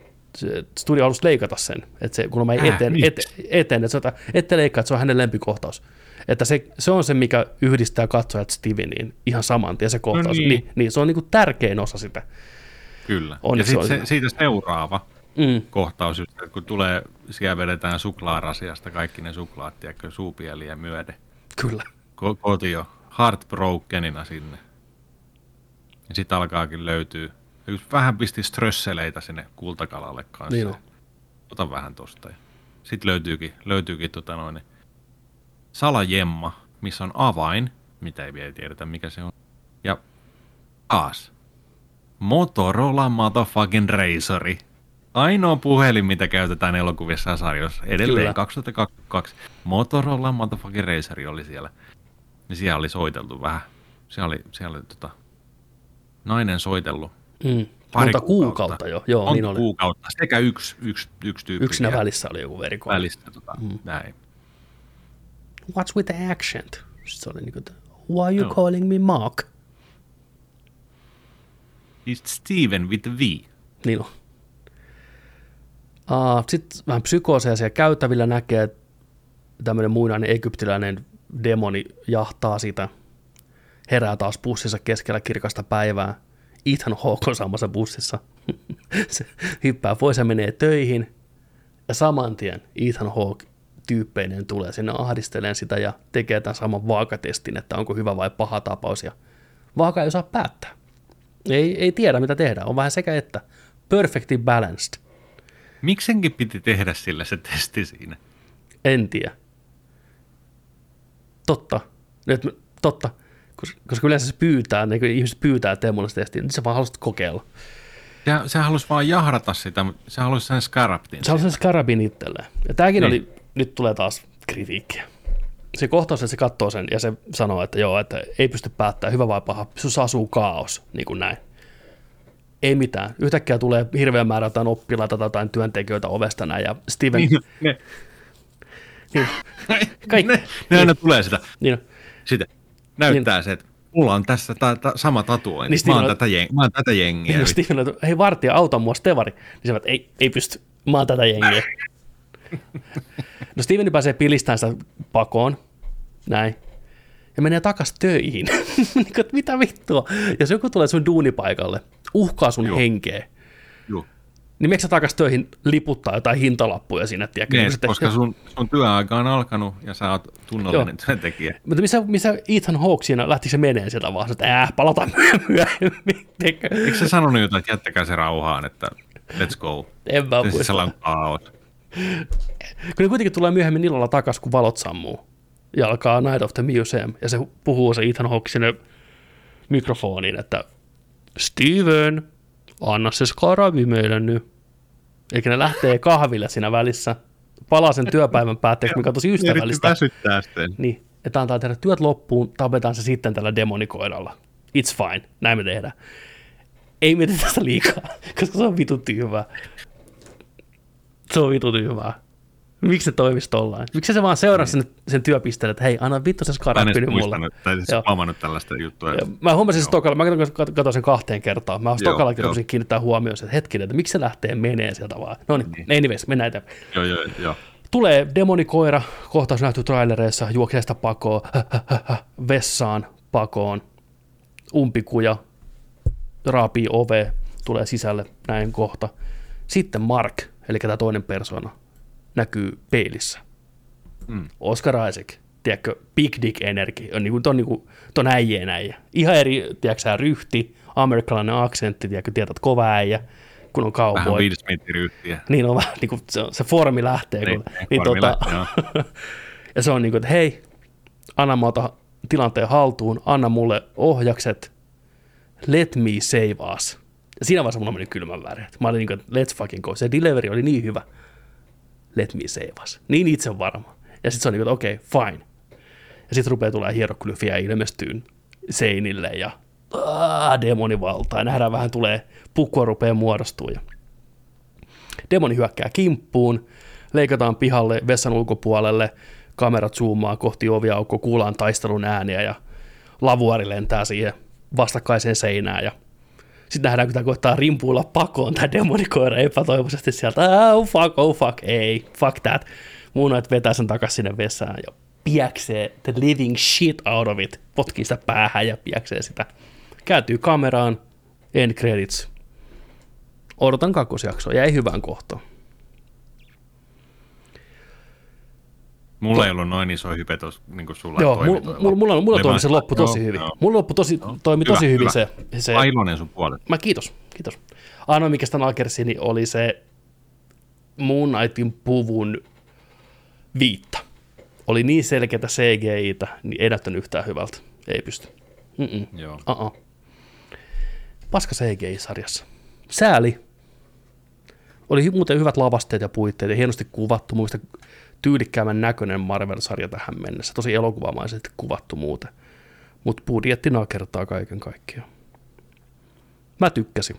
studio halusi leikata sen, että se kun ei Äh, eteen, miksi? ete, eteen että, ette leikkaa, että se on hänen lempikohtaus. Että se, se on se, mikä yhdistää katsojat Steveniin ihan saman tien se kohtaus. niin. niin. Niin, niin, se on niin kuin tärkein osa sitä. Kyllä. Onneksi ja sitten se, siitä seuraava Mm. kohtaus, just, että kun tulee, siellä vedetään suklaarasiasta kaikki ne suklaat, tiedätkö, suupieliä myöden. Kyllä. Ko- kotio, heartbrokenina sinne. Ja sitten alkaakin löytyy, yksi vähän pisti strösseleitä sinne kultakalalle kanssa. Niin on. Ota vähän tosta. Sitten löytyykin, löytyykin tota noin, salajemma, missä on avain, mitä ei vielä tiedetä mikä se on. Ja taas, Motorola motherfucking Razori. Ainoa puhelin, mitä käytetään elokuvissa ja sarjoissa. Edelleen Kyllä. 2022. Motorola motherfucking Razori oli siellä. Niin siellä oli soiteltu vähän. Siellä oli, siellä oli tota, nainen soitellut. Mm. Pari Monta kuukautta jo. Joo, Monta niin oli. kuukautta. Sekä yksi, yksi, yksi tyyppi. Yksinä välissä oli joku verikoe. Välistä, tota, mm. näin. What's with the accent? Sitten se oli niin kuin, why are you Joo. calling me Mark? It's Steven with the V. Niin on. Uh, Sitten vähän psykooseja siellä käytävillä näkee, että tämmöinen muinainen egyptiläinen demoni jahtaa sitä. Herää taas bussissa keskellä kirkasta päivää. Ethan Hawke on samassa bussissa. se hyppää pois ja menee töihin. Ja saman tien Ethan Hawke tyyppeinen tulee sinne ahdisteleen sitä ja tekee tämän saman vaakatestin, että onko hyvä vai paha tapaus. Ja vaaka ei osaa päättää. Ei, ei tiedä, mitä tehdään. On vähän sekä että. Perfectly balanced. Miksenkin piti tehdä sille se testi siinä? En tiedä. Totta. Nyt, totta. Kos- Koska yleensä se pyytää, niin kun ihmiset pyytää teemolle testiä, niin sä vaan haluaisit kokeilla. Se, se halusi vaan jahdata sitä, mutta se halusi sen skaraptin. Se halusi sen skarabin itselleen. Ja tämäkin Niin. oli, nyt tulee taas kritiikkiä. Se kohtaus, että se katsoo sen ja se sanoo, että joo, että ei pysty päättämään, hyvä vai paha, sinussa asuu kaos, niin kuin näin. Ei mitään. Yhtäkkiä tulee hirveä määrä jotain oppilaita tai jotain työntekijöitä ovesta näin, ja Steven... Niin, ne, Niin, kaikki, ne, ne aina tulee sitä. niin, Sitten näyttää se, että mulla on tässä ta, ta, sama tatuointi. Niin mä, oon Steven- tätä jeng, mä oon tätä jengiä. Niin, Steven on, että hei vartija, auta mua, Stevari. Niin se, että ei, ei pysty, mä oon tätä jengiä. No Steven pääsee pilistämään sitä pakoon, näin, ja menee takas töihin. niin mitä vittua? Jos joku tulee sun duunipaikalle, uhkaa sun Joo. henkeä, Joo. Niin miksi sä takas töihin liputtaa jotain hintalappuja sinne, tiedätkö? Niin, Niin sitten- koska sun, sun työaika on alkanut ja sä oot tunnollinen Joo. työntekijä. Mutta missä, missä Ethan Hawke siinä, lähtikö se menee sieltä vaan, että äh, palataan myöhemmin. Eikö se sanonut jotain, että jättäkää se rauhaan, että let's go. En mä siis muista. on kaos. Kun ne kuitenkin tulee myöhemmin illalla takaisin, kun valot sammuu. Ja alkaa Night of the Museum. Ja se puhuu se Ethan Hawke sinne mikrofoniin, että Steven, anna se skarabi meille nyt. Eli ne lähtee kahville siinä välissä. Palaa sen työpäivän päätteeksi, mikä on tosi ystävällistä. väsyttää sitten. Niin, että antaa tehdä työt loppuun, tapetaan se sitten tällä demonikoiralla. It's fine, näin me tehdään. Ei mietitä tästä liikaa, koska se on vitu tyhmää. Se on vitu tyhmää. Miksi se toimisi tollain? Miksi se vaan seuraa sen, sen työpisteen, että hei, anna vittu se nyt mulle. tai siis Joo. huomannut tällaista juttua. Ja Mä huomasin se Stokalla, mä katsoin, sen kahteen kertaan. Mä Joo, Stokallakin joo. rupesin kiinnittää huomioon, että hetkinen, että miksi se lähtee menee sieltä vaan. No niin, anyways, mennään eteenpäin. Joo, joo, joo. Tulee demonikoira, kohtaus nähty trailereissa, juoksee sitä pakoon, vessaan pakoon, umpikuja, raapii ove, tulee sisälle, näin kohta. Sitten Mark, eli tämä toinen persona, näkyy peilissä. Mm. Oscar Isaac, tiedätkö, Big Dick Energy, on niinku, ton, niinku, ton äijien äijä. Ihan eri, tiedätkö ryhti, amerikkalainen aksentti, tiedätkö, tiedät, kova äijä, kun on Vähän cowboy. Will Smithin ryhtiä. Niin on vähän, niin kuin se, se formi lähtee. Niin, Kun, niin, niin, tota, lähtee, ja se on niin kuin, että hei, anna mä ota tilanteen haltuun, anna mulle ohjakset, let me save us. Ja siinä vaiheessa mulla meni kylmän väreet. Mä olin niin kuin, let's fucking go. Se delivery oli niin hyvä. Let me save us. Niin itse varma. Ja sitten se on niin että okei, okay, fine. Ja sitten rupeaa tulee hieroglyfiä ilmestyyn seinille ja aah, demonivalta. Ja nähdään vähän tulee, pukkua rupeaa muodostuu. Ja demoni hyökkää kimppuun, leikataan pihalle vessan ulkopuolelle, kamerat zoomaa kohti oviaukko, kuullaan taistelun ääniä ja lavuari lentää siihen vastakkaiseen seinään ja sitten nähdään, kun tämä koittaa rimpuilla pakoon tämä demonikoira epätoivoisesti sieltä, oh fuck, oh fuck, ei, fuck that. Muun että vetää sen takaisin sinne vessaan ja piäksee the living shit out of it, potkii sitä päähän ja piäksee sitä. Kääntyy kameraan, end credits. Odotan kakkosjaksoa, jäi hyvään kohtaan. Mulla ei ollut noin iso hype tuossa, niin kuin sulla Joo, toimi mulla, mulla, mulla, mulla toimi se loppu tosi joo, hyvin. joo. Mulla loppu tosi, toimi Hyvä, tosi hyvin hyvä. se. se Mä iloinen sun puolesta. Mä kiitos, kiitos. Ainoa, mikä sitä nakersini, oli se Moon Knightin puvun viitta. Oli niin selkeätä CGI-tä, niin ei näyttänyt yhtään hyvältä. Ei pysty. Mm-mm. Joo. Uh-uh. Paska CGI-sarjassa. Sääli. Oli muuten hyvät lavasteet ja puitteet ja hienosti kuvattu. Muista tyylikkäämän näköinen Marvel-sarja tähän mennessä. Tosi elokuvamaisesti kuvattu muuten. Mutta budjetti nakertaa kaiken kaikkiaan. Mä tykkäsin.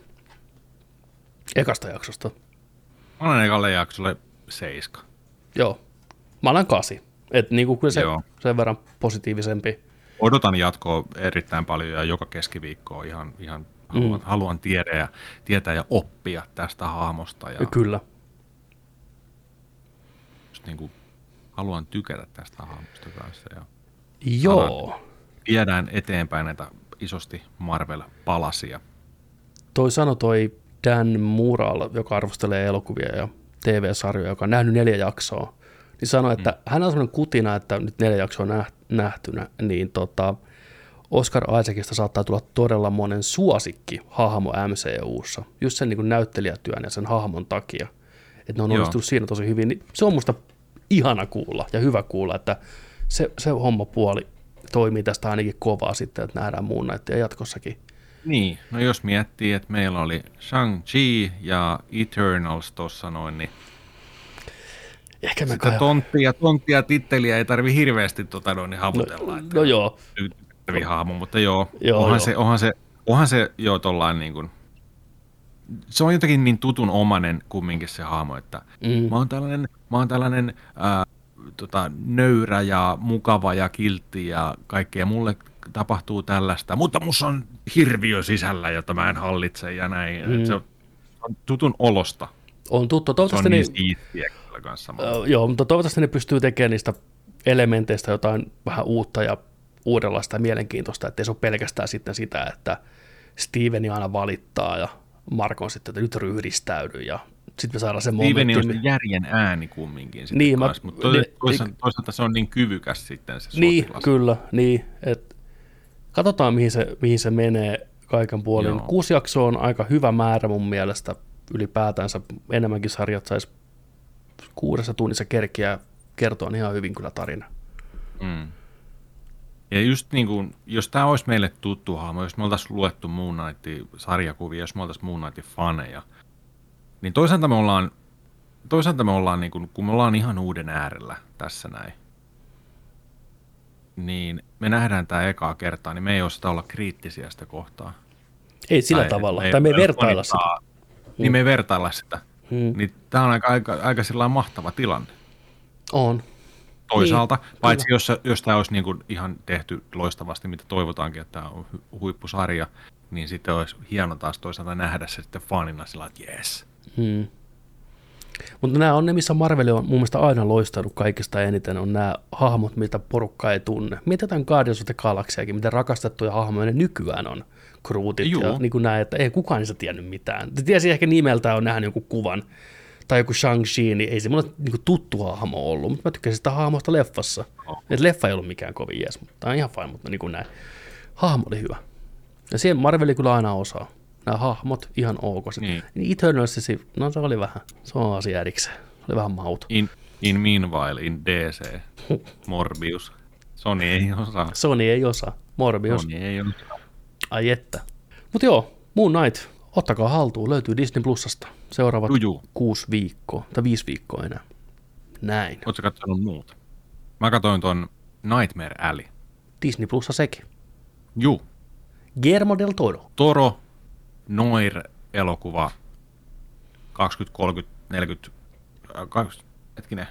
Ekasta jaksosta. Mä olen ekalle jaksolle seiska. Joo. Mä annan kasi. Et niinku kyllä se Joo. sen verran positiivisempi. Odotan jatkoa erittäin paljon ja joka keskiviikko ihan, ihan haluan, Mm. haluan tiedä ja, tietää ja oppia tästä hahmosta. Ja kyllä. Just niin kuin, haluan tykätä tästä hahmosta kanssa. Ja Joo. viedään eteenpäin näitä isosti Marvel-palasia. Toi sanoi toi Dan Mural, joka arvostelee elokuvia ja TV-sarjoja, joka on nähnyt neljä jaksoa, niin sanoi, että mm. hän on sellainen kutina, että nyt neljä jaksoa näht- nähtynä, niin tota, Oscar Isaacista saattaa tulla todella monen suosikki hahmo MCUssa, just sen niin näyttelijätyön ja sen hahmon takia. Että ne on Joo. onnistunut siinä tosi hyvin. Niin se on musta ihana kuulla ja hyvä kuulla, että se, se hommapuoli toimii tästä ainakin kovaa sitten, että nähdään muun näitä jatkossakin. Niin, no jos miettii, että meillä oli Shang-Chi ja Eternals tuossa noin, niin Ehkä me sitä kai... tonttia, tonttia titteliä ei tarvi hirveästi tota noin, niin haputella. että No joo, hahmo, mutta joo, Joo, onhan, joo. Se, onhan, se, onhan se jo tollain niin kuin, se on jotenkin niin tutun omanen kumminkin se hahmo, että Mm. mä oon tällainen, mä oon tällainen ää, tota, nöyrä ja mukava ja kiltti ja kaikkea, mulle tapahtuu tällaista, mutta musta on hirviö sisällä, jota mä en hallitse ja näin. Mm. Se on, on tutun olosta. on tuttu. Se Toivottavasti on ne, niin kyllä kanssa. Ö, joo, mutta toivottavasti ne pystyy tekemään niistä elementeistä jotain vähän uutta ja uudenlaista ja mielenkiintoista, ettei se ole pelkästään sitten sitä, että Steveni aina valittaa ja Mark on sitten, että nyt ryhdistäydy ja sitten me saadaan se Steveni on momentti. se järjen ääni kumminkin sitten Niin, kanssa, mutta ne- toisaalta, toisaalta se on niin kyvykäs sitten se Niin, sotilas. kyllä, niin. Et katsotaan, mihin se, mihin se menee kaiken puolin. Joo. Kuusi jaksoa on aika hyvä määrä mun mielestä ylipäätänsä. Enemmänkin sarjat saisi kuudessa tunnissa kerkiä kertoa ihan hyvin kyllä tarina. Mm. Ja just niin kuin, jos tämä olisi meille tuttu hahmo, jos me oltaisiin luettu Moon Knightin sarjakuvia, jos me oltaisiin Moon Knightin faneja, niin toisaalta me ollaan, toisaalta me ollaan niin kuin, kun me ollaan ihan uuden äärellä tässä näin, niin me nähdään tämä ekaa kertaa, niin me ei osata olla kriittisiä sitä kohtaa. Ei sillä Tai tavalla, me tai me ei vertailla sitä. Niin me ei vertailla sitä. Mm. Niin tämä on aika, aika, aika mahtava tilanne. On. Toisaalta, Niin, paitsi jos, jos tämä olisi niin kuin ihan tehty loistavasti, mitä toivotaankin, että tämä on hu- huippusarja, niin sitten olisi hieno taas toisaalta nähdä se sitten fanina sillä että jes. Hmm. Mutta nämä on ne, missä Marvel on mun mielestä aina loistanut kaikista eniten, on nämä hahmot, mitä porukka ei tunne. Mietitään Guardians of the Galaxyäkin, miten rakastettuja hahmoja ne nykyään on. Kruutit ja niin kuin näin, että ei kukaan niistä tiennyt mitään. Tiesi ehkä nimeltä on nähnyt jonkun kuvan, tai joku Shang-Chi, niin ei se mulle niin kuin tuttu hahmo ollut, mutta mä tykkäsin sitä hahmosta leffassa. Et leffa ei ollut mikään kovin jees, mutta tämä on ihan fine, mutta niin kuin näin. Hahmo oli hyvä. Ja siihen Marveli kyllä aina osaa. Nämä hahmot ihan ok. Niin. Niin Eternals, no se oli vähän, se on asia erikseen. Se oli vähän mauto. In, in meanwhile, in DC, Morbius. Sony ei osaa. Sony ei osaa. Morbius. Sony ei osaa. Ai että. Mutta joo, Moon Knight, ottakaa haltuun, löytyy Disney Plusasta. Seuraavat Juju. kuusi viikkoa, tai viisi viikkoa enää. Näin. Oletko katsonut muuta? Mä katsoin ton Nightmare Alley. Disney Plussa sekin. Juu. Guillermo del Toro. Toro, Noir-elokuva 20, 30, 40, äh, 20, hetkinen,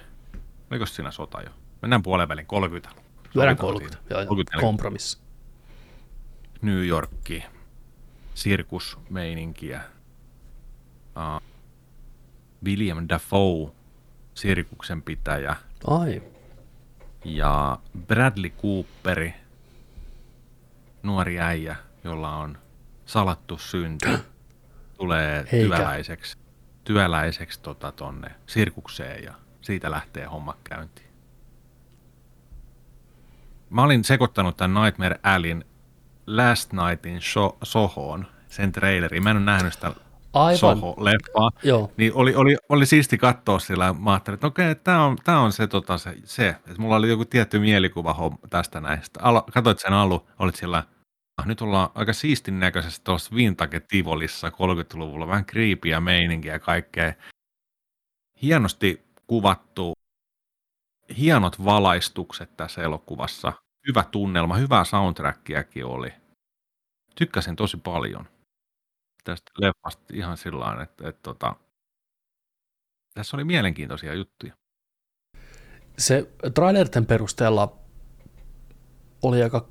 oliko siinä sota jo? Mennään puolen välin 30. Lyödään Sovitaan 30. siinä. Joo, joo. 30, 40. Kompromissi. New Yorkki, sirkusmeininkiä. Uh, William Dafoe, sirkuksen pitäjä. Ai. Ja Bradley Cooperi, nuori äijä, jolla on salattu synty, tulee Eikä. työläiseksi, työläiseksi tota, tonne sirkukseen ja siitä lähtee homma käyntiin. Mä olin sekoittanut tämän Nightmare Alleyn Last Nightin so- Sohoon, sen trailerin. Mä en ole nähnyt sitä Aivan. Soho-leffaa. Joo. Niin oli, oli, oli siisti katsoa sillä. Mä ajattelin, että okei, tämä on, tää on se, tota, se, se. Että mulla oli joku tietty mielikuva tästä näistä. Katoit sen alu, olit sillä, ah, nyt ollaan aika siistin näköisessä tuossa Vintage Tivolissa 30-luvulla, vähän kriipiä meininkiä ja kaikkea. Hienosti kuvattu, hienot valaistukset tässä elokuvassa, hyvä tunnelma, hyvää soundtrackiakin oli. Tykkäsin tosi paljon tästä leffasta ihan sillä että, että, että tässä oli mielenkiintoisia juttuja. Se trailerten perusteella oli aika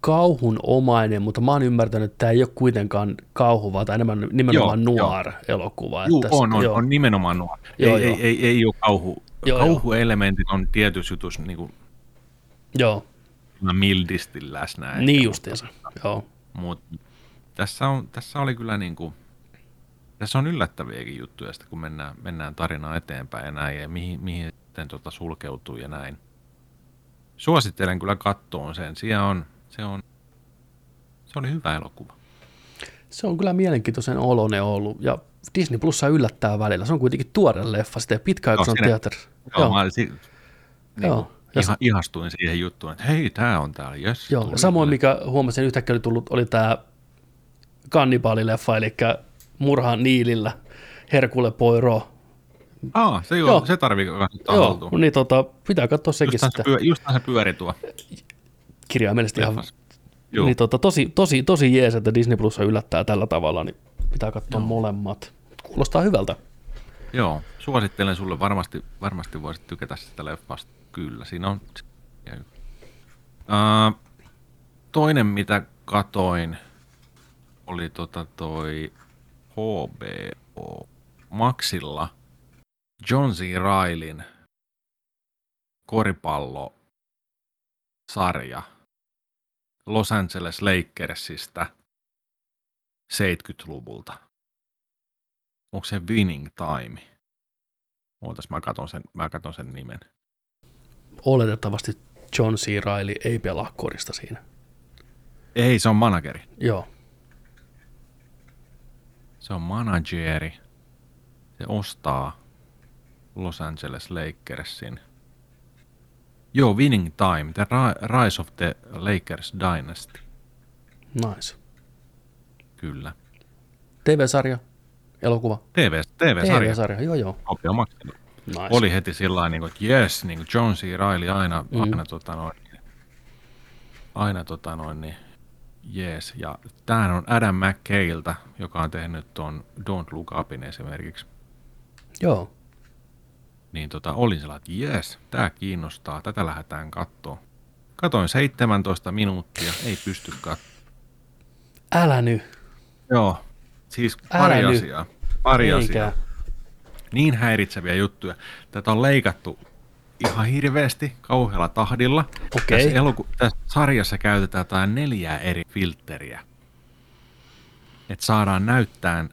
kauhunomainen, mutta mä oon ymmärtänyt, että tämä ei ole kuitenkaan kauhu, vaan tämä enemmän nimenomaan Joo, noir-elokuva. Juu, Että on, on, joo. on nimenomaan nuo. Joo, ei, joo. ei, ei, ei ole kauhu. Joo, Kauhuelementit on tietyssä jutussa niin kuin Joo, mildisti läsnä. niin mutta- justiinsa. Joo. Mut tässä, on, tässä oli kyllä niin kuin, tässä on yllättäviäkin juttuja, sitten kun mennään, mennään tarinaa eteenpäin ja näin, ja mihin, mihin sitten tota sulkeutuu ja näin. Suosittelen kyllä kattoon sen. Siellä on, se on, se oli hyvä elokuva. Se on kyllä mielenkiintoisen oloinen ollut, ja Disney Plussa yllättää välillä. Se on kuitenkin tuore leffa, sitä ei pitkä aika Joo. Joo, mä si, niin Joo. Ja ihan, ihastuin siihen juttuun, että hei, tämä on täällä, jes. Joo, ja samoin mikä huomasin yhtäkkiä oli tullut, oli tämä kannibaalileffa, eli Murhan Niilillä, Herkule Poirot. Aa, se, joo, Joo. se tarvii katsoa Joo, haltuun. niin tota, pitää katsoa sekin Justaan se, pyö, justaan se pyöri tuo. kirjaimellisesti ihan. Joo. niin tota, tosi, tosi, tosi jees, että Disney Plus yllättää tällä tavalla, niin pitää katsoa Joo. molemmat. Kuulostaa hyvältä. Joo, suosittelen sulle, varmasti, varmasti voisit tykätä sitä leffasta. Kyllä, siinä on. Uh, toinen, mitä katoin, oli tota toi HBO Maxilla John C. Railin koripallosarja Los Angeles Lakersista 70-luvulta. Onko se Winning Time? Ootas, mä katon sen, mä katon sen nimen. Oletettavasti John C. Reilly ei pelaa korista siinä. Ei, se on manageri. Joo. Se on manageri. Se ostaa Los Angeles Lakersin. Joo, Winning Time, The Ri- Rise of the Lakers Dynasty. Nice. Kyllä. TV-sarja, elokuva. TV, TV-sarja. TV-sarja, joo joo. Kopio maksanut. Nice. Oli heti sillä lailla, niin että jes, niin kuin John C. Reilly aina, mm. aina, tota noin, aina tota noin, niin jees. Ja tämähän on Adam McKayltä, joka on tehnyt tuon Don't Look Upin esimerkiksi. Joo. Niin tota, olin sellainen, että jes, tämä kiinnostaa, tätä lähdetään katsoa. Katoin 17 minuuttia, ei pysty katsoa. Älä nyt. Joo, siis Älä pari nyt. asiaa. Pari Eikä. asiaa. Niin häiritseviä juttuja. Tätä on leikattu ihan hirveästi, kauhealla tahdilla. Okei. Tässä, eloku- tässä sarjassa käytetään jotain neljää eri filtteriä. Että saadaan näyttää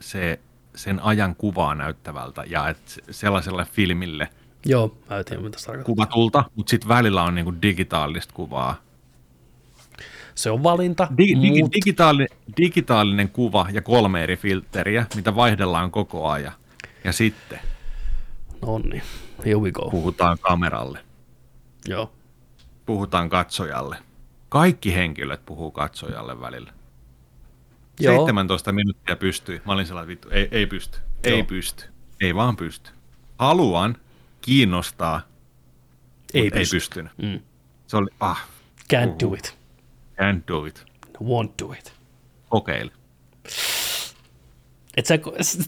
se, sen ajan kuvaa näyttävältä ja et se- sellaiselle filmille Joo, mä en tiedä mitä tarkoittaa. kuvatulta, mutta sitten välillä on niinku digitaalista kuvaa. Se on valinta, Di- digi- mut digitaali- digitaalinen kuva ja kolme eri filtteriä, mitä vaihdellaan koko ajan. Ja sitten no niin, here we go. puhutaan kameralle, Joo. puhutaan katsojalle. Kaikki henkilöt puhuu katsojalle välillä. Joo. 17 minuuttia pystyi. Mä olin sellainen, vittu, ei, ei pysty, ei Joo. pysty, ei vaan pysty. Haluan kiinnostaa, Ei ei, ei pysty. pystynyt. Mm. Se oli, ah, Can't do it. can't do it. Won't do it. Kokeile. Et sä,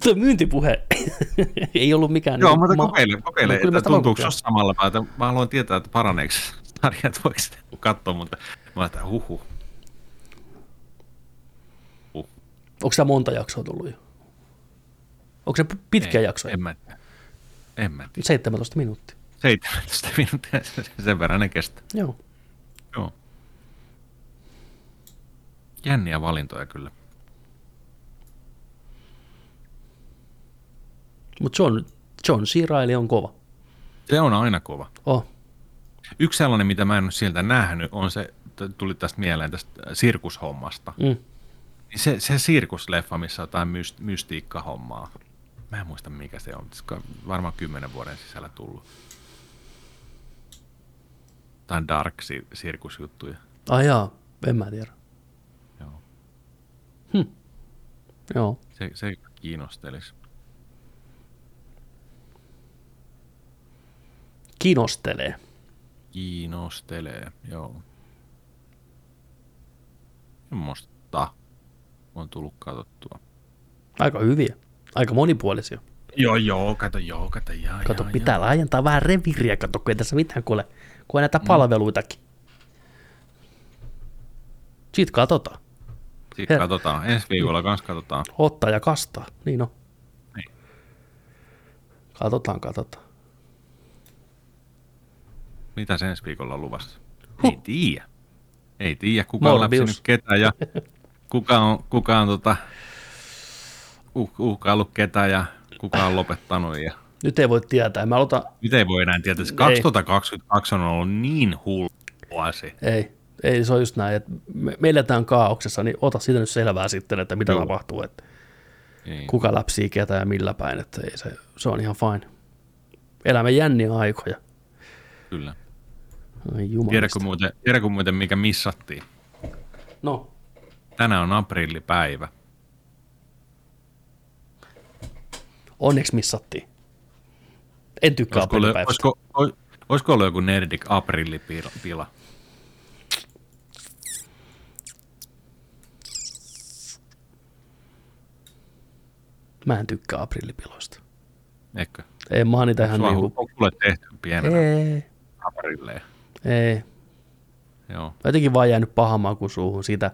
tuo myyntipuhe ei ollut mikään... Joo, niinku mutta ma- kokeile, kokeile No, että tuntuuko se samalla päätä. Mä haluan tietää, että paraneeko se sarja, että voiko sitä katsoa, mutta mä että huhu. Huh. Onko tämä monta jaksoa tullut jo? Onko se pitkiä Ei, jaksoja? En mä tiedä. En mä tiedä. 17 minuuttia. 17 minuuttia, sen verran ne kestää. Joo. Joo. Jänniä valintoja kyllä. Mutta John, John C. Reilly on kova. Se on aina kova. Oh. Yksi sellainen, mitä mä en ole sieltä nähnyt, on se, tuli tästä mieleen tästä sirkushommasta. Mm. Niin Se, se sirkusleffa, missä on jotain myst, mystiikkahommaa. Mä en muista mikä se on. Se on varmaan kymmenen vuoden sisällä tullut. Tai dark si- sirkusjuttuja. Ai jaa, en mä tiedä. Joo. Hm. Joo. Se, se kiinnostelisi. Kinostelee. Kiinnostelee, joo. Semmoista on tullut katsottua. Aika hyviä. Aika monipuolisia. Joo, joo, kato, joo, kato, jaa, Kato, pitää laajentaa vähän reviiriä, kato, kun ei tässä mitään kuule, kun on näitä palveluitakin. Sitten katsotaan. Sitten Her- katsotaan. Ensi viikolla kanssa katsotaan. Ottaa ja kastaa. Niin on. Niin. Katsotaan, katsotaan. Mitä ensi viikolla on luvassa? Ei tiedä. Ei tiedä, kuka on läpsinyt ketä ja kuka on, kuka on tota, uh, uhkaillut ketä ja kuka on lopettanut. Ja Nyt ei voi tietää. Mä aloitan... nyt ei voi enää tietää. Se 2022 on ollut niin hullu vuosi. Ei, ei se on just näin, että me, me eletään kaauksessa, niin ota siitä nyt selvää sitten, että mitä Joo. tapahtuu, että Niin. kuka läpsii ketä ja millä päin, että ei se, se on ihan fine. Elämme jänniä aikoja. Kyllä. Ai jumalista. Tiedätkö muuten, tiedätkö muuten, mikä missattiin? No, Tänään on aprillipäivä. onneksi missattiin. En tykkää Olisiko, ollut- olisiko, olis- olisiko ollut joku Nerdik aprillipila? Mä en tykkää aprillipiloista. Eikö? Ei, mä oon niitä ihan Sulla on niinku... onko sulle tehty pienenä aprilleen? Ei. Joo. Jotenkin vaan jäänyt paha maku suuhun siitä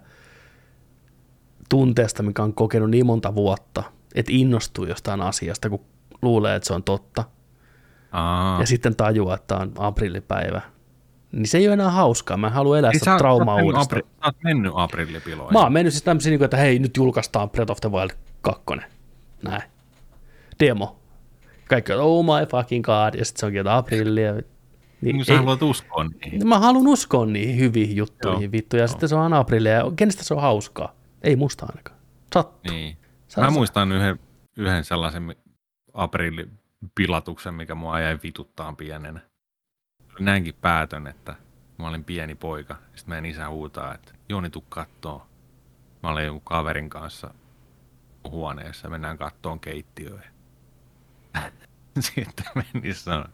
tunteesta, mikä on kokenut niin monta vuotta, että innostuu jostain asiasta, kun luulee, että se on totta. Aa. Ja sitten tajuaa, että on aprillipäivä. Niin se ei ole enää hauskaa. Mä en halua elää Ei, sitä traumaa uudestaan. apri- Sä oot mennyt aprillipiloihin. Mä oon mennyt siis tämmöisiä, niin että hei, nyt julkaistaan Breath of the Wild 2. Näin. Demo. Kaikki on, oh my fucking god, ja sitten se onkin jotain aprillia. Niin Niin, sä ei- haluat uskoa niihin. Mä haluan uskoa niihin hyviin juttuihin Joo, vittu, ja sitten se on aprillia, ja kenestä se on hauskaa? Ei musta ainakaan. Sattuu. Niin. Sä- Mä muistan yhden, yhden sellaisen aprillipilatuksen, mikä mua jäi vituttaan pienenä. Näinkin päätön, että mä olin pieni poika. Sitten meidän isä huutaa, että Joni, tuu kattoo. Mä olin jonkun kaverin kanssa huoneessa, mennään kattoon keittiöön. Sitten meni sanoa,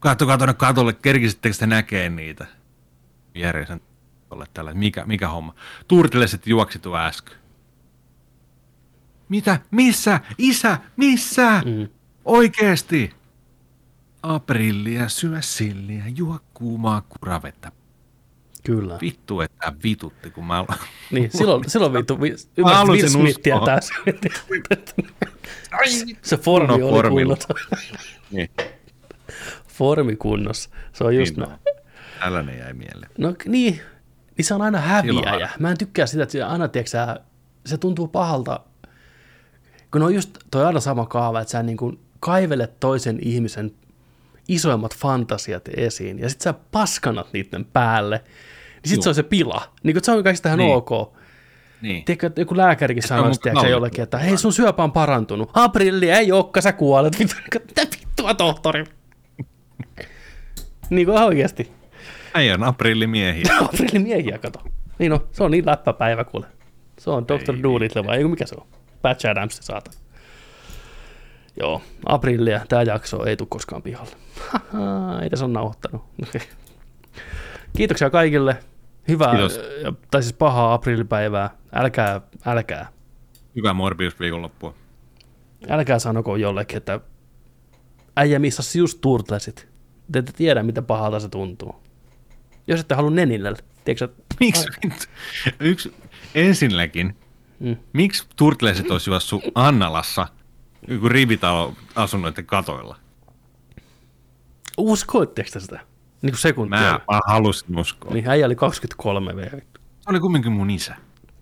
kattokaa tuonne katolle, kerkisittekö te näkee niitä? Järjestän tolle tällä, mikä, mikä homma. Turtileset juoksi tuo äsken. Mitä? Missä? Isä? Missä? Mm. Oikeesti? Aprillia, syö silliä, juo kuumaa kuravettä. Kyllä. Vittu, että vitutti, kun mä... Niin, silloin, silloin vittu, vi- Mä ymmärsit Will Smithia taas. se formi Kunnon oli kunnossa. Niin. Formi kunnossa. Se on just Niin näin. Tällainen jäi mieleen. No niin, niin se on aina häviäjä. Silloin. Mä en tykkää sitä, että se aina, tiedätkö, sä, se tuntuu pahalta, kun on just toi aina sama kaava, että sä niin kuin kaivelet toisen ihmisen isoimmat fantasiat esiin, ja sit sä paskanat niiden päälle, niin sit Joo. se on se pila. Niin kuin se on kaikista ihan Niin. ok. Niin. Tiedätkö, että joku lääkärikin tiedätkö, naurettu. jollekin, että hei sun syöpä on parantunut. Aprilli, ei olekaan, sä kuolet. Mitä vittua, tohtori? Niin kuin oikeasti. Äijä on aprillimiehiä. Aprillimiehiä, kato. Niin no, se on niin läppäpäivä kuule. Se on Dr. Doolittle vai mikä se on? Patch Adams, saata. Joo, aprillia, tämä jakso ei tule koskaan pihalle. Ei tässä on nauhoittanut. Kiitoksia kaikille. Hyvää, Kiitos. tai siis pahaa aprillipäivää. Älkää, älkää, Hyvää Morbius viikonloppua. älkää sanoko jollekin, että äijä missasi just turtlesit. Te ette tiedä, miten pahalta se tuntuu. Jos ette halua nenille, tiedätkö, Miksi? Yksi, ensinnäkin, Mm. miksi turtleiset olisi juossut Annalassa joku rivitalo asunnoiden katoilla? Uskoitteko te sitä? Niin kuin sekuntia. Mä, mä halusin uskoa. Niin äijä oli 23 V. Se oli kumminkin mun isä.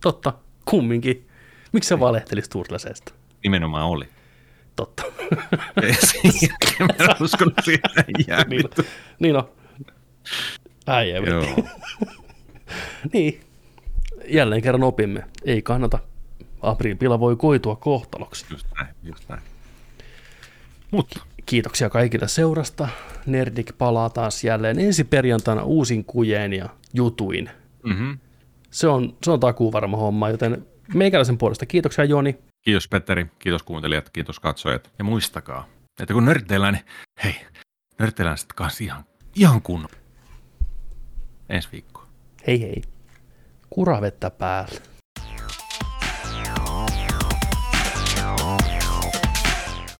Totta, kumminkin. Miksi sä valehtelisi Turtleseesta? Nimenomaan oli. Totta. Ei Sen jälkeen mä en uskonut jää. niin, on. niin on. Äijä niin. Jälleen kerran opimme. Ei kannata. Aprilpila voi koitua kohtaloksi. Just näin, just näin. Mutta Kiitoksia kaikille seurasta. Nerdik palaa taas jälleen ensi perjantaina uusin kujeen ja jutuin. mm-hmm. Se on, se on takuu varma homma, joten meikäläisen puolesta kiitoksia Joni. Kiitos Petteri, kiitos kuuntelijat, kiitos katsojat. Ja muistakaa, että kun nörtteillään, niin hei, nörtteillään sitten kanssa ihan, ihan kunnon. Ensi viikkoa. Hei hei. Kuravettä päälle.